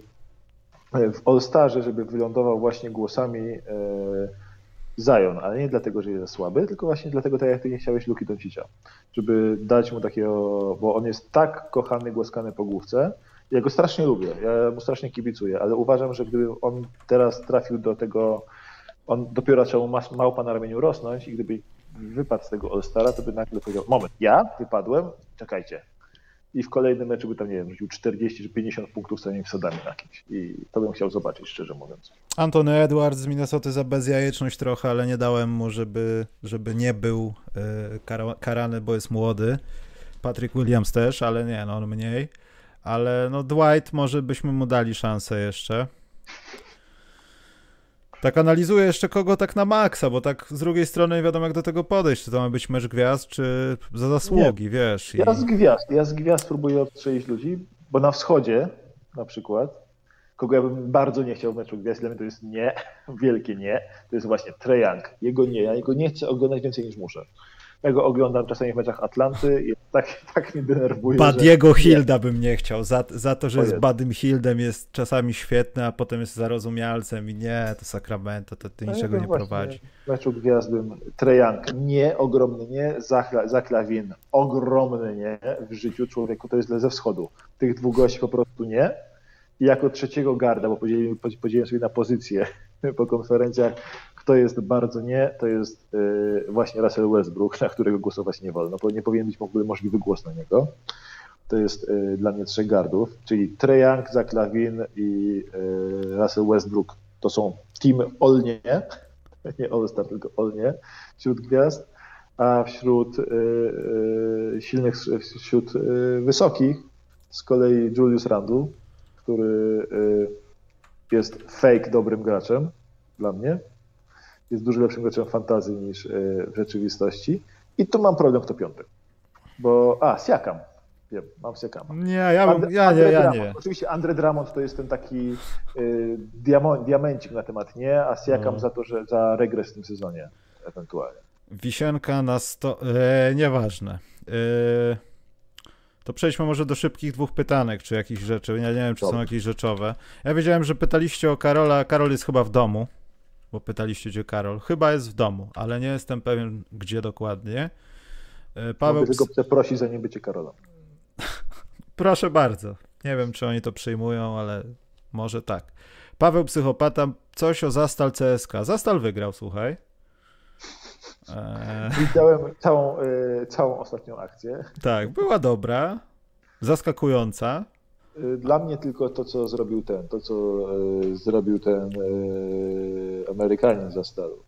w All-Starze, żeby wylądował właśnie głosami Zion, ale nie dlatego, że jest słaby, tylko właśnie dlatego, tak jak ty nie chciałeś Luki Doncicia, żeby dać mu takiego, bo on jest tak kochany, głaskany po główce, ja go strasznie lubię, ja mu strasznie kibicuję, ale uważam, że gdyby on teraz trafił do tego, on dopiero zaczął małpa na ramieniu rosnąć i gdyby wypadł z tego All-Stara, to by nagle powiedział, moment, ja wypadłem, czekajcie. I w kolejnym meczu by tam, nie wiem, rzucił 40 czy 50 punktów stanie wsadami na kimś. I to bym chciał zobaczyć, szczerze mówiąc. Antony Edwards z Minnesota za bezjajeczność trochę, ale nie dałem mu, żeby, żeby nie był y, karany, bo jest młody. Patrick Williams też, ale nie, no on mniej. Ale no Dwight może byśmy mu dali szansę jeszcze. Tak analizuję jeszcze kogo tak na maksa, bo tak z drugiej strony nie wiadomo jak do tego podejść, czy to ma być mecz gwiazd, czy za zasługi, nie. wiesz. Ja z gwiazd, ja z gwiazd próbuję odstrzelić ludzi, bo na wschodzie na przykład, kogo ja bym bardzo nie chciał w meczu gwiazd, dla mnie to jest nie, wielkie nie, to jest właśnie Treyang. Jego nie, ja jego nie chcę oglądać więcej niż muszę. Ja go oglądam czasami w meczach Atlanty i tak, tak mnie denerwuje. Badiego że... Hilda bym nie chciał. Za, za to, że jest Badym Hildem jest czasami świetny, a potem jest zarozumialcem i nie, to Sacramento, to, niczego no nie prowadzi. W meczu gwiazdym Trejank nie, ogromny nie, Zaklawin ogromny nie w życiu człowieku, to jest ze wschodu. Tych dwóch gości po prostu nie. I jako trzeciego garda, bo podzieliłem, podzieliłem sobie na pozycję po konferencjach, kto jest bardzo nie, to jest y, właśnie Russell Westbrook, na którego głosować nie wolno, bo nie powinien być w ogóle możliwy głos na niego. to jest y, dla mnie trzech gardów, czyli Trae Young, Zach i y, Russell Westbrook. To są team Olnie, nie All-Star, tylko Olnie wśród gwiazd, a wśród silnych, wśród wysokich z kolei Julius Randle, który jest fake dobrym graczem dla mnie. Jest dużo lepszym graczem fantazji niż y, w rzeczywistości. I tu mam problem kto piąty. Bo, a, Siakam. Wiem, mam Siakam. Nie, ja, bym, ja, nie, ja nie. Oczywiście Andre Drummond to jest ten taki y, diamant, diamencik na temat nie, a Siakam no. za to, że za regres w tym sezonie ewentualnie. Wisienka na sto... E, nieważne. E, to przejdźmy może do szybkich dwóch pytanek, czy jakichś rzeczy. Ja nie wiem, czy Dobrze. są jakieś rzeczowe. Ja wiedziałem, że pytaliście o Karola. Karol jest chyba w domu, bo pytaliście, gdzie Karol. Chyba jest w domu, ale nie jestem pewien, gdzie dokładnie. E, Paweł... Tylko przeprosić za niebycie Karola. Proszę bardzo. Nie wiem, czy oni to przyjmują, ale może tak. Paweł Psychopata, coś o Zastal CSK. Zastal wygrał, słuchaj. Eee... Widziałem całą, y, całą ostatnią akcję. Tak, była dobra, zaskakująca. Y, dla mnie tylko to, co zrobił ten, to, co y, zrobił ten Amerykanin za Stalu.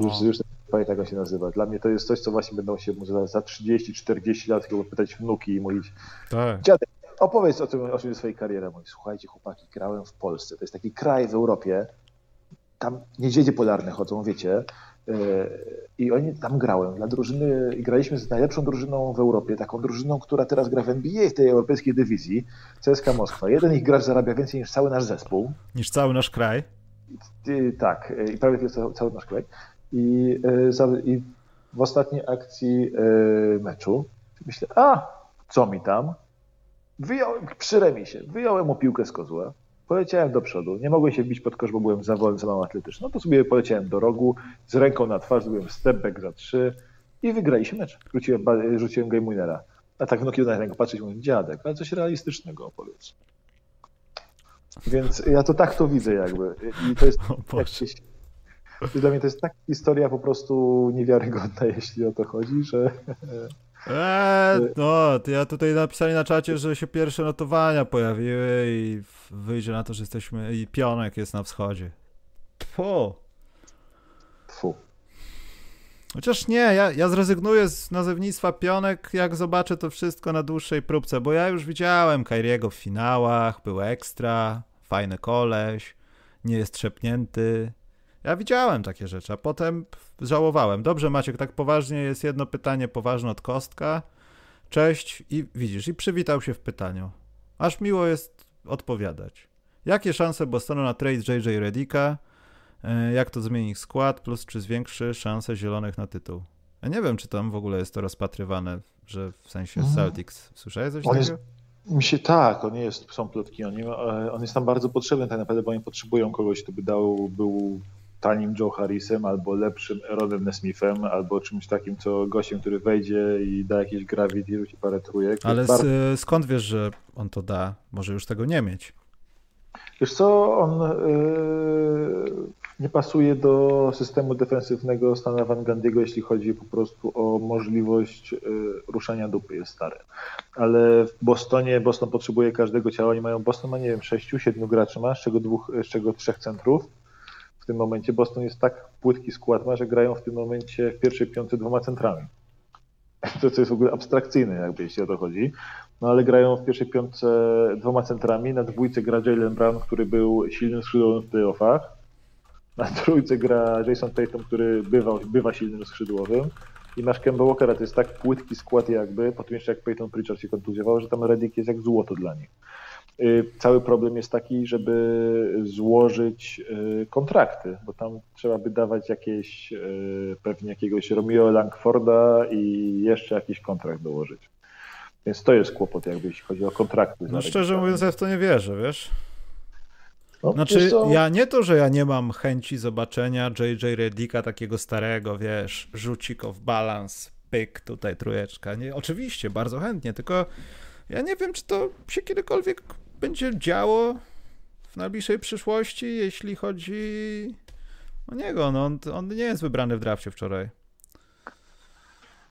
Już, już pamiętam, jak on się nazywa. Dla mnie to jest coś, co właśnie będą się za, za 30-40 lat chyba pytać wnuki i mówić tak. dziadek, opowiedz o tym, o czym swojej karierze. Mówi, słuchajcie chłopaki, grałem w Polsce. To jest taki kraj w Europie, tam niedźwiedzie polarne chodzą, wiecie, i oni tam grałem dla drużyny, graliśmy z najlepszą drużyną w Europie, taką drużyną, która teraz gra w NBA w tej europejskiej dywizji, CSKA Moskwa. Jeden ich gracz zarabia więcej niż cały nasz zespół. Niż cały nasz kraj? I, tak, i prawie jest cały nasz kraj. I, e, I, w ostatniej akcji e, meczu myślę, a co mi tam? Wyjąłem, przy remisie, wyjąłem mu piłkę z kozła, Poleciałem do przodu. Nie mogłem się wbić pod kosz, bo byłem za wolny, za mało atletyczny. No to sobie poleciałem do rogu, z ręką na twarz, zrobiłem step back za trzy i wygraliśmy mecz. Rzuciłem, rzuciłem game winnera. A tak wnuki na rękę patrzeć, mówię, dziadek, ale coś realistycznego opowiedz. Więc ja to tak to widzę jakby. I to jest jakieś... Dla mnie to jest taka historia po prostu niewiarygodna, jeśli o to chodzi, że Eee, no, ja tutaj napisali na czacie, że się pierwsze notowania pojawiły i wyjdzie na to, że jesteśmy i pionek jest na wschodzie. Fu. Fu. Chociaż nie, ja, ja zrezygnuję z nazewnictwa pionek, jak zobaczę to wszystko na dłuższej próbce, bo ja już widziałem Kairiego w finałach, był ekstra, fajny koleś, nie jest trzepnięty. Ja widziałem takie rzeczy, a potem żałowałem. Dobrze, Maciek, tak poważnie jest jedno pytanie poważne od Kostka. Cześć i widzisz, i przywitał się w pytaniu. Aż miło jest odpowiadać. Jakie szanse Bostonu na trade JJ Redika? E, jak to zmieni ich skład? Plus czy zwiększy szanse zielonych na tytuł? Ja nie wiem, czy tam w ogóle jest to rozpatrywane, że w sensie mhm. Celtics. Słyszałeś coś takiego? Jest, mi się tak, on jest, są plotki o nim. E, on jest tam bardzo potrzebny tak naprawdę, bo oni potrzebują kogoś, kto by dał, był tanim Joe Harrisem, albo lepszym Aaronem Nesmithem, albo czymś takim, co gościem, który wejdzie i da jakieś gravity, rzuci parę trójek. Ale z, skąd wiesz, że on to da? Może już tego nie mieć? Wiesz co, on yy, nie pasuje do systemu defensywnego Stana Van Gandiego, jeśli chodzi po prostu o możliwość yy, ruszania dupy, jest stary. Ale w Bostonie, Boston potrzebuje każdego ciała, oni mają, Boston ma nie wiem, sześciu, siedmiu graczy ma, z czego, dwóch, z czego trzech centrów tym momencie Boston jest tak płytki skład ma, że grają w tym momencie w pierwszej piątce dwoma centrami. To, co jest w ogóle abstrakcyjne, jakby jeśli o to chodzi. No ale grają w pierwszej piątce dwoma centrami. Na dwójce gra Jalen Brown, który był silnym skrzydłowym w playoffach. Na trójce gra Jason Tatum, który bywa, bywa silnym skrzydłowym. I masz Kemba Walkera, to jest tak płytki skład jakby, po tym jeszcze jak Peyton Pritchard się kontuzjował, że tam Reddick jest jak złoto dla nich. Y, cały problem jest taki, żeby złożyć y, kontrakty, bo tam trzeba by dawać jakieś, y, pewnie jakiegoś Romeo Langforda i jeszcze jakiś kontrakt dołożyć. Więc to jest kłopot, jakby jeśli chodzi o kontrakty. No szczerze mówiąc, ja w to nie wierzę, wiesz? No, znaczy, ja nie to, że ja nie mam chęci zobaczenia JJ Redika takiego starego, wiesz, rzucik w balans, pyk, tutaj trójeczka. Nie, oczywiście, bardzo chętnie, tylko ja nie wiem, czy to się kiedykolwiek będzie działo w najbliższej przyszłości, jeśli chodzi o niego. No on, on nie jest wybrany w drafcie wczoraj.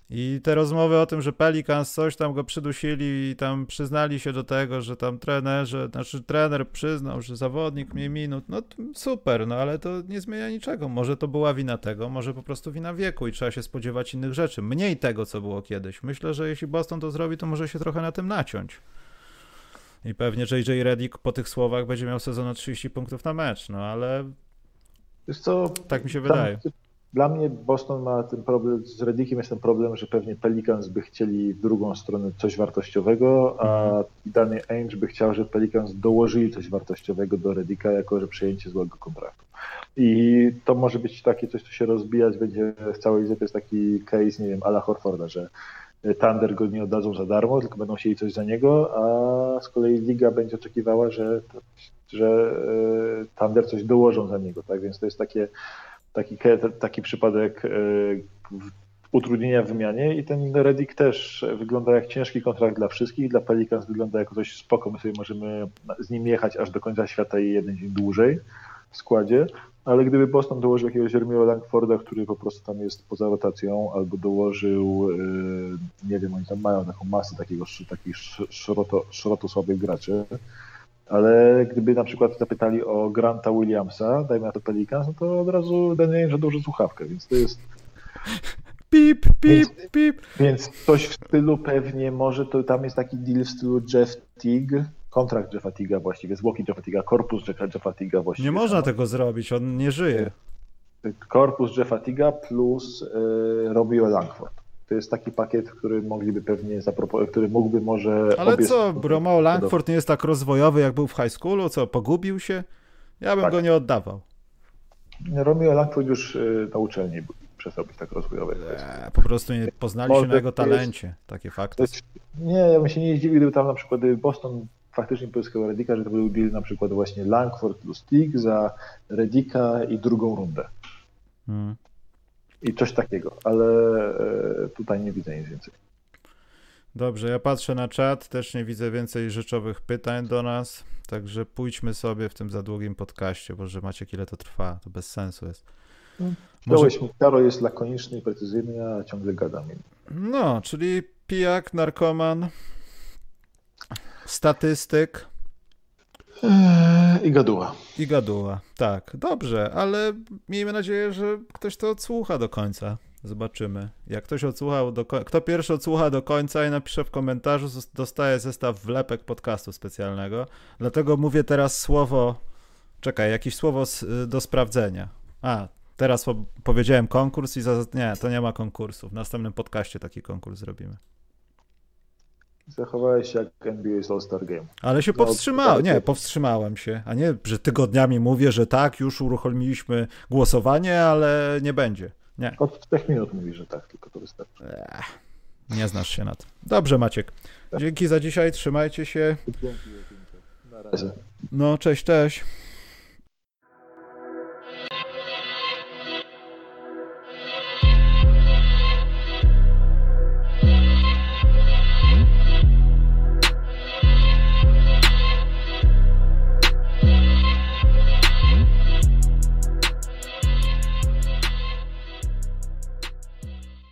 I te rozmowy o tym, że Pelicans coś tam go przydusili i tam przyznali się do tego, że tam trenerze, znaczy trener przyznał, że zawodnik mniej minut, no super, no ale to nie zmienia niczego. Może to była wina tego, może po prostu wina wieku i trzeba się spodziewać innych rzeczy. Mniej tego, co było kiedyś. Myślę, że jeśli Boston to zrobi, to może się trochę na tym naciąć. I pewnie JJ Redick po tych słowach będzie miał sezon o 30 punktów na mecz, no ale Wiesz co, tak mi się wydaje. Dla mnie Boston ma ten problem, z Redickiem jest ten problem, że pewnie Pelicans by chcieli w drugą stronę coś wartościowego, a mhm. Danny Ainge by chciał, żeby Pelicans dołożyli coś wartościowego do Redicka, jako że przejęcie złego kontraktu. I to może być takie coś, co się rozbijać będzie w całej to jest taki case, nie wiem, Ala Horforda, że Thunder go nie oddadzą za darmo, tylko będą chcieli coś za niego, a z kolei Liga będzie oczekiwała, że, że e, Thunder coś dołożą za niego, tak, więc to jest takie taki, taki przypadek e, utrudnienia w wymianie i ten Reddick też wygląda jak ciężki kontrakt dla wszystkich, dla Pelicans wygląda jako coś spoko, my sobie możemy z nim jechać aż do końca świata i jeden dzień dłużej w składzie, ale gdyby Boston dołożył jakiegoś Jeremiego Langforda, który po prostu tam jest poza rotacją, albo dołożył, e, nie wiem, oni tam mają taką masę takiego, takich szroto, szroto słabych graczy, ale gdyby na przykład zapytali o Granta Williamsa, dajmy na to Pelicans, no to od razu Daniel że duży słuchawkę, więc to jest... Pip, pip, więc, pip. Więc coś w stylu pewnie może, to tam jest taki deal w stylu Jeff Tigg, kontrakt Jeffa Tigga właściwie, zwłoki Jeffa Tigga, korpus Jeffa Tigga właściwie. Nie można tego zrobić, on nie żyje. Korpus Jeffa Tigga plus y, Romeo Langford. To jest taki pakiet, który mogliby pewnie zaproponować, który mógłby może. Ale co, Romeo Langford nie jest tak rozwojowy, jak był w high schoolu? Co, pogubił się? Ja bym tak. go nie oddawał. Romeo Langford już y, na uczelni przestał być tak rozwojowy. Nie, po prostu nie poznali się na jego talencie. Jest, takie fakty. Jest, nie, ja bym się nie zdziwił, gdyby tam na przykład Boston faktycznie pozyskał Redika, że to był deal na przykład właśnie Langford plus Tig za Redika i drugą rundę. Hmm i coś takiego, ale e, tutaj nie widzę nic więcej. Dobrze, ja patrzę na czat, też nie widzę więcej rzeczowych pytań do nas, także pójdźmy sobie w tym za długim podcaście, bo że macie ile to trwa, to bez sensu jest. Może... Karo jest lakoniczny i precyzyjny, a ciągle gadam. No, czyli pijak, narkoman, statystyk, Eee, I gaduła. I gaduła, tak. Dobrze, ale miejmy nadzieję, że ktoś to odsłucha do końca. Zobaczymy. Jak ktoś odsłuchał do końca, kto pierwszy odsłucha do końca i napisze w komentarzu, dostaje zestaw wlepek podcastu specjalnego. Dlatego mówię teraz słowo, czekaj, jakieś słowo do sprawdzenia. A, teraz powiedziałem konkurs i za, nie, to nie ma konkursu. W następnym podcaście taki konkurs zrobimy. Zachowałeś się jak NBA All-Star Game. Ale się powstrzymałem. Nie, powstrzymałem się. A nie, że tygodniami mówię, że tak, już uruchomiliśmy głosowanie, ale nie będzie. Nie. Od trzech minut mówisz, że tak, tylko to wystarczy. Ech, nie znasz się na tym. Dobrze, Maciek. Dzięki za dzisiaj, trzymajcie się. Dzięki. Na razie. No, cześć, cześć.